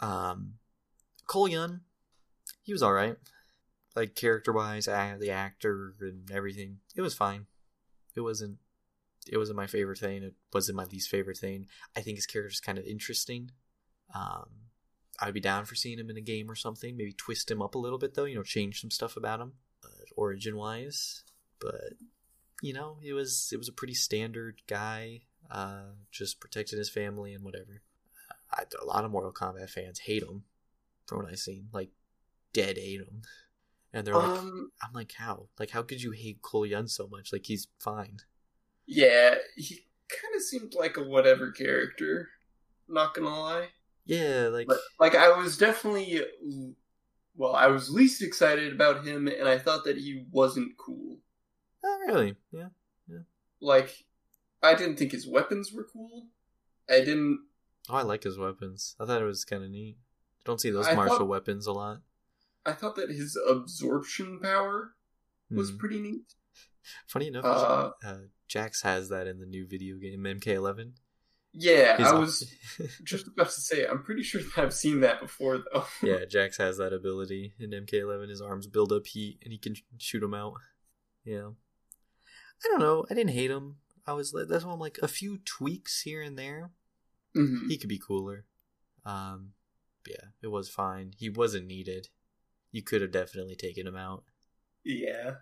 Speaker 1: Um, Cole Young, he was all right. Like character wise, the actor and everything, it was fine. It wasn't. It wasn't my favorite thing. It wasn't my least favorite thing. I think his character's kind of interesting. Um, I'd be down for seeing him in a game or something. Maybe twist him up a little bit though. You know, change some stuff about him, uh, origin wise. But you know, it was it was a pretty standard guy. Uh, just protecting his family and whatever. I, a lot of Mortal Kombat fans hate him, from what I've seen. Like, dead hate him, and they're like,
Speaker 2: Um,
Speaker 1: "I'm like, how? Like, how could you hate Cole Young so much? Like, he's fine."
Speaker 2: yeah, he kind of seemed like a whatever character. Not gonna lie.
Speaker 1: Yeah, like,
Speaker 2: But like I was definitely well, I was least excited about him and I thought that he wasn't cool.
Speaker 1: oh really? Yeah. Yeah.
Speaker 2: Like I didn't think his weapons were cool. I didn't
Speaker 1: Oh, I like his weapons. I thought it was kind of neat. I don't see those
Speaker 2: I
Speaker 1: martial
Speaker 2: thought-
Speaker 1: weapons a lot.
Speaker 2: I thought that his absorption power was
Speaker 1: Hmm.
Speaker 2: pretty neat.
Speaker 1: Funny enough,
Speaker 2: Uh,
Speaker 1: uh, Jax has that in the new video game MK11.
Speaker 2: Yeah, I was *laughs* just about to say I'm pretty sure that I've seen that before though.
Speaker 1: yeah, Jax has that ability in MK11. His arms build up heat and he can shoot them out. Yeah. I don't know. I didn't hate him. I was like, that's why I'm like a few tweaks here and there.
Speaker 2: Mhm.
Speaker 1: He could be cooler. Um, yeah, it was fine. He wasn't needed. You could have definitely taken him out.
Speaker 2: Yeah.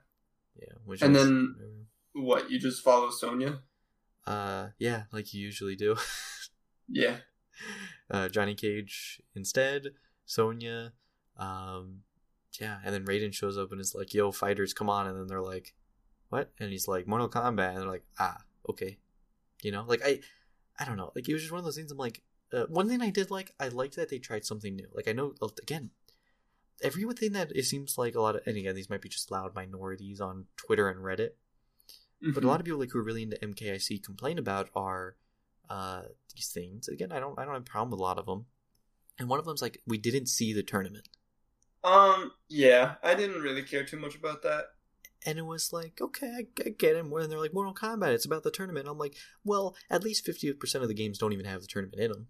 Speaker 1: Yeah, which
Speaker 2: And
Speaker 1: was-
Speaker 2: then- What, you just follow Sonya?
Speaker 1: uh, yeah, like you usually do.
Speaker 2: Yeah. *laughs*
Speaker 1: uh, Johnny Cage instead, Sonya, um, yeah, and then Raiden shows up and is like, "Yo, fighters, come on!" And then they're like, "What?" And he's like, "Mortal Kombat," and they're like, "Ah, okay," you know, like I, I don't know, like it was just one of those things. I'm like, uh, one thing I did like, I liked that they tried something new. Like I know, again, everything that it seems like a lot of, and again, these might be just loud minorities on Twitter and Reddit, but a lot of people like who are really into MKIC complain about are uh, these things. Again, I don't I don't have a problem with a lot of them. And one of them's like we didn't see the tournament,
Speaker 2: Um, yeah, I didn't really care too much about that.
Speaker 1: and it was like okay, I, I get it. And they're like Mortal Kombat, it's about the tournament. I'm like, well, at least fifty percent of the games don't even have the tournament in them.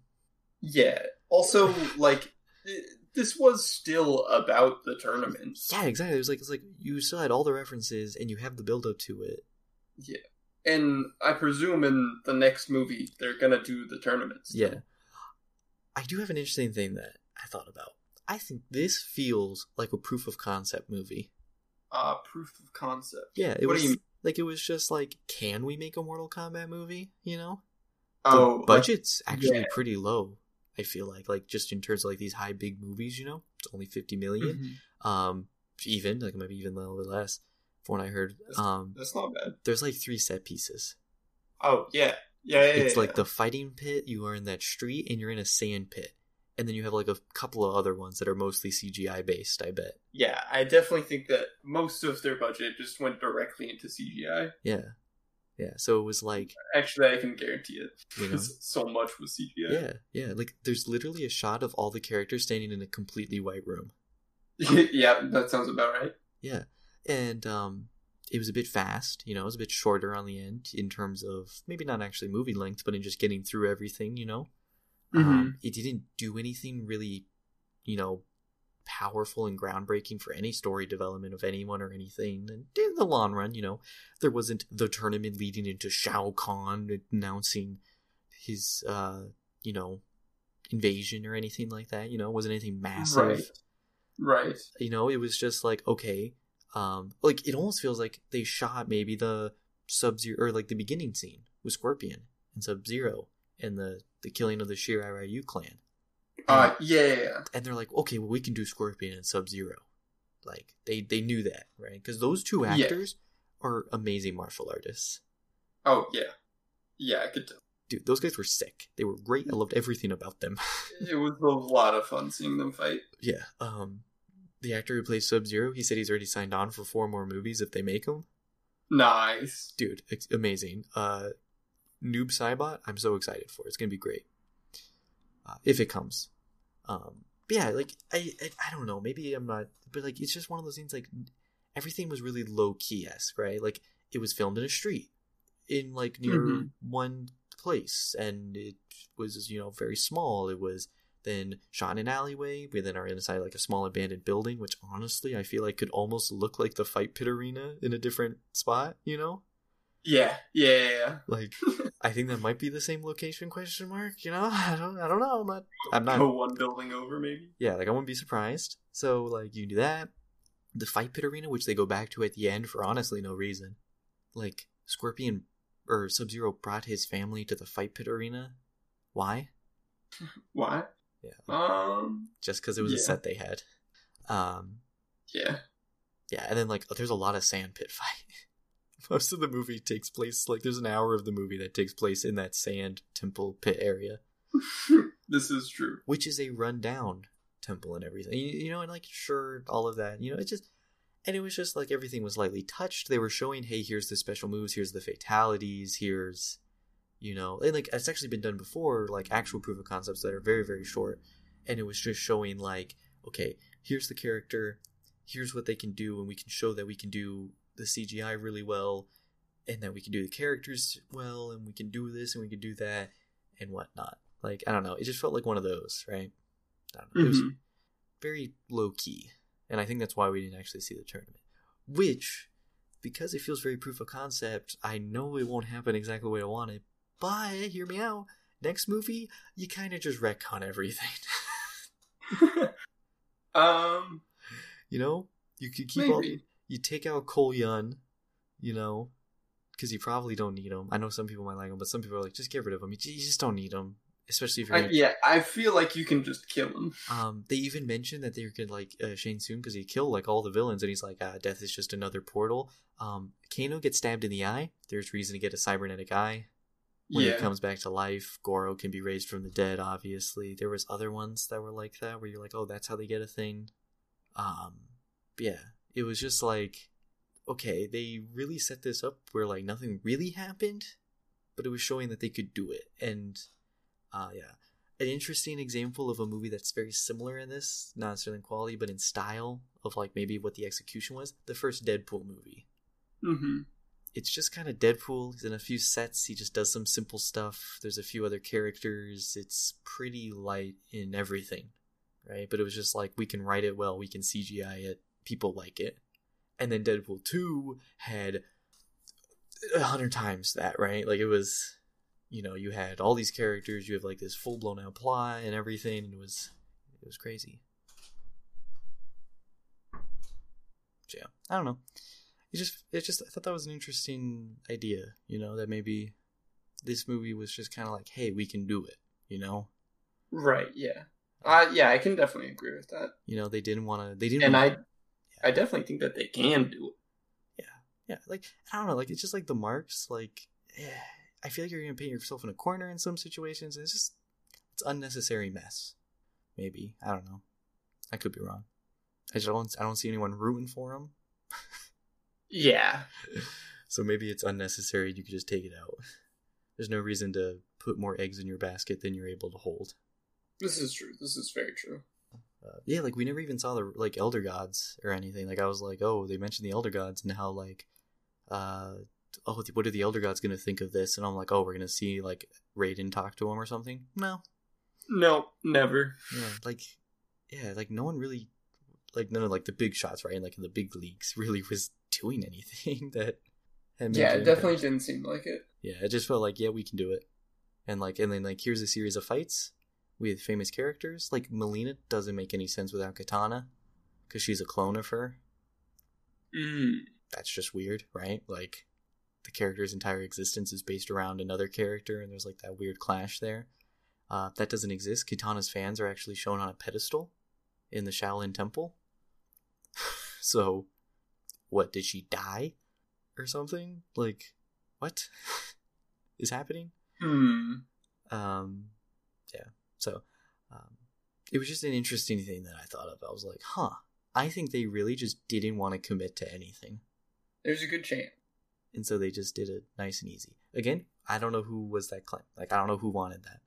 Speaker 2: Yeah. Also, like, *laughs* this was still about the tournament.
Speaker 1: Yeah, exactly. It was like it's like you still had all the references and you have the build up to it.
Speaker 2: Yeah. And I presume in the next movie they're gonna do the tournaments.
Speaker 1: Yeah. I do have an interesting thing that I thought about. I think this feels like a proof of concept movie.
Speaker 2: Uh, proof of concept.
Speaker 1: Yeah, it
Speaker 2: What do
Speaker 1: was
Speaker 2: you mean?
Speaker 1: like it was just like, can we make a Mortal Kombat movie? You know, the
Speaker 2: Oh, like-
Speaker 1: budget's actually
Speaker 2: yeah.
Speaker 1: pretty low. I feel like, like just in terms of like these high big movies, you know, it's only fifty million.
Speaker 2: Mhm.
Speaker 1: Um, even like maybe even a little bit less, from what I heard. Um,
Speaker 2: That's not bad.
Speaker 1: there's like three set pieces.
Speaker 2: Oh yeah, yeah, yeah.
Speaker 1: it's
Speaker 2: yeah,
Speaker 1: like
Speaker 2: yeah.
Speaker 1: the fighting pit. You are in that street, and you're in a sand pit, and then you have like a couple of other ones that are mostly CGI based. I bet.
Speaker 2: Yeah, I definitely think that most of their budget just went directly into CGI.
Speaker 1: Yeah, yeah. So it was like
Speaker 2: Actually, I can guarantee it
Speaker 1: you know,
Speaker 2: so much was CGI.
Speaker 1: yeah, yeah. Like there's literally a shot of all the characters standing in a completely white room. *laughs*
Speaker 2: yeah, that sounds about right.
Speaker 1: Yeah, and um, it was a bit fast. You know, it was a bit shorter on the end in terms of maybe not actually movie length, but in just getting through everything. You know,
Speaker 2: Mm-hmm.
Speaker 1: um, it didn't do anything really, you know, powerful and groundbreaking for any story development of anyone or anything. And in the long run, you know, there wasn't the tournament leading into Shao Kahn announcing his, uh, you know, invasion or anything like that. You know, it wasn't anything massive
Speaker 2: Right. Right.
Speaker 1: you know it was just like okay um like it almost feels like they shot maybe the sub zero or like the beginning scene with scorpion and sub zero and the the killing of the Shirai Ryu clan
Speaker 2: Uh, yeah, yeah, yeah.
Speaker 1: and they're like okay well we can do scorpion and sub zero like they they knew that right because those two
Speaker 2: Yeah.
Speaker 1: actors are amazing martial artists
Speaker 2: Oh, yeah. Yeah, I could tell.
Speaker 1: dude those guys were sick they were great i loved everything about them *laughs*
Speaker 2: It was a lot of fun seeing them fight.
Speaker 1: yeah um the actor who plays sub zero he said he's already signed on for four more movies if they make them
Speaker 2: Nice.
Speaker 1: dude it's amazing uh Noob Saibot i'm so excited for it's gonna be great uh, if it comes um but yeah like I, I i don't know. Maybe i'm not but like it's just one of those things like everything was really low key esque right? Like it was filmed in a street in like near
Speaker 2: Mhm.
Speaker 1: one place and it was you know very small. It was then shot in an alleyway we then are inside like a small abandoned building which honestly i feel like could almost look like the fight pit arena in a different spot you know
Speaker 2: Yeah, yeah, yeah, yeah.
Speaker 1: like, *laughs* I think that might be the same location? Question mark. You know, *laughs* I don't, I don't know. I'm not, I'm not.
Speaker 2: Go one building over, maybe.
Speaker 1: Yeah, like I wouldn't be surprised. So like, you can do that. The fight pit arena, which they go back to at the end for honestly no reason. Like Scorpion or Sub Zero brought his family to the fight pit arena. Why? *laughs*
Speaker 2: Why?
Speaker 1: Yeah,
Speaker 2: Um.
Speaker 1: just because it was a set they had. Um,
Speaker 2: Yeah.
Speaker 1: yeah, and then like there's a lot of sand pit fight. *laughs* Most of the movie takes place like there's an hour of the movie that takes place in that sand temple pit area. *laughs*
Speaker 2: this is true.
Speaker 1: which is a rundown temple and everything. You, you know, and like sure, all of that. You know, it just and it was just like everything was lightly touched. They were showing, hey, here's the special moves, here's the fatalities, here's you know, and like it's actually been done before, like actual proof of concepts that are very very short, and it was just showing like, okay, here's the character, here's what they can do, and we can show that we can do the CGI really well, and that we can do the characters well, and we can do this and we can do that, and whatnot. Like I don't know, it just felt like one of those, right? I don't know. It was
Speaker 2: Mhm.
Speaker 1: very low key, and I think that's why we didn't actually see the tournament. Which, because it feels very proof of concept, I know it won't happen exactly the way I want it. But hear me out. Next movie, you kind of just retcon everything. *laughs* *laughs*
Speaker 2: um.
Speaker 1: you know, you could keep all
Speaker 2: Maybe.
Speaker 1: You take out Cole Young, you know, because you probably don't need him. I know some people might like him, but some people are like, just get rid of him. You just don't need him, especially if you're.
Speaker 2: I,
Speaker 1: Gonna,
Speaker 2: yeah, I feel like you can just kill him.
Speaker 1: Um, they even mentioned that they could like uh, Shang Tsung because he killed like all the villains, and he's like, ah, death is just another portal. Um, Kano gets stabbed in the eye. There's reason to get a cybernetic eye. When
Speaker 2: yeah.
Speaker 1: it comes back to life, Goro can be raised from the dead. Obviously, there was other ones that were like that, where you're like, oh, that's how they get a thing. Um, yeah, it was just like, okay, they really set this up where like nothing really happened, but it was showing that they could do it, and uh, yeah, an interesting example of a movie that's very similar in this, not necessarily in quality, but in style of like maybe what the execution was. The first Deadpool movie.
Speaker 2: hmm
Speaker 1: It's just kind of Deadpool. He's in a few sets. He just does some simple stuff. There's a few other characters. It's pretty light in everything, right? But it was just like we can write it well, we can CGI it, people like it. And then Deadpool 2 had a hundred times that, right? Like it was, you know, you had all these characters, you have like this full blown out plot and everything, and it was, it was crazy. So yeah, I don't know. It just, it just, I thought that was an interesting idea, you know, that maybe this movie was just kind of like, hey, we can do it, you know.
Speaker 2: Right. Yeah. Uh, yeah, I can definitely agree with that.
Speaker 1: You know, they didn't want to, they didn't.
Speaker 2: And
Speaker 1: wanna-
Speaker 2: I, I definitely think that they can do it.
Speaker 1: yeah yeah. like i don't know like it's just like the marks like eh, i feel like you're gonna paint yourself in a corner in some situations and it's just it's unnecessary mess maybe I don't know. I could be wrong. I just don't I don't see anyone rooting for him. *laughs*
Speaker 2: Yeah.
Speaker 1: So maybe it's unnecessary. You could just take it out. There's no reason to put more eggs in your basket than you're able to hold.
Speaker 2: This is true. This is very true.
Speaker 1: Uh, yeah, like we never even saw the like elder gods or anything. Like I was like, oh, they mentioned the elder gods and how like, uh, oh, what are the elder gods gonna think of this? And I'm like, oh, we're gonna see like Raiden talk to him or something. No,
Speaker 2: No, never.
Speaker 1: yeah, like, yeah, like no one really, like none of like the big shots, right? Like in the big leagues, really *laughs* was doing anything *laughs* that.
Speaker 2: Yeah, it definitely
Speaker 1: impact.
Speaker 2: didn't seem like it.
Speaker 1: Yeah, it just felt like yeah, we can do it, and like and then like here's a series of fights with famous characters. Like Mileena doesn't make any sense without Kitana, because she's a clone of her.
Speaker 2: Mm.
Speaker 1: That's just weird, right? Like the character's entire existence is based around another character, and there's like that weird clash there. Uh, that doesn't exist. Kitana's fans are actually shown on a pedestal in the Shaolin Temple. *laughs* so, what did she die or something? Like, what *laughs* is happening?
Speaker 2: Hmm.
Speaker 1: Um. So, um, it was just an interesting thing that I thought of. I was like, huh. I think they really just didn't want to commit to anything.
Speaker 2: There's a good chance.
Speaker 1: And so they just did it nice and easy. Again, I don't know who was that client. Like, I don't know who wanted that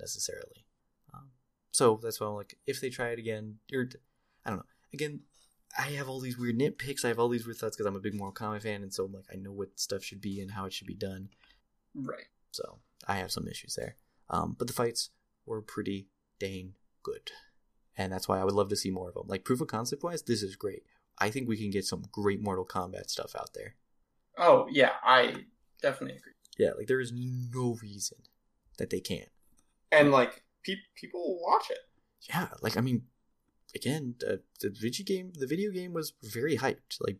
Speaker 1: necessarily. Um, so that's why I'm like, if they try it again, you're, I don't know. Again, I have all these weird nitpicks. I have all these weird thoughts because I'm a big Mortal Kombat fan. And so I'm like, I know what stuff should be and how it should be done.
Speaker 2: Right.
Speaker 1: So I have some issues there. Um, but the fights were pretty dang good. And that's why I would love to see more of them. Like proof of concept wise, this is great. I think we can get some great Mortal Kombat stuff out there.
Speaker 2: Oh yeah, I definitely agree.
Speaker 1: Yeah, like there is no reason that they can't.
Speaker 2: And like pe- people will watch it.
Speaker 1: Yeah, like I mean, again, the, the video game, the video game was very hyped. Like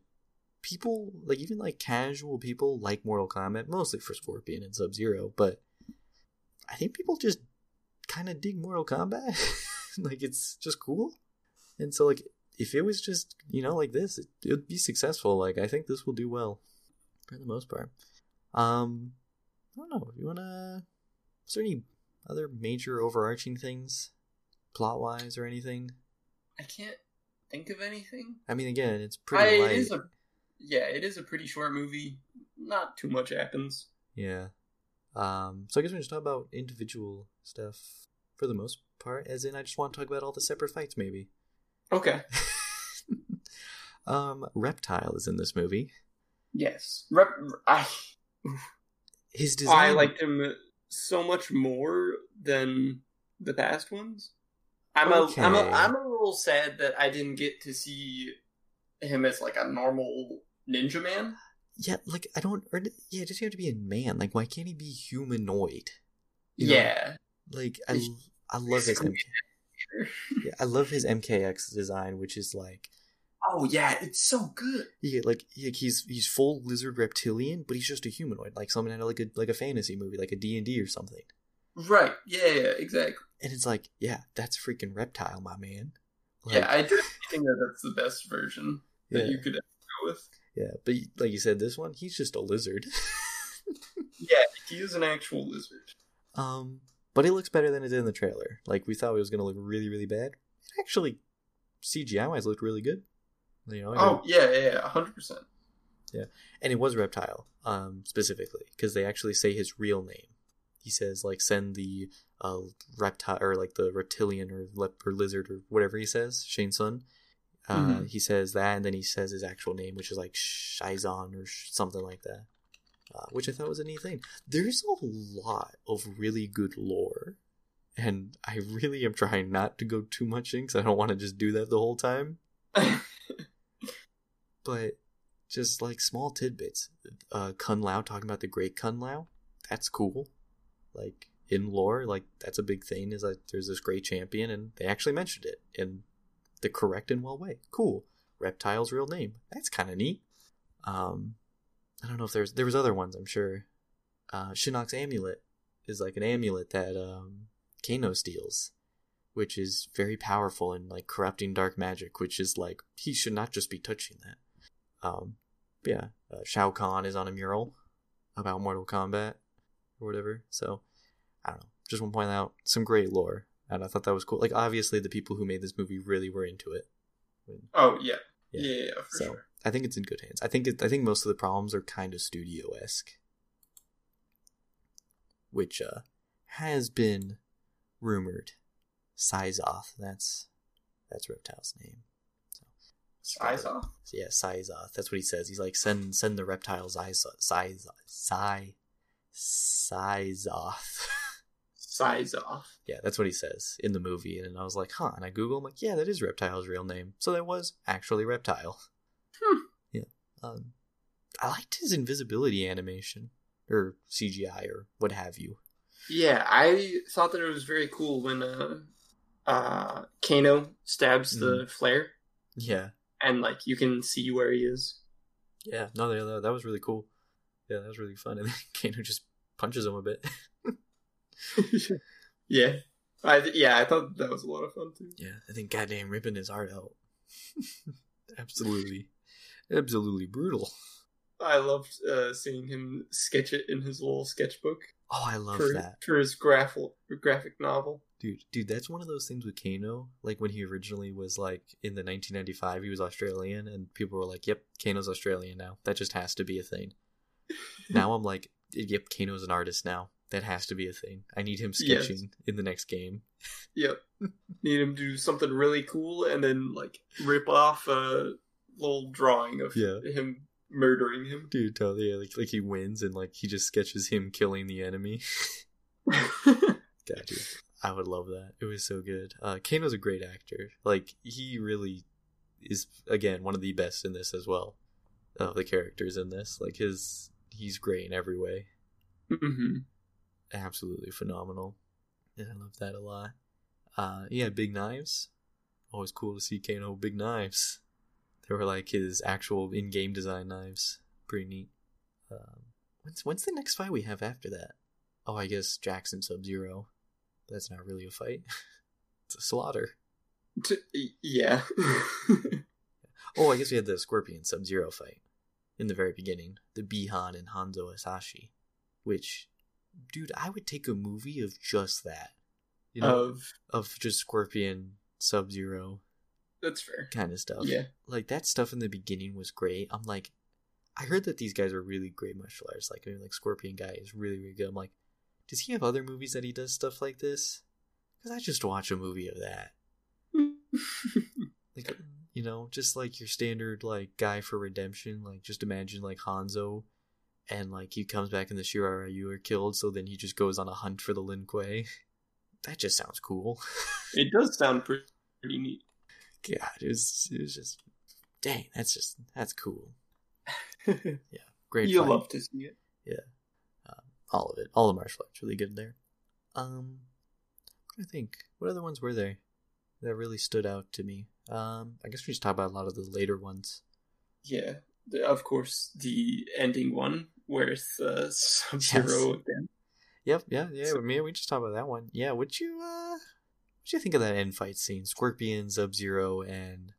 Speaker 1: people, like even like casual people like Mortal Kombat, mostly for Scorpion and Sub Zero, but I think people just kind of dig Mortal Kombat. *laughs* like it's just cool, and so like if it was just you know like this, it, it would be successful. Like I think this will do well for the most part. Um, I don't know. You wanna? Is there any other major overarching things, plot wise or anything?
Speaker 2: I can't think of anything.
Speaker 1: I mean, again, it's pretty
Speaker 2: it
Speaker 1: light.
Speaker 2: is a yeah, it is a pretty short movie. Not too much happens.
Speaker 1: Yeah. Um. So I guess we just talk about individual stuff for the most part. As in, I just want to talk about all the separate fights, maybe.
Speaker 2: Okay. *laughs*
Speaker 1: um, Reptile is in this movie.
Speaker 2: Yes. Rep- I
Speaker 1: His design.
Speaker 2: I liked him so much more than the past ones. I'm a I'm a
Speaker 1: Okay.
Speaker 2: I'm a little sad that I didn't get to see him as like a normal ninja man.
Speaker 1: Yeah, like I don't. Or, yeah, does he have to be a man? Like, why can't he be humanoid? You know,
Speaker 2: yeah.
Speaker 1: Like I, I love his MK. *laughs* Yeah, I love his MKX design, which is like
Speaker 2: Oh yeah, it's so good.
Speaker 1: Yeah, like like he's he's full lizard reptilian, but he's just a humanoid, like something out of like a like a fantasy movie, like a D and D or something.
Speaker 2: Right. Yeah, yeah, exactly.
Speaker 1: And it's like, yeah, that's freaking reptile, my man. Like,
Speaker 2: yeah, I do think that that's the best version
Speaker 1: yeah,
Speaker 2: that you could ever go with.
Speaker 1: yeah. But like you said, this one, he's just a lizard. *laughs*
Speaker 2: Yeah, he is an actual lizard.
Speaker 1: um, but it looks better than it did in the trailer. Like we thought it was gonna look really, really bad. It actually, CGI wise, looked really good. You know,
Speaker 2: Oh yeah, yeah, yeah, hundred percent.
Speaker 1: Yeah, and it was reptile um specifically because they actually say his real name he says like send the uh reptile or like the reptilian or lep or lizard or whatever he says Shang Tsung uh
Speaker 2: Mhm.
Speaker 1: he says that and then he says his actual name which is like shizon or sh- something like that uh, which i thought was a neat thing there's a lot of really good lore and i really am trying not to go too much in because i don't want to just do that the whole time *laughs* but just like small tidbits. Uh, Kung Lao talking about the great Kung Lao, that's cool. Like in lore, like that's a big thing. Is like there's this great champion, and they actually mentioned it in the correct and well way. Cool. Reptile's real name. That's kind of neat. Um, I don't know if there's there was other ones. I'm sure. Uh, Shinnok's amulet is like an amulet that um, Kano steals, which is very powerful and like corrupting dark magic. Which is like he should not just be touching that. Um, yeah, uh, Shao Kahn is on a mural about Mortal Kombat or whatever. So I don't know. Just want to point out some great lore. and I thought that was cool. Like obviously the people who made this movie really were into it.
Speaker 2: Oh yeah,
Speaker 1: Yeah.
Speaker 2: yeah, yeah, for
Speaker 1: So
Speaker 2: sure.
Speaker 1: I think it's in good hands. I think it, I think most of the problems are kind of studio esque, which uh, has been rumored. Syzoth, that's that's Reptile's name.
Speaker 2: Size off.
Speaker 1: So yeah, Syzoth. That's what he says. He's like send send the reptiles size size Syzoth.
Speaker 2: Size off. *laughs*
Speaker 1: yeah, that's what he says in the movie. And I was like, huh. And I Google, I'm like, yeah, that is Reptile's real name. So that was actually Reptile. Um, I liked his invisibility animation or CGI or what have you.
Speaker 2: Yeah, I thought that it was very cool when uh, uh, Kano stabs
Speaker 1: Mm.
Speaker 2: the flare,
Speaker 1: Yeah.
Speaker 2: and like you can see where he is.
Speaker 1: Yeah. No, that, that was really cool. Yeah, that was really fun. *laughs* And then Kano just punches him a bit. *laughs*
Speaker 2: yeah, I th- yeah, I thought that was a lot of fun too.
Speaker 1: Yeah, I think goddamn ripping his heart out. *laughs* absolutely, absolutely brutal.
Speaker 2: I loved uh, seeing him sketch it in his little sketchbook
Speaker 1: Oh, I love
Speaker 2: for
Speaker 1: that,
Speaker 2: for his graphic graphic novel.
Speaker 1: dude. Dude, that's one of those things with Kano. Like when he originally was like in the 1995, he was Australian, and people were like, "Yep, Kano's Australian now. That just has to be a thing." *laughs* now I'm like, "Yep, Kano's an artist now. That has to be a thing. I need him
Speaker 2: Yes.
Speaker 1: sketching in the next game."
Speaker 2: Yep, *laughs* need him to do something really cool, and then like rip off a little drawing of
Speaker 1: Yeah.
Speaker 2: him murdering him.
Speaker 1: Dude, totally. Yeah, like like he wins, and like he just sketches him killing the enemy. *laughs* God, dude. I would love that. It was so good. Uh, Kano's a great actor. Like he really is again one of the best in this as well. Of the characters in this, like his, he's great in every way.
Speaker 2: hmm
Speaker 1: Absolutely phenomenal. And I love that a lot. Uh, yeah, big knives. Always cool to see Kano with big knives. They were like his actual in-game design knives. Pretty neat. Um, when's when's the next fight we have after that? Oh, I guess Jackson Sub Zero. That's not really a fight. *laughs* it's a slaughter.
Speaker 2: Yeah. *laughs*
Speaker 1: Oh, I guess we had the Scorpion Sub Zero fight in the very beginning. The Bi-Han and Hanzo Hasashi. Which, dude, I would take a movie of just that. You know,
Speaker 2: of
Speaker 1: of just Scorpion Sub Zero
Speaker 2: that's fair.
Speaker 1: kind of stuff.
Speaker 2: Yeah.
Speaker 1: Like that stuff in the beginning was great. I'm like, I heard that these guys are really great martial artists. Like, I mean, like Scorpion guy is really, really good. I'm like, does he have other movies that he does stuff like this? Because I just watch a movie of that. *laughs* Like, you know, just like your standard like guy for redemption. Like, just imagine like Hanzo, and like he comes back and the Shirai Ryu are killed, so then he just goes on a hunt for the Lin Kuei. *laughs* That just sounds cool. *laughs*
Speaker 2: it does sound pretty, pretty neat.
Speaker 1: God, it was it was just dang, that's just that's cool. *laughs* Yeah, great
Speaker 2: You'll love to see it. Yeah.
Speaker 1: All of it. All the martial arts really good there. Um I think what other ones were there that really stood out to me? Um I guess we just talk about a lot of the later ones.
Speaker 2: Yeah. The- of course, the ending one where it's uh, Sub Zero again.
Speaker 1: Yep, yeah, yeah.
Speaker 2: So-
Speaker 1: me, we just talked about that one. Yeah, would you uh what'd you think of that end fight scene? Scorpion, Sub Zero, and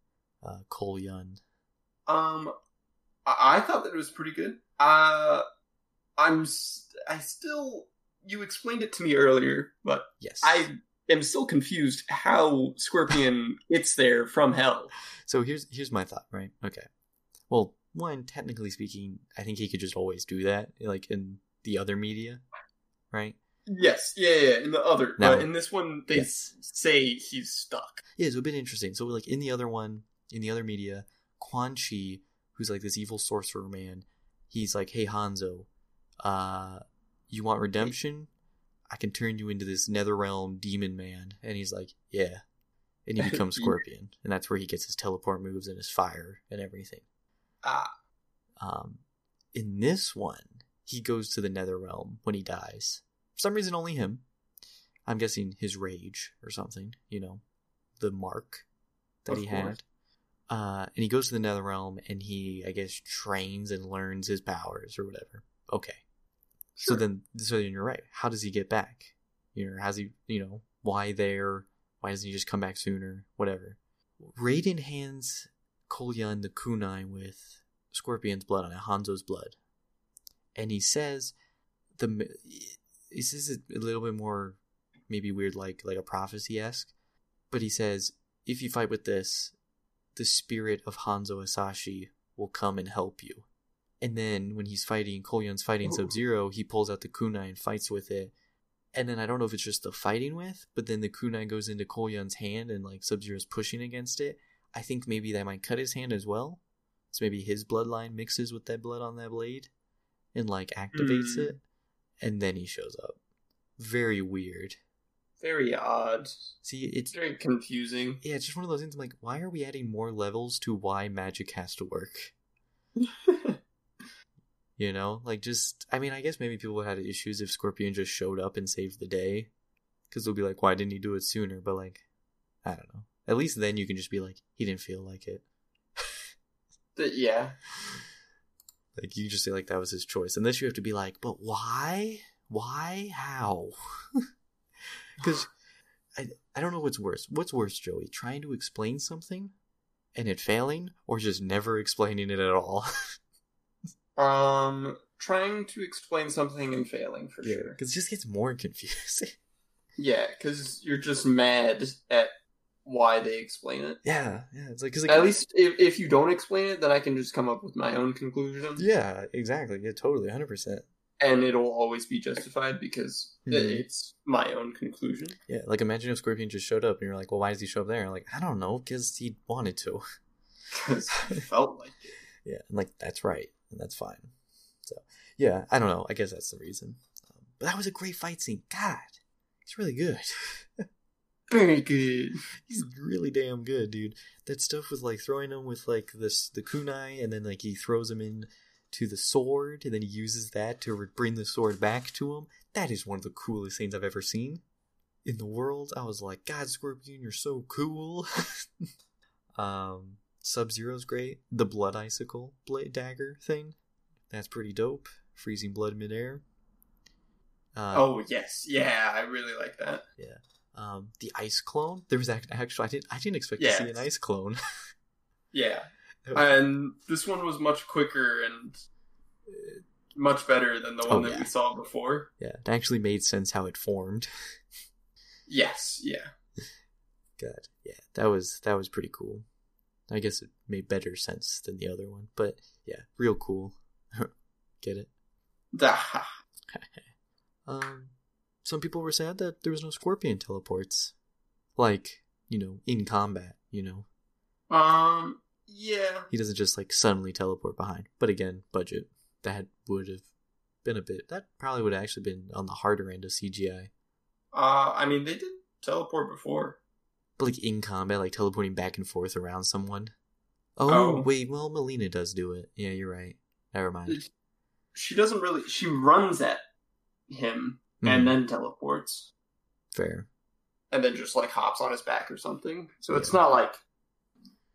Speaker 1: uh Cole Young.
Speaker 2: Um, I, I thought that it was pretty good. Uh, I'm s- I still you explained it to me earlier, but
Speaker 1: Yes.
Speaker 2: I am still confused how Scorpion *laughs* gets there from hell.
Speaker 1: So here's here's my thought, right? Okay. Well, one, technically speaking, I think he could just always do that, like in the other media, right?
Speaker 2: Yes, yeah, yeah. In the other,
Speaker 1: Now-
Speaker 2: but in this one, they
Speaker 1: Yes.
Speaker 2: say he's stuck.
Speaker 1: Yeah, it's a bit interesting. So like in the other one, in the other media, Quan Chi, who's like this evil sorcerer man, he's like, Hey Hanzo, uh you want redemption? I can turn you into this netherrealm demon man and he's like, Yeah. And he *laughs* becomes Scorpion. And that's where he gets his teleport moves and his fire and everything.
Speaker 2: Ah,
Speaker 1: Um, in this one, he goes to the nether realm when he dies. For some reason, only him. I'm guessing his rage or something, you know, the mark that
Speaker 2: Of
Speaker 1: he
Speaker 2: course.
Speaker 1: had. Uh, and he goes to the nether realm and he, I guess, trains and learns his powers or whatever. Okay. So then, so then you're right. How does he get back? You know, how's he, you know, why there? Why doesn't he just come back sooner? Whatever. Raiden hands Cole Young the kunai with Scorpion's blood on it, Hanzo's blood. And he says, the he says it a little bit more maybe weird like like a prophecy esque. But he says, if you fight with this, the spirit of Hanzo Hasashi will come and help you. And then when he's fighting, Cole Young's
Speaker 2: fighting
Speaker 1: Sub Zero, he pulls out the kunai and fights with it. And then I don't know if it's just the fighting with, but then the kunai goes into Cole Young's hand and like Sub Zero's pushing against it. I think maybe that might cut his hand as well. So maybe his bloodline mixes with that blood on that blade and like activates
Speaker 2: Hmm.
Speaker 1: it. And then he shows up. Very weird.
Speaker 2: Very odd.
Speaker 1: See, it's
Speaker 2: Very confusing.
Speaker 1: yeah, it's just one of those things. I'm like, why are we adding more levels to why magic has to work? *laughs* You know, like just. I mean, I guess maybe people had issues if Scorpion just showed up and saved the day, because they'll be like, why didn't he do it sooner? But like, I don't know. At least then you can just be like, he didn't feel like it.
Speaker 2: Yeah.
Speaker 1: Like you just say like that was his choice. Unless you have to be like, but why? Why? How? *laughs* Because I I don't know what's worse. What's worse, Joey? Trying to explain something and it failing, or just never explaining it at all? *laughs*
Speaker 2: Um, trying to explain something and failing for sure.
Speaker 1: Because it just gets more *laughs* confusing.
Speaker 2: Yeah, because you're just mad at why they explain it.
Speaker 1: yeah, yeah. It's like because like,
Speaker 2: At least if, if you don't explain it, then I can just come up with my own conclusion.
Speaker 1: yeah, exactly. Yeah, totally, hundred percent.
Speaker 2: And it'll always be justified because
Speaker 1: Mhm.
Speaker 2: it's my own conclusion.
Speaker 1: Yeah, like imagine if Scorpion just showed up and you're like, well, why does he show up there? Like, I don't know, because he wanted to. *laughs*
Speaker 2: Because I felt like it.
Speaker 1: Yeah, and like that's right, and that's fine. So yeah, I don't know. I guess that's the reason. Um, but that was a great fight scene. God, it's really good. *laughs*
Speaker 2: Very good.
Speaker 1: he's really damn good, dude. That stuff with like throwing him with like this the kunai, and then like he throws him in to the sword, and then he uses that to re- bring the sword back to him. That is one of the coolest things I've ever seen in the world. I was like, God, Scorpion, you're so cool. *laughs* um, Sub Zero's great. The blood icicle blade dagger thing, that's pretty dope. Freezing blood midair. Uh,
Speaker 2: oh yes, yeah, I really like that.
Speaker 1: Um, the ice clone. There was act- actually I didn't I didn't expect
Speaker 2: Yeah.
Speaker 1: to see an ice clone. *laughs*
Speaker 2: Yeah, and this one was much quicker and much better than the one
Speaker 1: Oh,
Speaker 2: that
Speaker 1: yeah.
Speaker 2: we saw before.
Speaker 1: yeah, it actually made sense how it formed. *laughs*
Speaker 2: Yes, yeah.
Speaker 1: God, yeah, that was that was pretty cool. I guess it made better sense than the other one, but yeah, real cool. *laughs* Get it? Um, some people were sad that there was no scorpion teleports, like you know, in combat. You know,
Speaker 2: Um, yeah.
Speaker 1: he doesn't just like suddenly teleport behind. But again, budget that would have been a bit. That probably would have actually been on the harder end of CGI.
Speaker 2: Uh, I mean, they did teleport before.
Speaker 1: But like in combat, like teleporting back and forth around someone. Oh,
Speaker 2: Oh.
Speaker 1: wait, well, Mileena does do it. Yeah, you're right. Never mind.
Speaker 2: She doesn't really. She runs at him
Speaker 1: Hmm,
Speaker 2: and then teleports,
Speaker 1: fair.
Speaker 2: and then just like hops on his back or something. So it's not like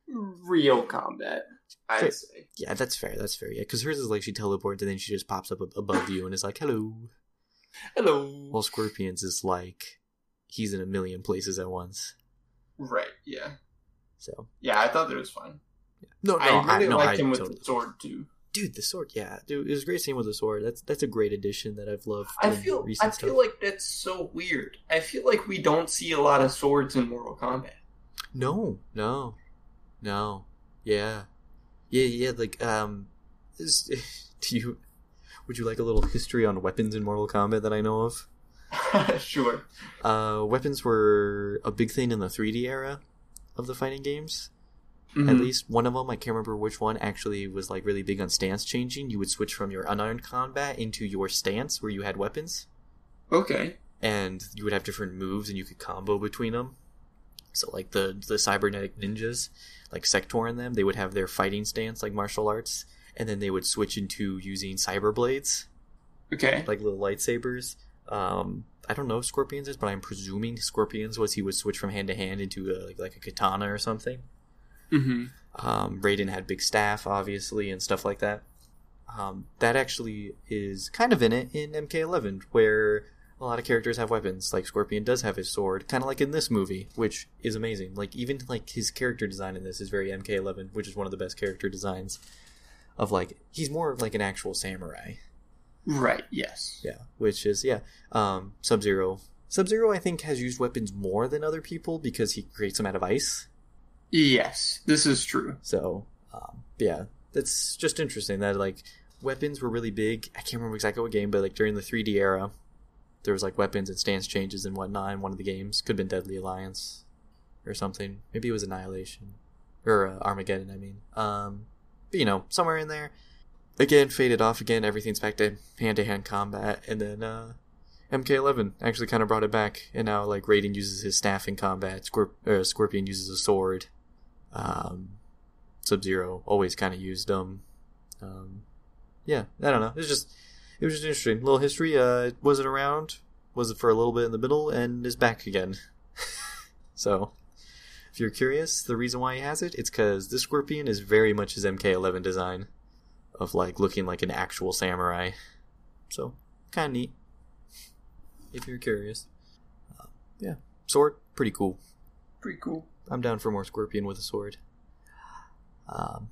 Speaker 2: real combat. I'd
Speaker 1: Fair.
Speaker 2: say.
Speaker 1: Yeah, that's fair. That's fair. Yeah, because hers is like she teleports and then she just pops up above you and is like, "Hello."
Speaker 2: Hello.
Speaker 1: While Scorpions is like, he's in a million places at once.
Speaker 2: right. Yeah.
Speaker 1: So
Speaker 2: Yeah. I thought that was fine.
Speaker 1: no, no,
Speaker 2: I really
Speaker 1: no,
Speaker 2: liked him with
Speaker 1: totally-
Speaker 2: the sword too.
Speaker 1: Dude, the sword. Yeah, dude, it was a great scene with the sword. That's that's a great addition that I've loved.
Speaker 2: I feel. I feel
Speaker 1: stuff.
Speaker 2: like that's so weird. I feel like we don't see a lot of swords in Mortal Kombat.
Speaker 1: No, no, no. Yeah, yeah, yeah. Like, um, is, *laughs* do you? Would you like a little history on weapons in Mortal Kombat that I know of? *laughs*
Speaker 2: sure.
Speaker 1: Uh, weapons were a big thing in the 3D era of the fighting games. At
Speaker 2: Mhm.
Speaker 1: least one of them, I can't remember which one, actually was like really big on stance changing. You would switch from your unarmed combat into your stance where you had weapons,
Speaker 2: Okay.
Speaker 1: and you would have different moves, and you could combo between them. So, like the the cybernetic ninjas, like Sector and them, they would have their fighting stance like martial arts, and then they would switch into using cyber blades,
Speaker 2: Okay.
Speaker 1: like little lightsabers. Um, I don't know if Scorpions is, but I'm presuming Scorpions was he would switch from hand to hand into a, like like a katana or something.
Speaker 2: Mm-hmm.
Speaker 1: Um, Raiden had big staff, obviously, and stuff like that. Um, that actually is kind of in it in MK11, where a lot of characters have weapons. Like Scorpion does have his sword, kind of like in this movie, which is amazing. Like even like his character design in this is very MK11, which is one of the best character designs. Of like he's more of like an actual samurai.
Speaker 2: Right. Yes.
Speaker 1: Yeah, which is yeah. Um, Sub Zero Sub Zero, I think, has used weapons more than other people because he creates them out of ice.
Speaker 2: Yes, this is true.
Speaker 1: So, um, yeah, that's just interesting that like weapons were really big. I can't remember exactly what game, but like during the 3D era, there was like weapons and stance changes and whatnot in one of the games. Could have been Deadly Alliance or something. Maybe it was Annihilation or uh, Armageddon. I mean, um, but you know, somewhere in there. Again, faded off again. Everything's back to hand to hand combat, and then uh, MK11 actually kind of brought it back, and now like Raiden uses his staff in combat. Scorp- uh, Scorpion uses a sword. Um, Sub Zero always kind of used them. Um, yeah, I don't know. It's just it was just interesting. little history. Uh, was it around? Was it for a little bit in the middle and is back again? *laughs* so, if you're curious, the reason why he has it, it's because this Scorpion is very much his MK11 design of like looking like an actual samurai. So, kind of neat. If you're curious, uh, yeah, sword, pretty cool.
Speaker 2: Pretty cool.
Speaker 1: I'm down for more Scorpion with a sword. Um,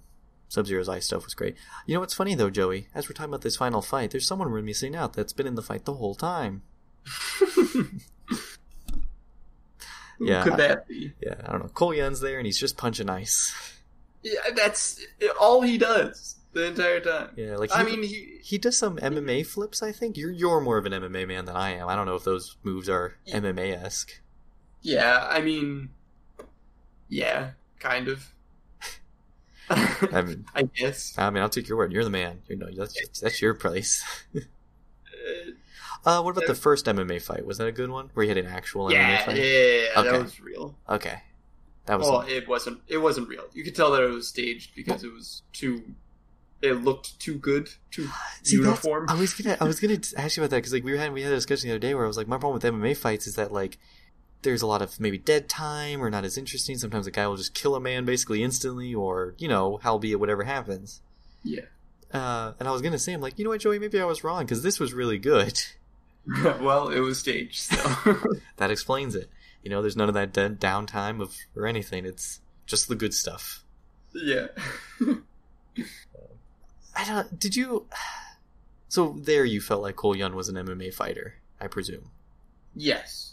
Speaker 1: Sub Zero's ice stuff was great. You know what's funny though, Joey? As we're talking about this final fight, there's someone we're missing out that's been in the fight the whole time. *laughs* yeah,
Speaker 2: Could
Speaker 1: I-
Speaker 2: that be?
Speaker 1: yeah, I don't know. Cole Young's there and he's just punching ice.
Speaker 2: Yeah, that's all he does the entire time.
Speaker 1: Yeah, like
Speaker 2: I mean, he
Speaker 1: he does some MMA flips. I think you're you're more of an MMA man than I am. I don't know if those moves are
Speaker 2: Yeah.
Speaker 1: MMA esque.
Speaker 2: Yeah, I mean, yeah, kind of. *laughs*
Speaker 1: I mean, *laughs*
Speaker 2: I guess.
Speaker 1: I mean, I'll take your word. You're the man. You know, that's that's your place. *laughs*
Speaker 2: Uh,
Speaker 1: what about the first MMA fight? Was that a good one? Where you had an actual MMA
Speaker 2: yeah, yeah, yeah,
Speaker 1: Okay.
Speaker 2: that was real.
Speaker 1: Okay, that was.
Speaker 2: Well, it wasn't. It wasn't real. You could tell that it was staged because it was too. It looked too good, too *sighs*
Speaker 1: See,
Speaker 2: uniform.
Speaker 1: I was gonna, I was gonna ask you about that because like we were having, we had a discussion the other day where I was like, my problem with MMA fights is that like there's a lot of maybe dead time or not as interesting. Sometimes a guy will just kill a man basically instantly, or you know, howbeit whatever happens.
Speaker 2: Yeah.
Speaker 1: Uh, and I was gonna say, I'm like, you know what, Joey, maybe I was wrong because this was really good. *laughs*
Speaker 2: well, it was staged, so *laughs*
Speaker 1: that explains it. You know, there's none of that dead downtime of or anything. It's just the good stuff.
Speaker 2: yeah. *laughs*
Speaker 1: I don't. Did you? *sighs* So there, you felt like Cole Young was an MMA fighter, I presume.
Speaker 2: yes.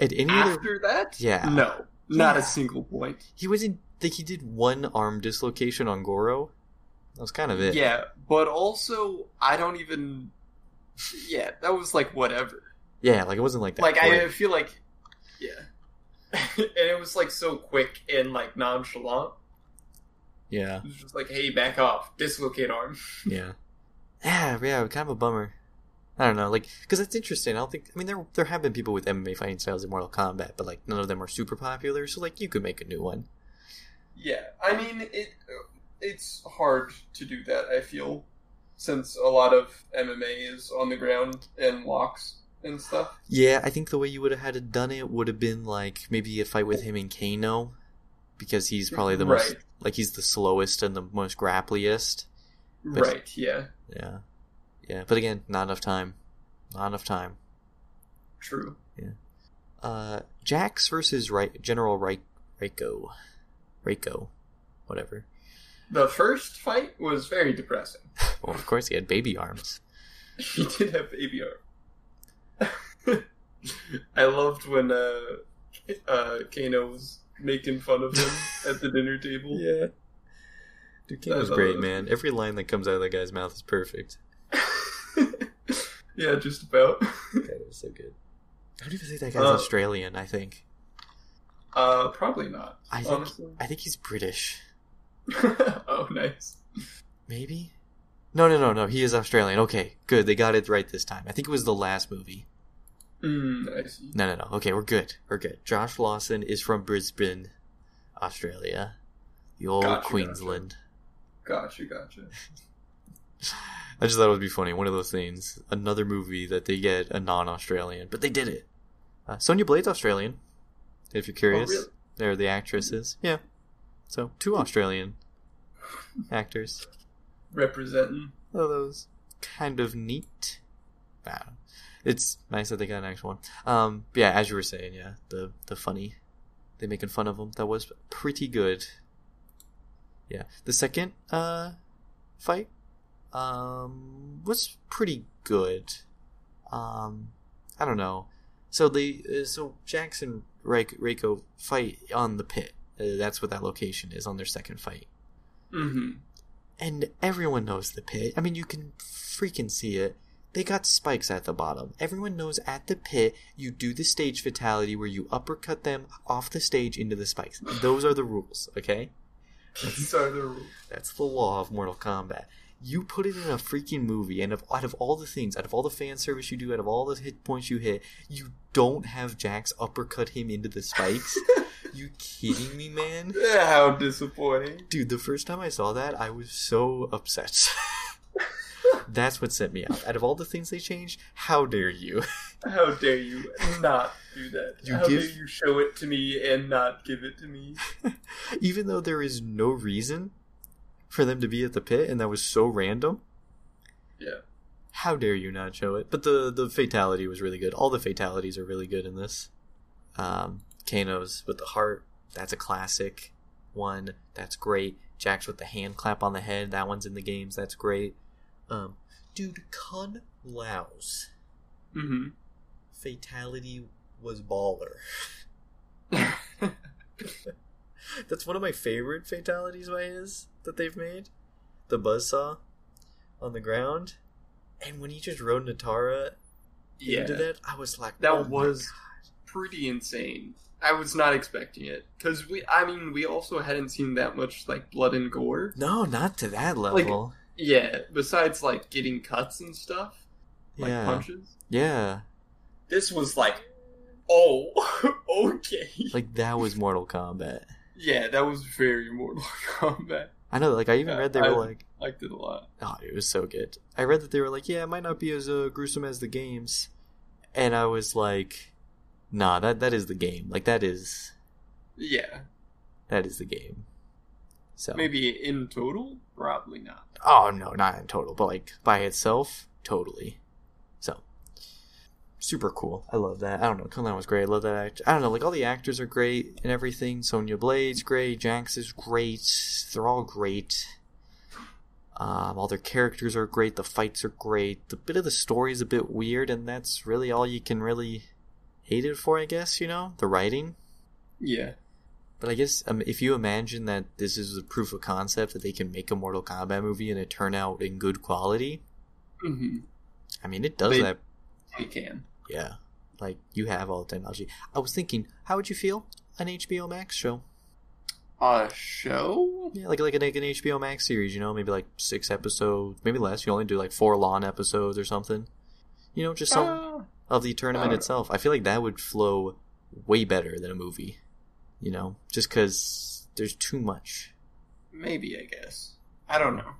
Speaker 1: At any other,
Speaker 2: After that,
Speaker 1: Yeah.
Speaker 2: no, not
Speaker 1: Yeah.
Speaker 2: a single point.
Speaker 1: he wasn't. Like he did one arm dislocation on Goro. That was kind of it.
Speaker 2: Yeah, but also I don't even. Yeah, that was like whatever.
Speaker 1: Yeah, like it wasn't like that.
Speaker 2: Like I
Speaker 1: quick.
Speaker 2: feel like, yeah, *laughs* and it was like so quick and like nonchalant.
Speaker 1: Yeah,
Speaker 2: It was just like, hey, back off, dislocate arm. *laughs*
Speaker 1: yeah, yeah, yeah. Kind of a bummer. I don't know, like because that's interesting. I don't think. I mean, there there have been people with MMA fighting styles in Mortal Kombat, but like none of them are super popular. So like you could make a new one.
Speaker 2: Yeah, I mean it. It's hard to do that. I feel since a lot of MMA is on the ground and locks and stuff.
Speaker 1: Yeah, I think the way you would have had it done it would have been like maybe a fight with him and Kano, because he's probably the most like he's the slowest and the most grappliest. But-
Speaker 2: right. Yeah.
Speaker 1: Yeah, yeah. But again, not enough time. Not enough time.
Speaker 2: True.
Speaker 1: Uh, Jax versus right General Rai- Reiko, Reiko, whatever.
Speaker 2: The first fight was very depressing. *laughs*
Speaker 1: Well, of course he had baby arms. *laughs*
Speaker 2: He did have baby arm. *laughs* I loved when uh, uh, Kano was making fun of him at the dinner table.
Speaker 1: Yeah. Dude, Kano's great, man. Every line that comes out of that guy's mouth is perfect. *laughs*
Speaker 2: yeah, just about.
Speaker 1: Okay, That is so good. I don't even think that guy's
Speaker 2: Uh,
Speaker 1: Australian. I think.
Speaker 2: Uh, probably not.
Speaker 1: I think.
Speaker 2: honestly.
Speaker 1: I think he's British. *laughs*
Speaker 2: oh, nice.
Speaker 1: Maybe. No, no, no, no. He is Australian. Okay, good. They got it right this time. I think it was the last movie.
Speaker 2: Mm.
Speaker 1: No, no, no. Okay, we're good. We're good. Josh Lawson is from Brisbane, Australia. The old
Speaker 2: Gotcha,
Speaker 1: Queensland.
Speaker 2: Gotcha, gotcha. *laughs*
Speaker 1: I just thought it would be funny. One of those things. Another movie that they get a non-Australian, but they did it. Uh, Sonya Blade's Australian. If you're curious,
Speaker 2: Oh, really?
Speaker 1: they're the actresses. Yeah. So two Australian actors.
Speaker 2: Representing.
Speaker 1: Oh, those kind of neat. Ah, it's nice that they got an actual one. Um, yeah, as you were saying, yeah, the the funny, they making fun of them. That was pretty good. Yeah, the second uh fight um was pretty good. Um, I don't know. So they uh, so Jackson Reiko, Reiko fight on the pit. Uh, that's what that location is on their second fight.
Speaker 2: Mm-hmm.
Speaker 1: And everyone knows the pit. I mean, you can freaking see it. They got spikes at the bottom. Everyone knows at the pit, you do the stage fatality where you uppercut them off the stage into the spikes. Those are the rules, okay? *laughs*
Speaker 2: These are the rules.
Speaker 1: That's the law of Mortal Kombat. You put it in a freaking movie, and of, out of all the things, out of all the fan service you do, out of all the hit points you hit, you don't have Jax uppercut him into the spikes? *laughs* you kidding me, man?
Speaker 2: Yeah, How disappointing.
Speaker 1: Dude, the first time I saw that, I was so upset. *laughs* That's what sent me off. Out of all the things they changed, how dare you? *laughs*
Speaker 2: How dare you not do that?
Speaker 1: You
Speaker 2: How
Speaker 1: give-
Speaker 2: dare you show it to me and not give it to me?
Speaker 1: Even though there is no reason for them to be at the pit, and that was so random.
Speaker 2: Yeah.
Speaker 1: How dare you not show it? But the the fatality was really good. All the fatalities are really good in this. Um, Kano's with the heart, that's a classic one. That's great. Jax's with the hand clap on the head, that one's in the games. That's great. Um, dude, Kung Lao's
Speaker 2: Mm-hmm.
Speaker 1: fatality was baller. *laughs* *laughs* *laughs* That's one of my favorite fatalities by his that they've made. The buzzsaw on the ground. And when he just rode Nitara
Speaker 2: yeah.
Speaker 1: into that, I was like,
Speaker 2: That
Speaker 1: oh
Speaker 2: was- pretty insane. I was not expecting it because we. I mean, we also hadn't seen that much like blood and gore.
Speaker 1: No, not to that level.
Speaker 2: Yeah, besides like getting cuts and stuff, like
Speaker 1: yeah.
Speaker 2: punches.
Speaker 1: Yeah.
Speaker 2: This was like, oh, *laughs* okay.
Speaker 1: Like that was Mortal Kombat.
Speaker 2: Yeah, that was very Mortal *laughs* Kombat.
Speaker 1: I know, like I even
Speaker 2: Yeah,
Speaker 1: read they
Speaker 2: I-
Speaker 1: were like
Speaker 2: Liked it a lot.
Speaker 1: Oh, it was so good. I read that they were like, yeah, it might not be as uh, gruesome as the games, and I was like, nah, that that is the game. Like that is
Speaker 2: Yeah,
Speaker 1: that is the game. So
Speaker 2: maybe in total, probably not.
Speaker 1: oh no, not in total, but like by itself, totally. Super cool. I love that. I don't know, Lao was great. I love that. Act- I don't know, like all the actors are great and everything. Sonya Blade's great. Jax is great. They're all great. Um, all their characters are great. The fights are great. The bit of the story is a bit weird, and that's really all you can really hate it for, I guess. You know, the writing.
Speaker 2: Yeah,
Speaker 1: But I guess um, if you imagine that this is a proof of concept that they can make a Mortal Kombat movie and it turn out in good quality,
Speaker 2: mm-hmm.
Speaker 1: I mean, it does
Speaker 2: They-
Speaker 1: that.
Speaker 2: we can.
Speaker 1: Yeah, like you have all the technology. I was thinking, how would you feel an HBO Max show?
Speaker 2: A show?
Speaker 1: Yeah, like like an, like an HBO Max series. You know, maybe like six episodes, maybe less. You only do like four lawn episodes or something. You know, just some
Speaker 2: Uh,
Speaker 1: of the tournament
Speaker 2: I
Speaker 1: itself. I feel like that would flow way better than a movie. You know, just because there's too much.
Speaker 2: maybe I guess. I don't know.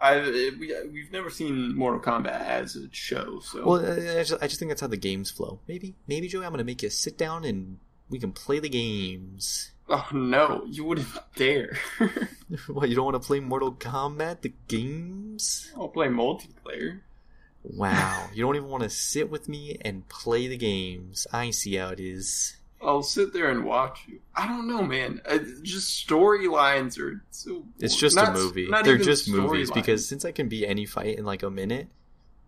Speaker 2: I uh, we uh, we've never seen Mortal Kombat as a show, so
Speaker 1: Well, I I just, I just think that's how the games flow. Maybe, maybe Joey, I'm gonna make you sit down and we can play the games.
Speaker 2: oh no, you wouldn't dare. *laughs*
Speaker 1: what, you don't want to play Mortal Kombat, the games?
Speaker 2: I'll play multiplayer.
Speaker 1: Wow, you don't even want to sit with me and play the games. I see how it is.
Speaker 2: I'll sit there and watch you. I don't know, man. Uh, just storylines are so.
Speaker 1: It's just
Speaker 2: not-
Speaker 1: a movie. They're just movies
Speaker 2: storylines.
Speaker 1: because since I can be any fight in like a minute,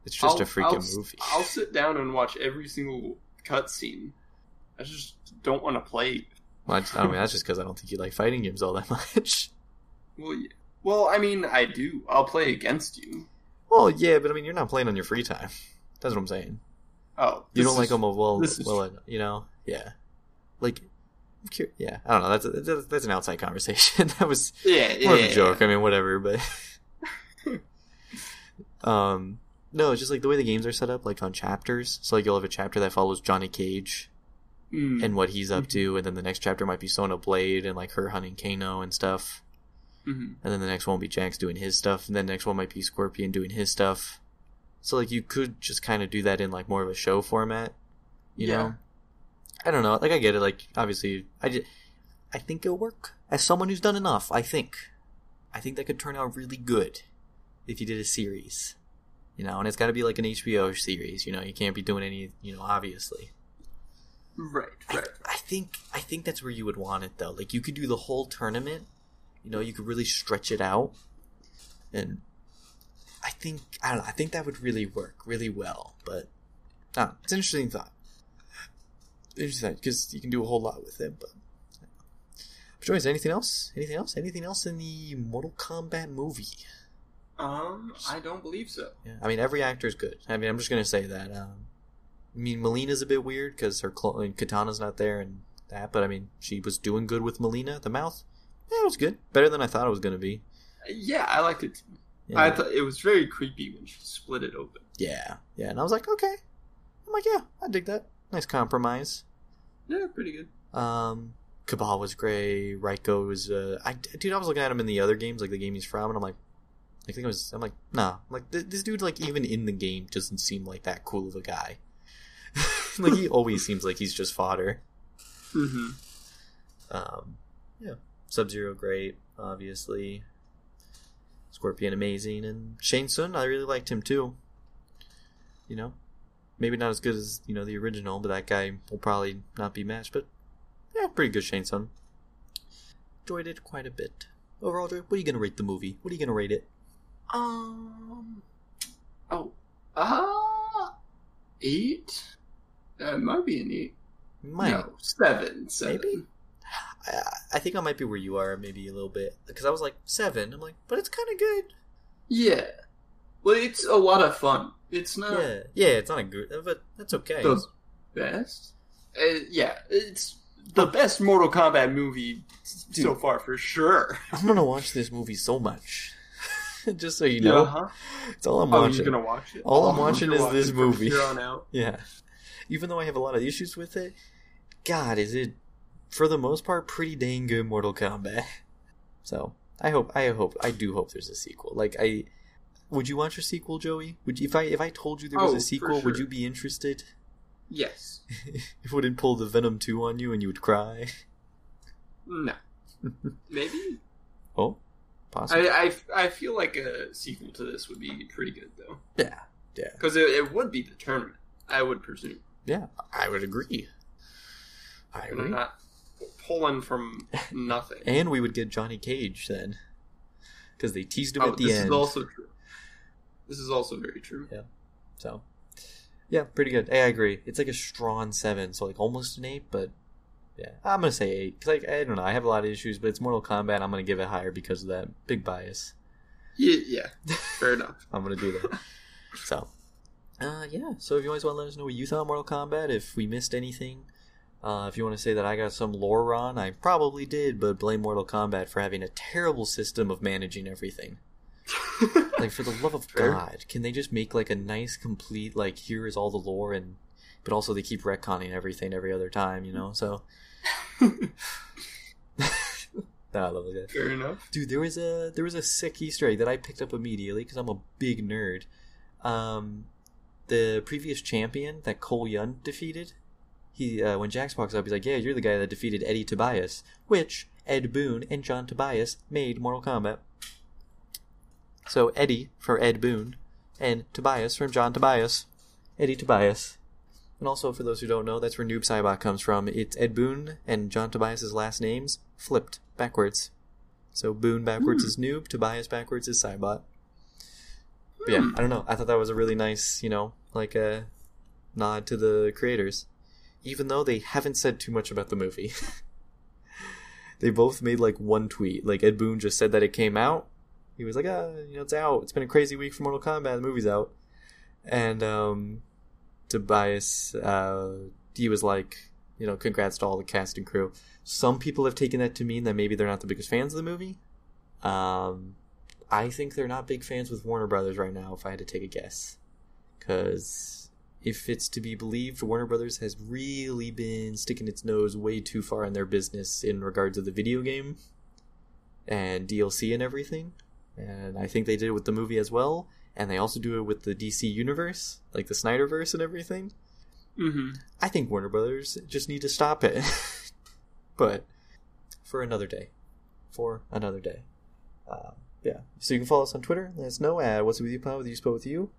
Speaker 1: it's just
Speaker 2: I'll-
Speaker 1: a freaking
Speaker 2: I'll,
Speaker 1: movie.
Speaker 2: I'll sit down and watch every single cutscene. I just don't want to play.
Speaker 1: Well, I, just- I mean, that's just because I don't think you like fighting games all that *laughs* much.
Speaker 2: Well, yeah. well, I mean, I do. I'll play against you.
Speaker 1: Well, yeah, but I mean, you're not playing on your free time. That's what I'm saying.
Speaker 2: Oh,
Speaker 1: You don't like them well, well, you know, yeah. Like, yeah, I don't know. That's, that's that's an outside conversation. *laughs* that was
Speaker 2: Yeah, yeah,
Speaker 1: more of a joke. I mean, whatever. But, *laughs* um, no, it's just like the way the games are set up, like on chapters. So like you'll have a chapter that follows Johnny Cage
Speaker 2: Mm,
Speaker 1: and what he's up
Speaker 2: Mhm.
Speaker 1: to, and then the next chapter might be Sonya Blade and like her hunting Kano and stuff.
Speaker 2: mhm.
Speaker 1: and then the next one will be Jax doing his stuff, and then the next one might be Scorpion doing his stuff. So like you could just kind of do that in like more of a show format, you
Speaker 2: Yeah.
Speaker 1: know. I don't know. Like I get it. Like obviously, I just, I think it'll work. As someone who's done enough, I think, I think that could turn out really good if you did a series, you know. And it's got to be like an HBO series, you know. You can't be doing any, you know, obviously.
Speaker 2: Right,
Speaker 1: I,
Speaker 2: right.
Speaker 1: I think I think that's where you would want it though. Like you could do the whole tournament. You know, you could really stretch it out, and I think I don't know. I think that would really work really well. But I don't know, it's an interesting thought. Interesting because you can do a whole lot with it. But, but Joyce, anything else? Anything else? Anything else in the Mortal Kombat movie?
Speaker 2: Um, I don't believe so.
Speaker 1: Yeah, I mean every actor is good. I mean, I'm just gonna say that. Um, I mean, Mileena's a bit weird because her and Kitana's not there and that, but I mean, she was doing good with Melina. The mouth, yeah, it was good, better than I thought it was gonna be.
Speaker 2: Yeah, I liked it. Too.
Speaker 1: Yeah,
Speaker 2: I thought it was very creepy when she split it open.
Speaker 1: yeah, yeah, and I was like, okay, I'm like, yeah, I dig that. Nice compromise.
Speaker 2: Yeah, pretty good.
Speaker 1: Um, Kabal was great. Reiko was, uh, I dude, I was looking at him in the other games, like the game he's from, and I'm like, I think it was, I'm like, nah, I'm like this, this dude, like even in the game, doesn't seem like that cool of a guy. *laughs* like he *laughs* always seems like he's just fodder.
Speaker 2: Mm-hmm.
Speaker 1: Um, yeah, Sub Zero great, obviously. Scorpion amazing, and Shang Tsung, I really liked him too. You know, maybe not as good as you know the original, but that guy will probably not be matched. But yeah, pretty good Shang Tsung. Enjoyed it quite a bit. Overall, Joy, what are you gonna rate the movie? What are you gonna rate it?
Speaker 2: Um. Oh. Uh. Eight. That might be an eight.
Speaker 1: Might.
Speaker 2: No, seven. Seven.
Speaker 1: Maybe? I, I think I might be where you are, maybe a little bit, because I was like seven. I'm like, but it's kind of good.
Speaker 2: Yeah. Well, it's a lot of fun. It's not
Speaker 1: Yeah, yeah, it's not a good, but that's okay.
Speaker 2: the best. Uh, yeah, it's the best Mortal Kombat movie so far for sure.
Speaker 1: I'm gonna watch this movie so much. *laughs* Just so you know,
Speaker 2: Uh-huh.
Speaker 1: it's all I'm
Speaker 2: Oh,
Speaker 1: watching.
Speaker 2: you're gonna watch it.
Speaker 1: All I'm
Speaker 2: Oh,
Speaker 1: watching is this
Speaker 2: from
Speaker 1: movie.
Speaker 2: Here on out. *laughs*
Speaker 1: Yeah, even though I have a lot of issues with it, God, is it for the most part pretty dang good Mortal Kombat. *laughs* So I hope, I hope, I do hope there's a sequel. Like I, would you watch a sequel, Joey? Would you, if I if I told you there was
Speaker 2: Oh,
Speaker 1: a sequel, would you be interested?
Speaker 2: Yes. *laughs*
Speaker 1: it wouldn't pull the Venom two on you and you would cry.
Speaker 2: No. Maybe. *laughs*
Speaker 1: Oh, possibly.
Speaker 2: I, I I feel like a sequel to this would be pretty good though,
Speaker 1: yeah, yeah,
Speaker 2: because it, it would be the tournament. I would presume.
Speaker 1: yeah. I would agree. I agree.
Speaker 2: not pulling from *laughs* nothing.
Speaker 1: And we would get Johnny Cage then, because they teased him
Speaker 2: oh,
Speaker 1: at the
Speaker 2: this
Speaker 1: end.
Speaker 2: is also true. This is also very true. Yeah.
Speaker 1: So, yeah, pretty good. Hey, I agree. It's like a strong seven, so like almost an eight, but yeah, I'm gonna say eight. Cause like I don't know, I have a lot of issues, but it's Mortal Kombat. I'm gonna give it higher because of that big bias.
Speaker 2: Yeah, yeah. Fair *laughs* enough.
Speaker 1: I'm gonna do that. so, uh, yeah. So if you always want to let us know what you thought of Mortal Kombat, if we missed anything, uh, if you want to say that I got some lore wrong, I probably did, but blame Mortal Kombat for having a terrible system of managing everything. *laughs* Like for the love of
Speaker 2: Fair.
Speaker 1: God, can they just make like a nice, complete like here is all the lore and but also they keep retconning everything every other time, you know? So *laughs* Nah, I love that.
Speaker 2: Fair enough.
Speaker 1: Dude, there was a there was a sick Easter egg that I picked up immediately because I'm a big nerd. Um, the previous champion that Cole Young defeated, he uh, when Jax walks up, he's like, "Yeah, you're the guy that defeated Eddie Tobias," which Ed Boon and John Tobias made Mortal Kombat. So Eddie for Ed Boon, and Tobias from John Tobias, Eddie Tobias. And also, for those who don't know, that's where Noob Saibot comes from. It's Ed Boon and John Tobias' last names flipped backwards. So Boon backwards is hmm. Noob, Tobias backwards is Saibot. But hmm. yeah, I don't know. I thought that was a really nice, you know, like a nod to the creators. Even though they haven't said too much about the movie. *laughs* they both made like one tweet. Like Ed Boon just said that it came out. He was like, ah, you know, it's out. It's been a crazy week for Mortal Kombat. The movie's out. And um Tobias, uh, he was like, you know, congrats to all the cast and crew. Some people have taken that to mean that maybe they're not the biggest fans of the movie. Um, I think they're not big fans with Warner Brothers right now, if I had to take a guess. Because if it's to be believed, Warner Brothers has really been sticking its nose way too far in their business in regards to the video game and DLC and everything. And I think they did it with the movie as well. And they also do it with the DC universe, like the Snyderverse and everything.
Speaker 2: Mm-hmm.
Speaker 1: I think Warner Brothers just need to stop it. *laughs* but for another day. For another day. Um, yeah. So you can follow us on Twitter. Let us know at What's Up With You Pod with you spelled with you.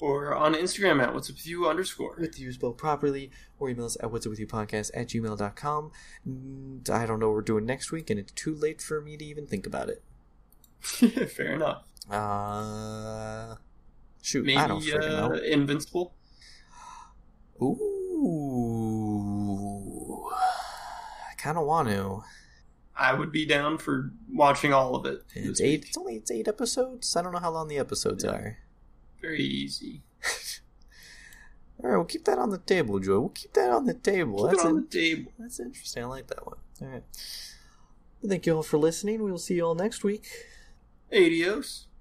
Speaker 2: Or on Instagram at what's up with you underscore.
Speaker 1: With you spelled properly. Or email us at What's Up With You Podcast at gmail.com. I don't know what we're doing next week, and it's too late for me to even think about it. *laughs*
Speaker 2: Fair enough.
Speaker 1: Uh, shoot.
Speaker 2: Maybe
Speaker 1: I don't
Speaker 2: uh,
Speaker 1: know.
Speaker 2: Invincible.
Speaker 1: Ooh. I kind of want to.
Speaker 2: I would be down for watching all of it.
Speaker 1: It's eight.
Speaker 2: week.
Speaker 1: It's only it's eight episodes. I don't know how long the episodes
Speaker 2: Yeah.
Speaker 1: are.
Speaker 2: Very easy. *laughs*
Speaker 1: All right, we'll keep that on the table, Joy. We'll keep that on the table.
Speaker 2: Keep
Speaker 1: that's
Speaker 2: it on
Speaker 1: in-
Speaker 2: the table.
Speaker 1: that's interesting. I like that one. All right. Thank you all for listening. We'll see you all next week.
Speaker 2: Adios.